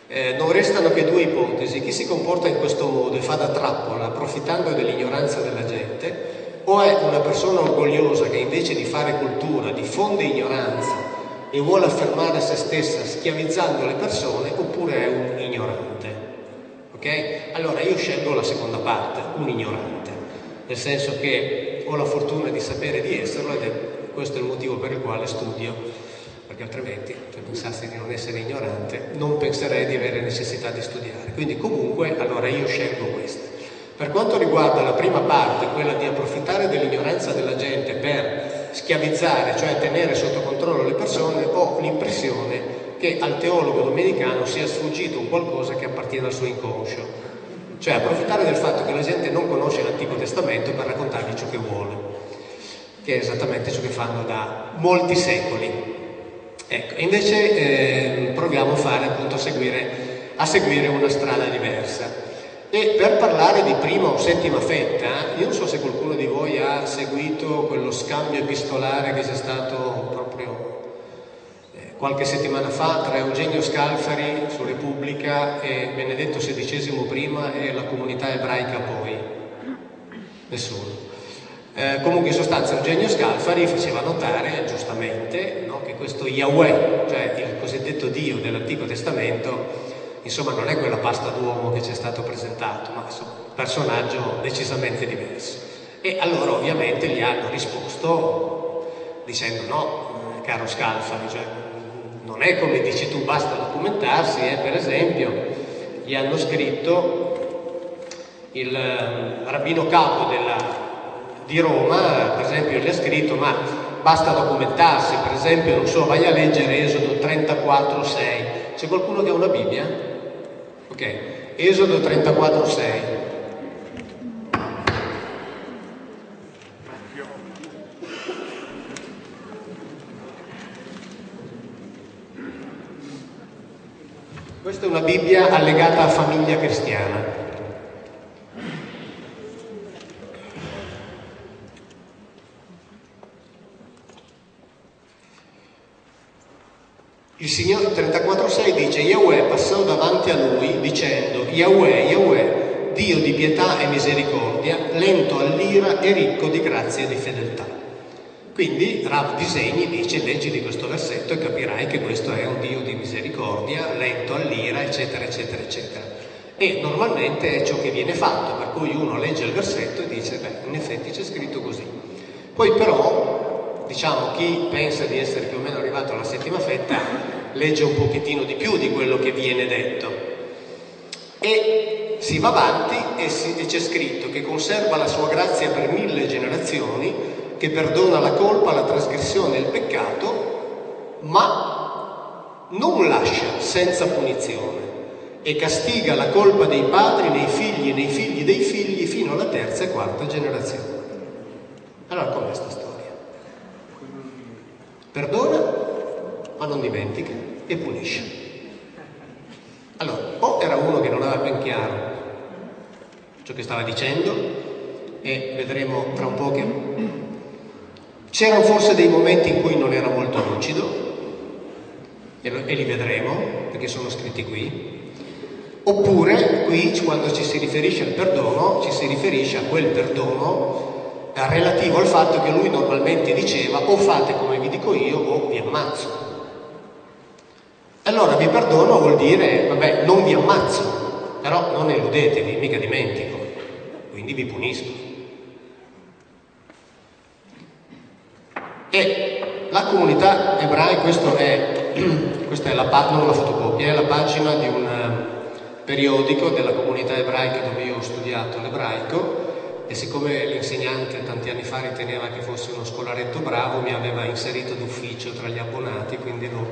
Eh, non restano che due ipotesi. Chi si comporta in questo modo e fa da trappola, approfittando dell'ignoranza della gente, o è una persona orgogliosa che invece di fare cultura diffonde ignoranza e vuole affermare se stessa schiavizzando le persone oppure è un. Ok? Allora io scelgo la seconda parte, un ignorante, nel senso che ho la fortuna di sapere di esserlo ed è questo il motivo per il quale studio, perché altrimenti se pensassi di non essere ignorante non penserei di avere necessità di studiare. Quindi comunque allora io scelgo questo. Per quanto riguarda la prima parte, quella di approfittare dell'ignoranza della gente per schiavizzare, cioè tenere sotto controllo le persone, ho l'impressione che al teologo domenicano sia sfuggito un qualcosa che appartiene al suo inconscio. Cioè approfittare del fatto che la gente non conosce l'Antico Testamento per raccontargli ciò che vuole, che è esattamente ciò che fanno da molti secoli. Ecco, invece eh, proviamo a fare appunto a seguire, a seguire una strada diversa. E per parlare di prima o settima fetta, io non so se qualcuno di voi ha seguito quello scambio epistolare che c'è stato proprio qualche settimana fa tra Eugenio Scalfari su Repubblica e Benedetto XVI prima e la comunità ebraica poi. Nessuno. Eh, comunque in sostanza Eugenio Scalfari faceva notare giustamente no, che questo Yahweh, cioè il cosiddetto Dio dell'Antico Testamento, insomma non è quella pasta d'uomo che ci è stato presentato, ma insomma un personaggio decisamente diverso. E allora ovviamente gli hanno risposto dicendo no, caro Scalfari, cioè, non è come dici tu, basta documentarsi, eh? per esempio gli hanno scritto il eh, rabbino capo della, di Roma, per esempio gli ha scritto ma basta documentarsi, per esempio non so, vai a leggere Esodo 34,6, c'è qualcuno che ha una Bibbia? Ok, Esodo 34, Questa è una Bibbia allegata a famiglia cristiana. Il Signore 34.6 dice Yahweh passò davanti a lui dicendo Yahweh, Yahweh, Dio di pietà e misericordia, lento all'ira e ricco di grazia e di fedeltà. Quindi Rav Disegni dice leggi di questo versetto e capirai che questo è un Dio di misericordia, lento all'ira, eccetera, eccetera, eccetera. E normalmente è ciò che viene fatto, per cui uno legge il versetto e dice, beh, in effetti c'è scritto così. Poi però diciamo chi pensa di essere più o meno arrivato alla settima fetta legge un pochettino di più di quello che viene detto e si va avanti e, si, e c'è scritto che conserva la sua grazia per mille generazioni, che perdona la colpa, la trasgressione e il peccato, ma non lascia senza punizione e castiga la colpa dei padri nei figli e nei figli dei figli fino alla terza e quarta generazione. Allora com'è questa storia? Perdona, ma non dimentica e punisce. Allora, o era uno che non aveva ben chiaro ciò che stava dicendo, e vedremo tra un po' che c'erano forse dei momenti in cui non era molto lucido, e, li vedremo, perché sono scritti qui, oppure qui quando ci si riferisce al perdono, ci si riferisce a quel perdono relativo al fatto che lui normalmente diceva o fate come vi dico io o vi ammazzo. Allora vi perdono vuol dire, vabbè, non vi ammazzo, però non illudetevi, mica dimentico, quindi vi punisco. E la comunità ebraica, è, [CLEARS THROAT] questa è la, non la fotocopia, è la pagina di un eh, periodico della comunità ebraica dove io ho studiato l'ebraico, e siccome l'insegnante tanti anni fa riteneva che fosse uno scolaretto bravo, mi aveva inserito d'ufficio tra gli abbonati, quindi lo,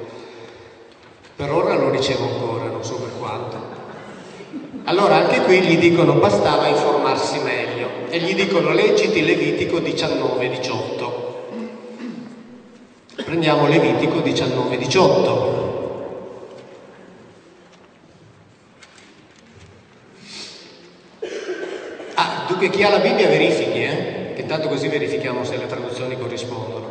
per ora lo ricevo ancora, non so per quanto. Allora anche qui gli dicono bastava informarsi meglio e gli dicono leggiti Levitico 19-18. Prendiamo Levitico 19-18. Dunque chi ha la Bibbia verifichi, eh? che tanto così verifichiamo se le traduzioni corrispondono.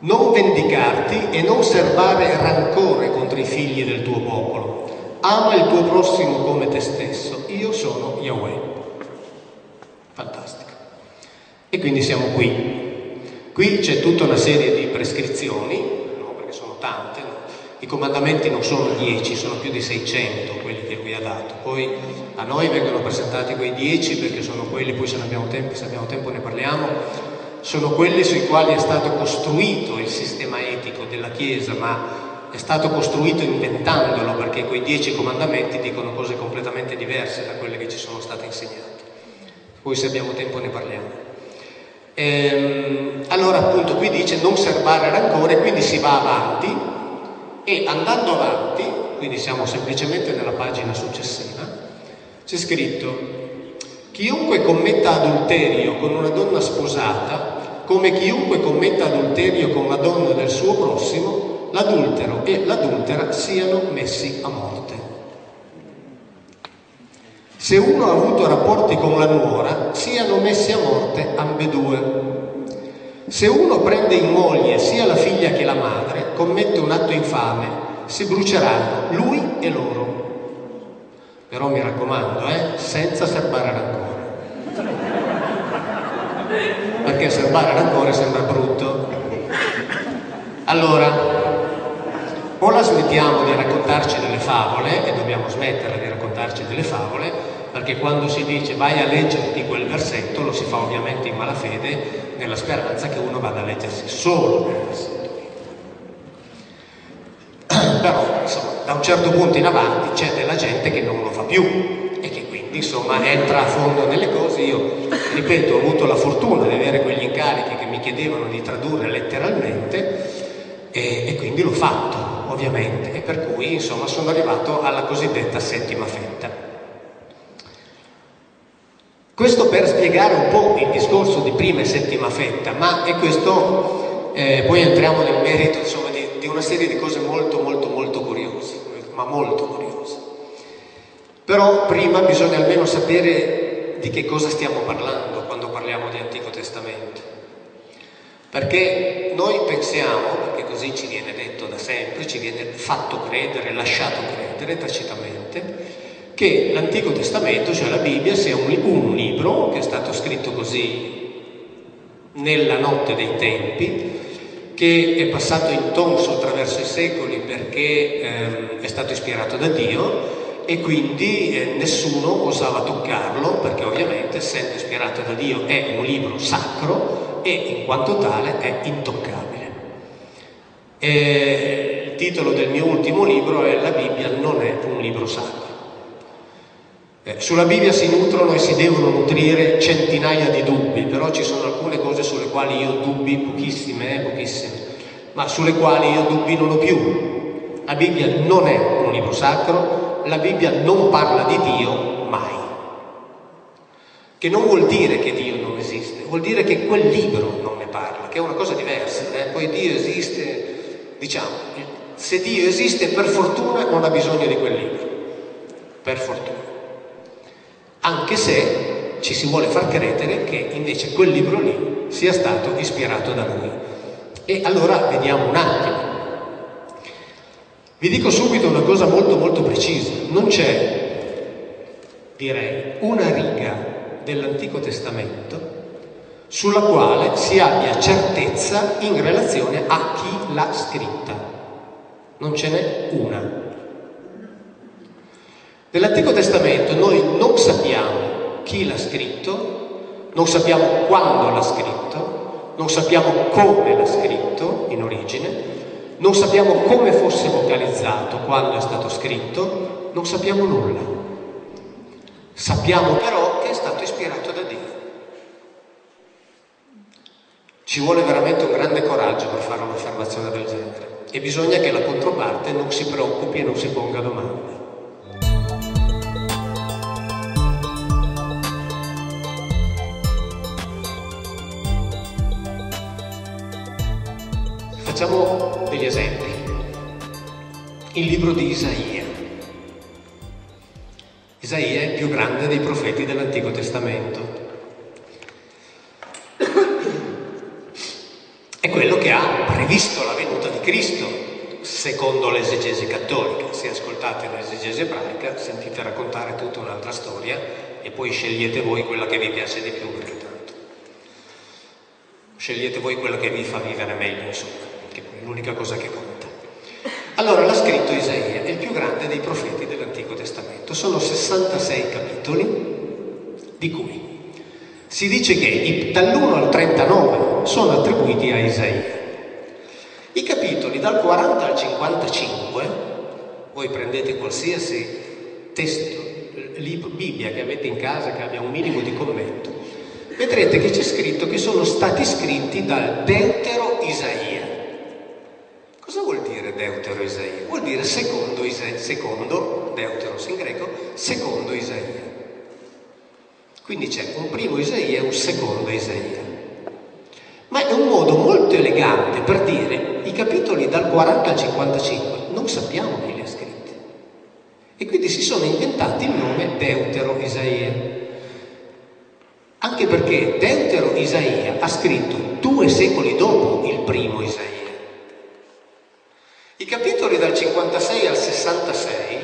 Non vendicarti e non serbare rancore contro i figli del tuo popolo. Ama il tuo prossimo come te stesso. Io sono Yahweh. Fantastico. E quindi siamo qui. Qui c'è tutta una serie di prescrizioni, no? perché sono tante, no? i comandamenti non sono dieci, sono più di 600 quelli che lui ha dato. Poi a noi vengono presentati quei dieci perché sono quelli, poi se abbiamo tempo, se abbiamo tempo ne parliamo, sono quelli sui quali è stato costruito il sistema etico della Chiesa, ma è stato costruito inventandolo perché quei dieci comandamenti dicono cose completamente diverse da quelle che ci sono state insegnate. Poi se abbiamo tempo ne parliamo. Ehm, allora appunto qui dice non serbare rancore, quindi si va avanti e andando avanti, quindi siamo semplicemente nella pagina successiva, c'è scritto, chiunque commetta adulterio con una donna sposata, come chiunque commetta adulterio con la donna del suo prossimo, l'adultero e l'adultera siano messi a morte. Se uno ha avuto rapporti con la nuora, siano messi a morte ambedue. Se uno prende in moglie sia la figlia che la madre, commette un atto infame, si bruceranno lui e loro. Però mi raccomando, eh, senza serbare rancore. Perché serbare rancore sembra brutto. Allora, o la smettiamo di raccontarci delle favole, e dobbiamo smettere di raccontarci delle favole, perché quando si dice vai a leggerti quel versetto, lo si fa ovviamente in malafede, nella speranza che uno vada a leggersi solo quel versetto. [CLEARS THROAT] Però, insomma, da un certo punto in avanti c'è della gente che non lo fa più e che quindi insomma entra a fondo nelle cose. Io, ripeto, ho avuto la fortuna di avere quegli incarichi che mi chiedevano di tradurre letteralmente e, e quindi l'ho fatto, ovviamente, e per cui insomma sono arrivato alla cosiddetta settima fetta. Questo per spiegare un po' il discorso di prima e settima fetta, ma e questo eh, poi entriamo nel merito insomma, di, di, una serie di cose molto molto molto curiose ma molto curiosa. Però prima bisogna almeno sapere di che cosa stiamo parlando quando parliamo di Antico Testamento. Perché noi pensiamo, perché così ci viene detto da sempre, ci viene fatto credere, lasciato credere tacitamente, che l'Antico Testamento, cioè la Bibbia, sia un, un libro che è stato scritto così nella notte dei tempi, che è passato intonso attraverso i secoli perché ehm, è stato ispirato da Dio e quindi eh, nessuno osava toccarlo perché ovviamente essendo ispirato da Dio è un libro sacro e in quanto tale è intoccabile. E il titolo del mio ultimo libro è La Bibbia non è un libro sacro. Eh, sulla Bibbia si nutrono e si devono nutrire centinaia di dubbi, però ci sono alcune cose sulle quali io dubbi, pochissime, eh, pochissime, ma sulle quali io dubbi non ho più. La Bibbia non è un libro sacro, la Bibbia non parla di Dio mai. Che non vuol dire che Dio non esiste, vuol dire che quel libro non ne parla, che è una cosa diversa. Eh? Poi Dio esiste, diciamo, se Dio esiste per fortuna non ha bisogno di quel libro, per fortuna. Anche se ci si vuole far credere che invece quel libro lì sia stato ispirato da lui. E allora vediamo un attimo vi dico subito una cosa molto molto precisa, non c'è, direi, una riga dell'Antico Testamento sulla quale si abbia certezza in relazione a chi l'ha scritta. Non ce n'è una. Nell'Antico Testamento noi non sappiamo chi l'ha scritto, non sappiamo quando l'ha scritto, non sappiamo come l'ha scritto in origine, non sappiamo come fosse vocalizzato quando è stato scritto, non sappiamo nulla. Sappiamo però che è stato ispirato da Dio. Ci vuole veramente un grande coraggio per fare un'affermazione del genere e bisogna che la controparte non si preoccupi e non si ponga domande. Facciamo degli esempi. Il libro di Isaia. Isaia è il più grande dei profeti dell'Antico Testamento. È quello che ha previsto la venuta di Cristo, secondo l'esegesi cattolica. Se ascoltate l'esegesi ebraica, sentite raccontare tutta un'altra storia e poi scegliete voi quella che vi piace di più, perché tanto scegliete voi quella che vi fa vivere meglio, insomma l'unica cosa che conta. Allora l'ha scritto Isaia, è il più grande dei profeti dell'Antico Testamento. Sono 66 capitoli, di cui si dice che dall'1 al 39 sono attribuiti a Isaia. I capitoli dal 40 al 55, voi prendete qualsiasi testo, libro, Bibbia che avete in casa che abbia un minimo di commento, vedrete che c'è scritto che sono stati scritti dal Deutero Isaia. Cosa vuol dire deutero Isaia? Vuol dire secondo Isaia, secondo, deuteros in greco, secondo Isaia. Quindi c'è un primo Isaia e un secondo Isaia. Ma è un modo molto elegante per dire i capitoli dal 40 al 55 non sappiamo chi li ha scritti. E quindi si sono inventati il nome Deutero Isaia. Anche perché Deutero Isaia ha scritto due secoli dopo il primo Isaia. I capitoli dal 56 al 66,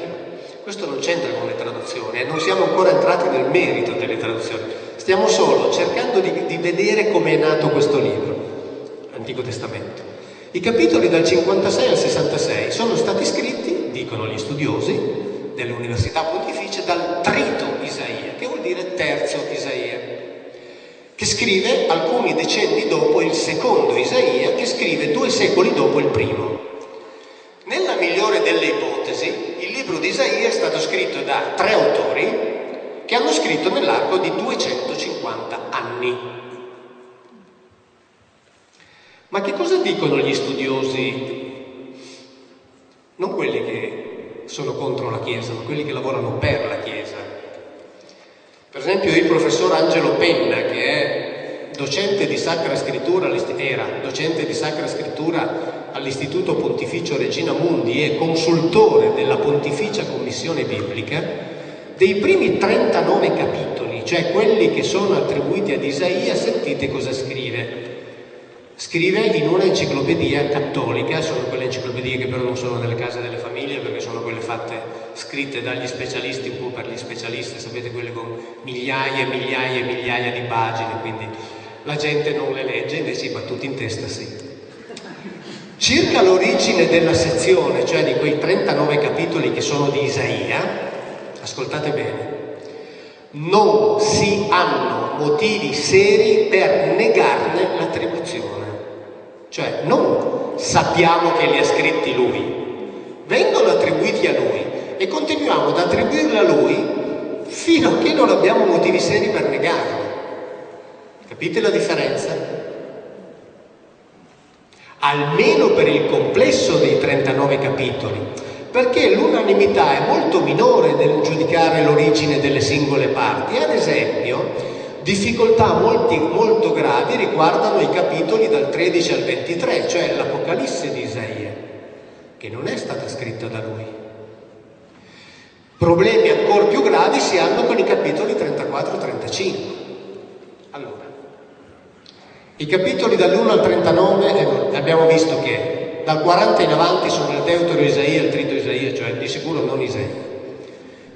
questo non c'entra con le traduzioni, eh, non siamo ancora entrati nel merito delle traduzioni, stiamo solo cercando di, di vedere come è nato questo libro, l'Antico Testamento. I capitoli dal 56 al 66 sono stati scritti, dicono gli studiosi delle università pontificie, dal trito Isaia, che vuol dire terzo Isaia, che scrive alcuni decenni dopo il secondo Isaia, che scrive due secoli dopo il primo. Migliore delle ipotesi, il libro di Isaia è stato scritto da tre autori che hanno scritto nell'arco di 250 anni. Ma che cosa dicono gli studiosi? Non quelli che sono contro la Chiesa, ma quelli che lavorano per la Chiesa. Per esempio il professor Angelo Penna, che è docente di Sacra Scrittura, era docente di Sacra Scrittura all'Istituto Pontificio Regina Mundi e consultore della Pontificia Commissione Biblica, dei primi 39 capitoli, cioè quelli che sono attribuiti ad Isaia, sentite cosa scrive. Scrive in una enciclopedia cattolica, sono quelle enciclopedie che però non sono nelle case delle famiglie perché sono quelle fatte, scritte dagli specialisti, un po' per gli specialisti, sapete quelle con migliaia e migliaia e migliaia di pagine, quindi la gente non le legge, invece i battuti in testa sì. Circa l'origine della sezione, cioè di quei 39 capitoli che sono di Isaia, ascoltate bene, non si hanno motivi seri per negarne l'attribuzione. Cioè non sappiamo che li ha scritti lui, vengono attribuiti a lui e continuiamo ad attribuirli a lui fino a che non abbiamo motivi seri per negarli. Capite la differenza? Almeno per il complesso dei 39 capitoli, perché l'unanimità è molto minore nel giudicare l'origine delle singole parti. Ad esempio, Difficoltà molti, molto gravi riguardano i capitoli dal 13 al 23, cioè l'Apocalisse di Isaia, che non è stata scritta da lui. Problemi ancora più gravi si hanno con i capitoli 34 e 35. I capitoli dall'1 al 39 eh, abbiamo visto che dal 40 in avanti sono il Deutero Isaia e il Trito Isaia, cioè di sicuro non Isaia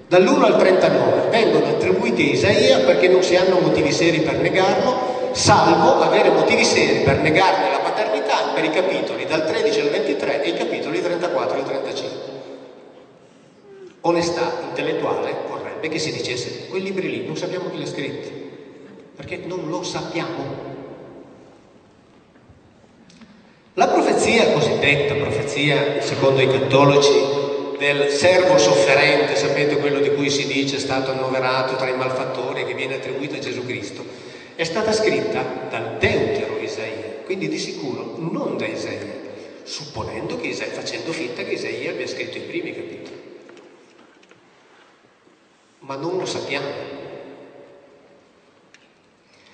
dall'1 al 39 vengono attribuiti a Isaia perché non si hanno motivi seri per negarlo, salvo avere motivi seri per negarne la paternità per i capitoli dal 13 al 23 e i capitoli 34 al 35. Onestà intellettuale vorrebbe che si dicesse quei libri lì non sappiamo chi li ha scritti, perché non lo sappiamo. La profezia cosiddetta profezia secondo i cattolici del servo sofferente, sapete quello di cui si dice è stato annoverato tra i malfattori che viene attribuito a Gesù Cristo, è stata scritta dal deutero Isaia, quindi di sicuro non da Isaia, supponendo che Isaia, facendo finta che Isaia abbia scritto i primi capitoli. Ma non lo sappiamo.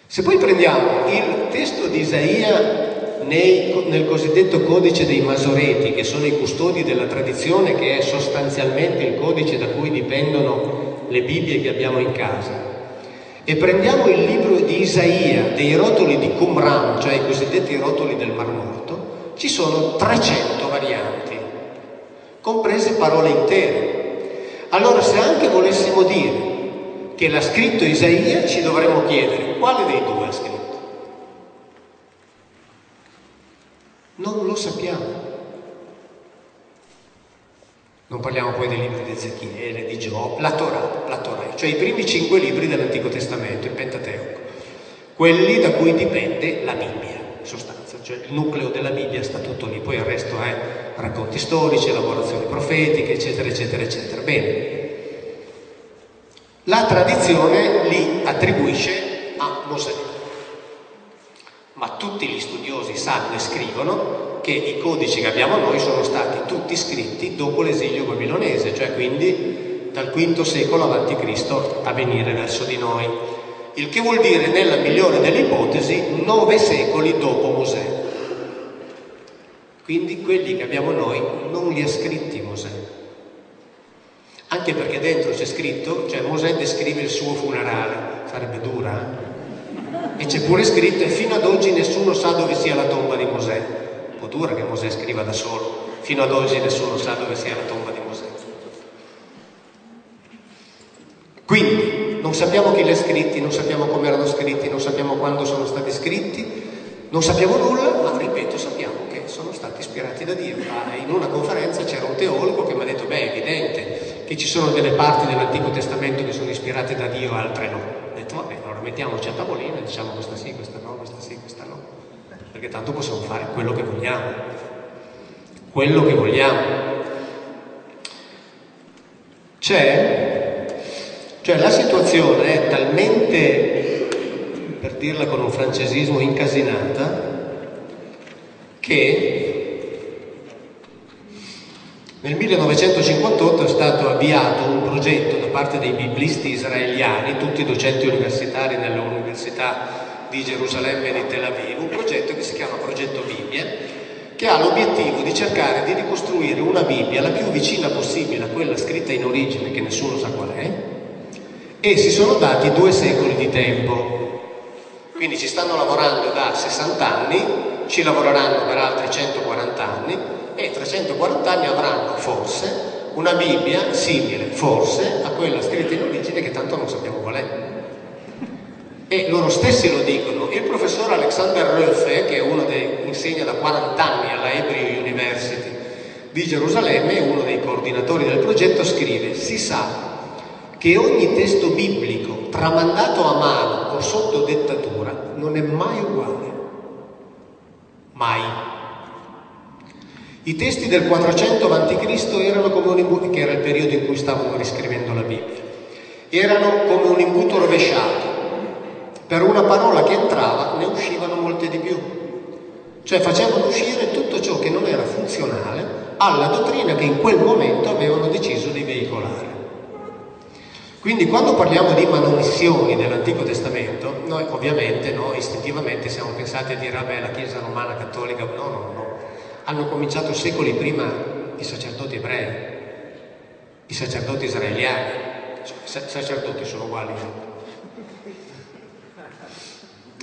Se poi prendiamo il testo di Isaia nei, nel cosiddetto codice dei Masoreti, che sono i custodi della tradizione, che è sostanzialmente il codice da cui dipendono le Bibbie che abbiamo in casa, e prendiamo il libro di Isaia, dei rotoli di Qumran, cioè i cosiddetti rotoli del Mar Morto, ci sono 300 varianti, comprese parole intere. Allora se anche volessimo dire che l'ha scritto Isaia, ci dovremmo chiedere quale dei due ha scritto. Non lo sappiamo. Non parliamo poi dei libri di Ezechiele, di Giobbe, la Torah, la Torah, cioè i primi cinque libri dell'Antico Testamento, il Pentateuco, quelli da cui dipende la Bibbia, in sostanza, cioè il nucleo della Bibbia sta tutto lì, poi il resto è racconti storici, elaborazioni profetiche, eccetera, eccetera, eccetera. Bene, la tradizione li attribuisce a Mosè. Ma tutti gli studiosi sanno e scrivono che i codici che abbiamo noi sono stati tutti scritti dopo l'esilio babilonese, cioè quindi dal V secolo a.C. a venire verso di noi. Il che vuol dire, nella migliore delle ipotesi, nove secoli dopo Mosè. Quindi quelli che abbiamo noi non li ha scritti Mosè. Anche perché dentro c'è scritto, cioè Mosè descrive il suo funerale, sarebbe dura, eh? E c'è pure scritto e fino ad oggi nessuno sa dove sia la tomba di Mosè. Un po' dura che Mosè scriva da solo, fino ad oggi nessuno sa dove sia la tomba di Mosè. Quindi non sappiamo chi li ha scritti, non sappiamo come erano scritti, non sappiamo quando sono stati scritti, non sappiamo nulla, ma ripeto, sappiamo che sono stati ispirati da Dio. Ah, in una conferenza c'era un teologo che mi ha detto, beh, è evidente che ci sono delle parti dell'Antico Testamento che sono ispirate da Dio, altre no. Ho detto, vabbè, allora mettiamoci a tavolino e diciamo questa sì, questa no, questa sì, questa no. Perché tanto possiamo fare quello che vogliamo. Quello che vogliamo. C'è, cioè la situazione è talmente, per dirla con un francesismo, incasinata, che nel 1958 è stato avviato un progetto da parte dei biblisti israeliani, tutti docenti universitari nelle università di Gerusalemme e di Tel Aviv, un progetto che si chiama Progetto Bibbia, che ha l'obiettivo di cercare di ricostruire una Bibbia la più vicina possibile a quella scritta in origine, che nessuno sa qual è, e si sono dati due secoli di tempo. Quindi ci stanno lavorando da 60 anni, ci lavoreranno per altri 140 anni e tra 140 anni avranno forse una Bibbia simile, forse, a quella scritta in origine che tanto non sappiamo qual è. E loro stessi lo dicono. Il professor Alexander Röffe, che è uno dei, insegna da 40 anni alla Hebrew University di Gerusalemme, uno dei coordinatori del progetto, scrive, si sa che ogni testo biblico tramandato a mano o sotto dettatura non è mai uguale. Mai. I testi del 400 a.C. erano come un imbuto, che era il periodo in cui stavano riscrivendo la Bibbia, erano come un imbuto rovesciato. Per una parola che entrava ne uscivano molte di più. Cioè facevano uscire tutto ciò che non era funzionale alla dottrina che in quel momento avevano deciso di veicolare. Quindi quando parliamo di manomissioni dell'Antico Testamento, noi ovviamente no, istintivamente siamo pensati a dire vabbè la Chiesa romana cattolica, no, no, no, hanno cominciato secoli prima i sacerdoti ebrei, i sacerdoti israeliani, cioè, sacerdoti sono uguali.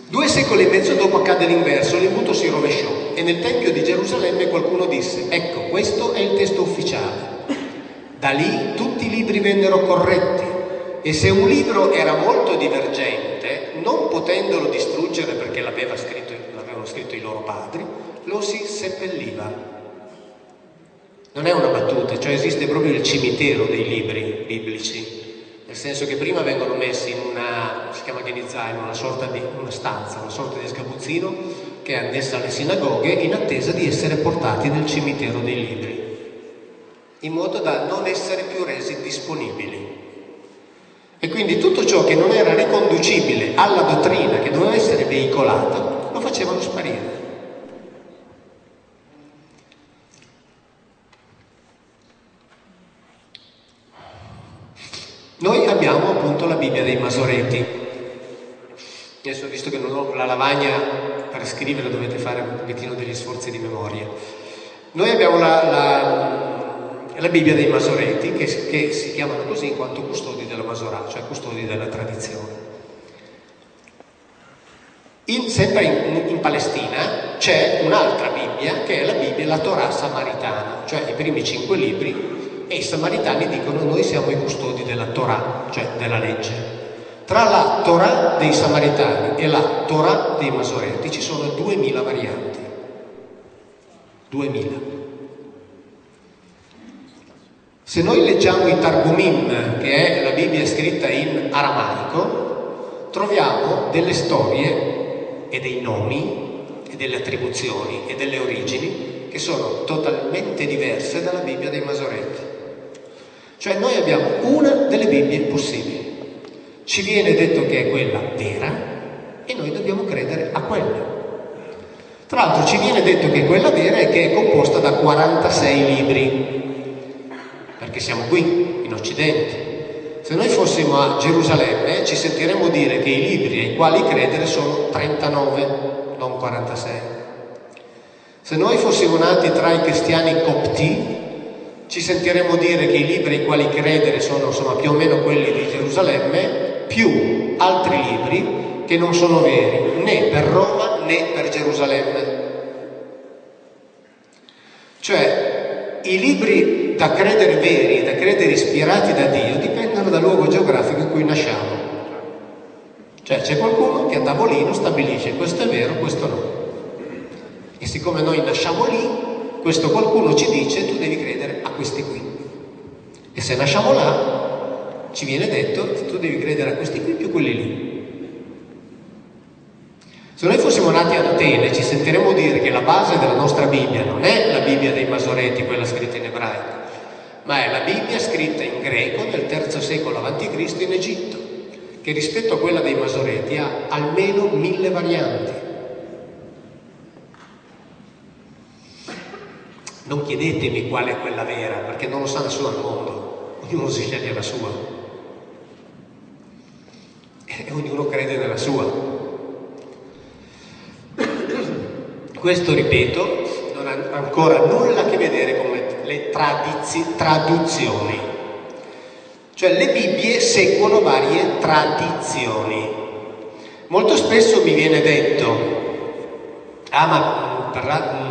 Due secoli e mezzo dopo accade l'inverso, l'imbuto si rovesciò e nel Tempio di Gerusalemme qualcuno disse, ecco, questo è il testo ufficiale. Da lì tutti i libri vennero corretti e se un libro era molto divergente, non potendolo distruggere perché l'aveva scritto, l'avevano scritto i loro padri, lo si seppelliva. Non è una battuta, cioè esiste proprio il cimitero dei libri biblici, nel senso che prima vengono messi in una, si chiama Genizzai, in una sorta di una stanza, una sorta di sgabuzzino che è annessa alle sinagoghe in attesa di essere portati nel cimitero dei libri, in modo da non essere più resi disponibili. E quindi tutto ciò che non era riconducibile alla dottrina che doveva essere veicolata, lo facevano sparire. Noi abbiamo appunto la Bibbia dei Masoreti. Adesso visto che non ho la lavagna per scrivere dovete fare un pochettino degli sforzi di memoria. Noi abbiamo la, la, la Bibbia dei Masoreti che, che, si chiamano così in quanto custodi della Masorà, cioè custodi della tradizione. In, sempre in, in, Palestina c'è un'altra Bibbia che è la Bibbia, la Torah samaritana, cioè i primi cinque libri e i samaritani dicono noi siamo i custodi della Torah, cioè della legge. Tra la Torah dei samaritani e la Torah dei masoreti ci sono duemila varianti. Duemila. Se noi leggiamo i Targumim, che è la Bibbia scritta in aramaico, troviamo delle storie e dei nomi e delle attribuzioni e delle origini che sono totalmente diverse dalla Bibbia dei Masoretti. Cioè noi abbiamo una delle Bibbie possibili. Ci viene detto che è quella vera e noi dobbiamo credere a quella. Tra l'altro ci viene detto che è quella vera e che è composta da 46 libri, perché siamo qui, in Occidente. Se noi fossimo a Gerusalemme ci sentiremmo dire che i libri ai quali credere sono 39, non 46. Se noi fossimo nati tra i cristiani copti, ci sentiremo dire che i libri ai quali credere sono insomma, più o meno quelli di Gerusalemme, più altri libri che non sono veri né per Roma né per Gerusalemme. Cioè, i libri da credere veri, da credere ispirati da Dio, dipendono dal luogo geografico in cui nasciamo. Cioè, c'è qualcuno che a tavolino stabilisce questo è vero, questo no. E siccome noi nasciamo lì, questo qualcuno ci dice tu devi credere a questi qui. E se nasciamo là, ci viene detto tu devi credere a questi qui più quelli lì. Se noi fossimo nati ad Atene ci sentiremmo dire che la base della nostra Bibbia non è la Bibbia dei Masoreti, quella scritta in ebraico, ma è la Bibbia scritta in greco nel III secolo a.C. in Egitto, che rispetto a quella dei Masoreti ha almeno mille varianti. Non chiedetemi qual è quella vera, perché non lo sa nessuno al mondo, ognuno si sceglie la sua. E ognuno crede nella sua. Questo, ripeto, non ha ancora nulla a che vedere con le, le tradizi, traduzioni. Cioè le Bibbie seguono varie tradizioni. Molto spesso mi viene detto, ah ma mm, mm,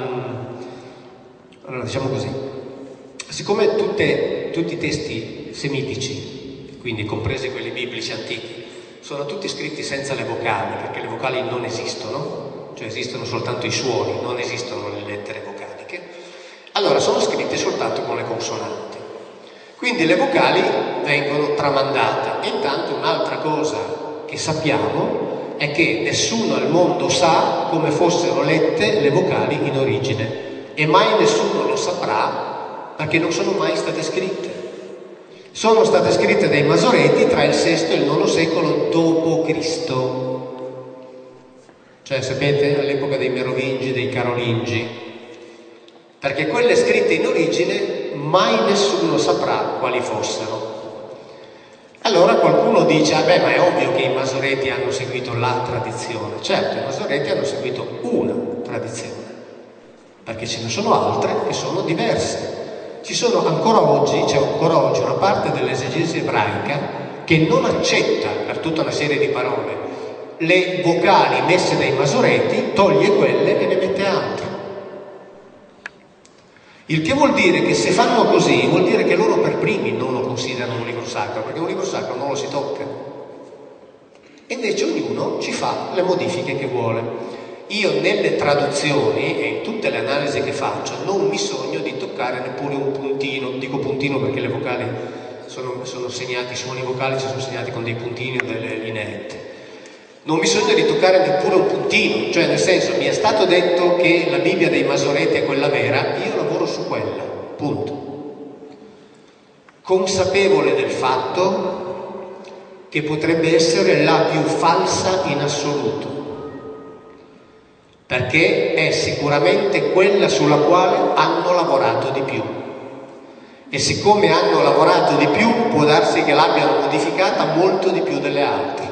allora diciamo così, siccome tutte, tutti i testi semitici, quindi compresi quelli biblici antichi, sono tutti scritti senza le vocali, perché le vocali non esistono, cioè esistono soltanto i suoni, non esistono le lettere vocaliche, allora sono scritti soltanto con le consonanti. Quindi le vocali vengono tramandate. Intanto un'altra cosa che sappiamo è che nessuno al mondo sa come fossero lette le vocali in origine e mai nessuno lo saprà perché non sono mai state scritte. Sono state scritte dai Masoreti tra il VI e il IX secolo d.C. Cioè, sapete, all'epoca dei Merovingi, dei Carolingi. Perché quelle scritte in origine mai nessuno saprà quali fossero. Allora qualcuno dice, ah beh, ma è ovvio che i Masoreti hanno seguito la tradizione. Certo, i Masoreti hanno seguito una tradizione, perché ce ne sono altre che sono diverse. Ci sono ancora oggi, c'è ancora oggi una parte dell'esegesi ebraica che non accetta per tutta una serie di parole le vocali messe dai masoreti, toglie quelle e ne mette altre. Il che vuol dire che se fanno così, vuol dire che loro per primi non lo considerano un libro sacro, perché un libro sacro non lo si tocca. E invece ognuno ci fa le modifiche che vuole. Io nelle traduzioni e in tutte le analisi che faccio non mi sogno di toccare neppure un puntino, dico puntino perché le vocali sono, sono segnati, i suoni vocali ci sono segnati con dei puntini o delle lineette. Non mi sogno di toccare neppure un puntino, cioè nel senso mi è stato detto che la Bibbia dei Masoreti è quella vera, io lavoro su quella, punto. Consapevole del fatto che potrebbe essere la più falsa in assoluto perché è sicuramente quella sulla quale hanno lavorato di più. E siccome hanno lavorato di più, può darsi che l'abbiano modificata molto di più delle altre.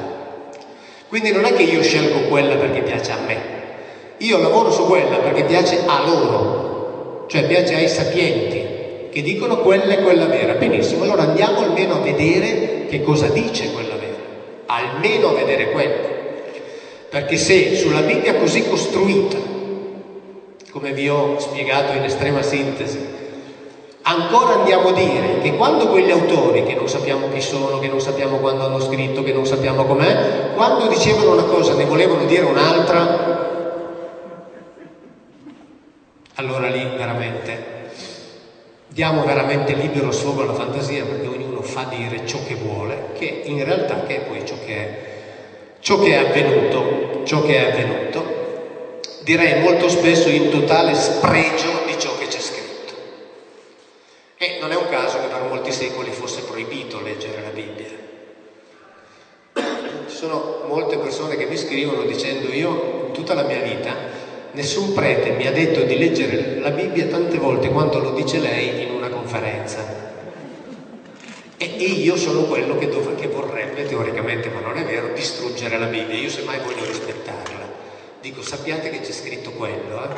Quindi non è che io scelgo quella perché piace a me, io lavoro su quella perché piace a loro, cioè piace ai sapienti, che dicono quella è quella vera. Benissimo, allora andiamo almeno a vedere che cosa dice quella vera, almeno a vedere quella. Perché se sulla Bibbia così costruita, come vi ho spiegato in estrema sintesi, ancora andiamo a dire che quando quegli autori, che non sappiamo chi sono, che non sappiamo quando hanno scritto, che non sappiamo com'è, quando dicevano una cosa ne volevano dire un'altra, allora lì veramente diamo veramente libero sfogo alla fantasia perché ognuno fa dire ciò che vuole, che in realtà che è poi ciò che è ciò che è avvenuto, ciò che è avvenuto, direi molto spesso in totale spregio di ciò che c'è scritto. E non è un caso che per molti secoli fosse proibito leggere la Bibbia. Ci sono molte persone che mi scrivono dicendo io in tutta la mia vita nessun prete mi ha detto di leggere la Bibbia tante volte quanto lo dice lei in una conferenza. E, io sono quello che, dov- che vorrebbe, teoricamente, ma non è vero, distruggere la Bibbia. Io semmai voglio rispettarla. Dico, sappiate che c'è scritto quello. Eh?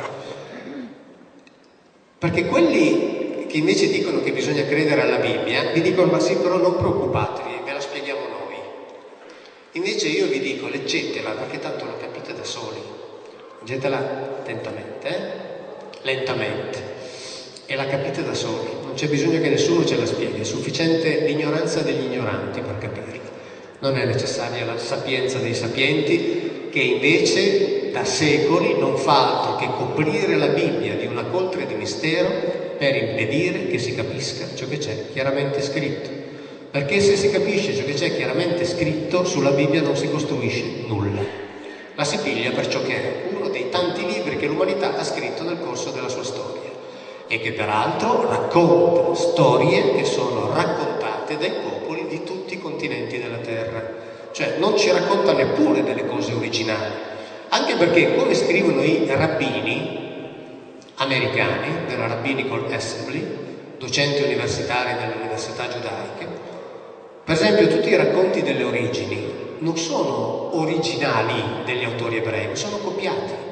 Perché quelli che invece dicono che bisogna credere alla Bibbia, vi dicono, ma sì, però non preoccupatevi, ve la spieghiamo noi. Invece io vi dico, leggetela, perché tanto la capite da soli. Leggetela attentamente, eh? lentamente e la capite da soli, non c'è bisogno che nessuno ce la spieghi, è sufficiente l'ignoranza degli ignoranti per capirla. Non è necessaria la sapienza dei sapienti che invece da secoli non fa altro che coprire la Bibbia di una coltre di mistero per impedire che si capisca ciò che c'è chiaramente scritto. Perché se si capisce ciò che c'è chiaramente scritto, sulla Bibbia non si costruisce nulla. La si piglia per ciò che è uno dei tanti libri che l'umanità ha scritto nel corso della sua storia e che peraltro racconta storie che sono raccontate dai popoli di tutti i continenti della Terra. Cioè non ci racconta neppure delle cose originali, anche perché come scrivono i rabbini americani della Rabbinical Assembly, docenti universitari delle università giudaiche, per esempio tutti i racconti delle origini non sono originali degli autori ebrei, sono copiati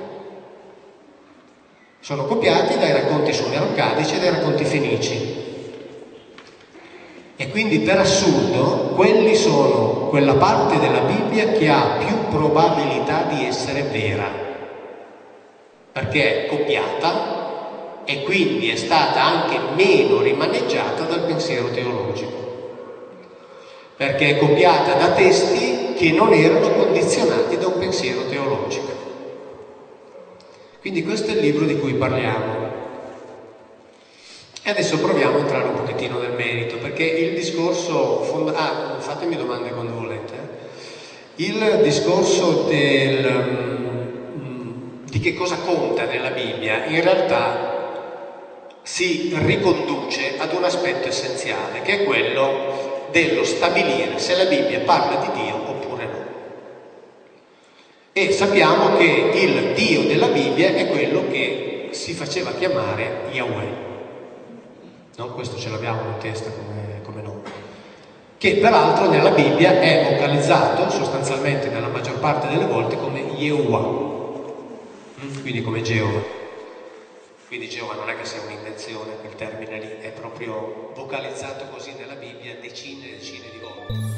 sono copiati dai racconti sumerocadici e dai racconti fenici. E quindi per assurdo quelli sono quella parte della Bibbia che ha più probabilità di essere vera, perché è copiata e quindi è stata anche meno rimaneggiata dal pensiero teologico, perché è copiata da testi che non erano condizionati da un pensiero teologico. Quindi questo è il libro di cui parliamo. E adesso proviamo a entrare un pochettino nel merito, perché il discorso... Fonda- ah, fatemi domande quando volete. Eh. Il discorso del, um, di che cosa conta nella Bibbia in realtà si riconduce ad un aspetto essenziale, che è quello dello stabilire se la Bibbia parla di Dio no. E sappiamo che il Dio della Bibbia è quello che si faceva chiamare Yahweh. No? Questo ce l'abbiamo in testa come, come nome. Che peraltro nella Bibbia è vocalizzato sostanzialmente nella maggior parte delle volte come Yehovah, mm? quindi come Geova. Quindi Geova non è che sia un'invenzione, quel termine lì è proprio vocalizzato così nella Bibbia decine e decine di volte.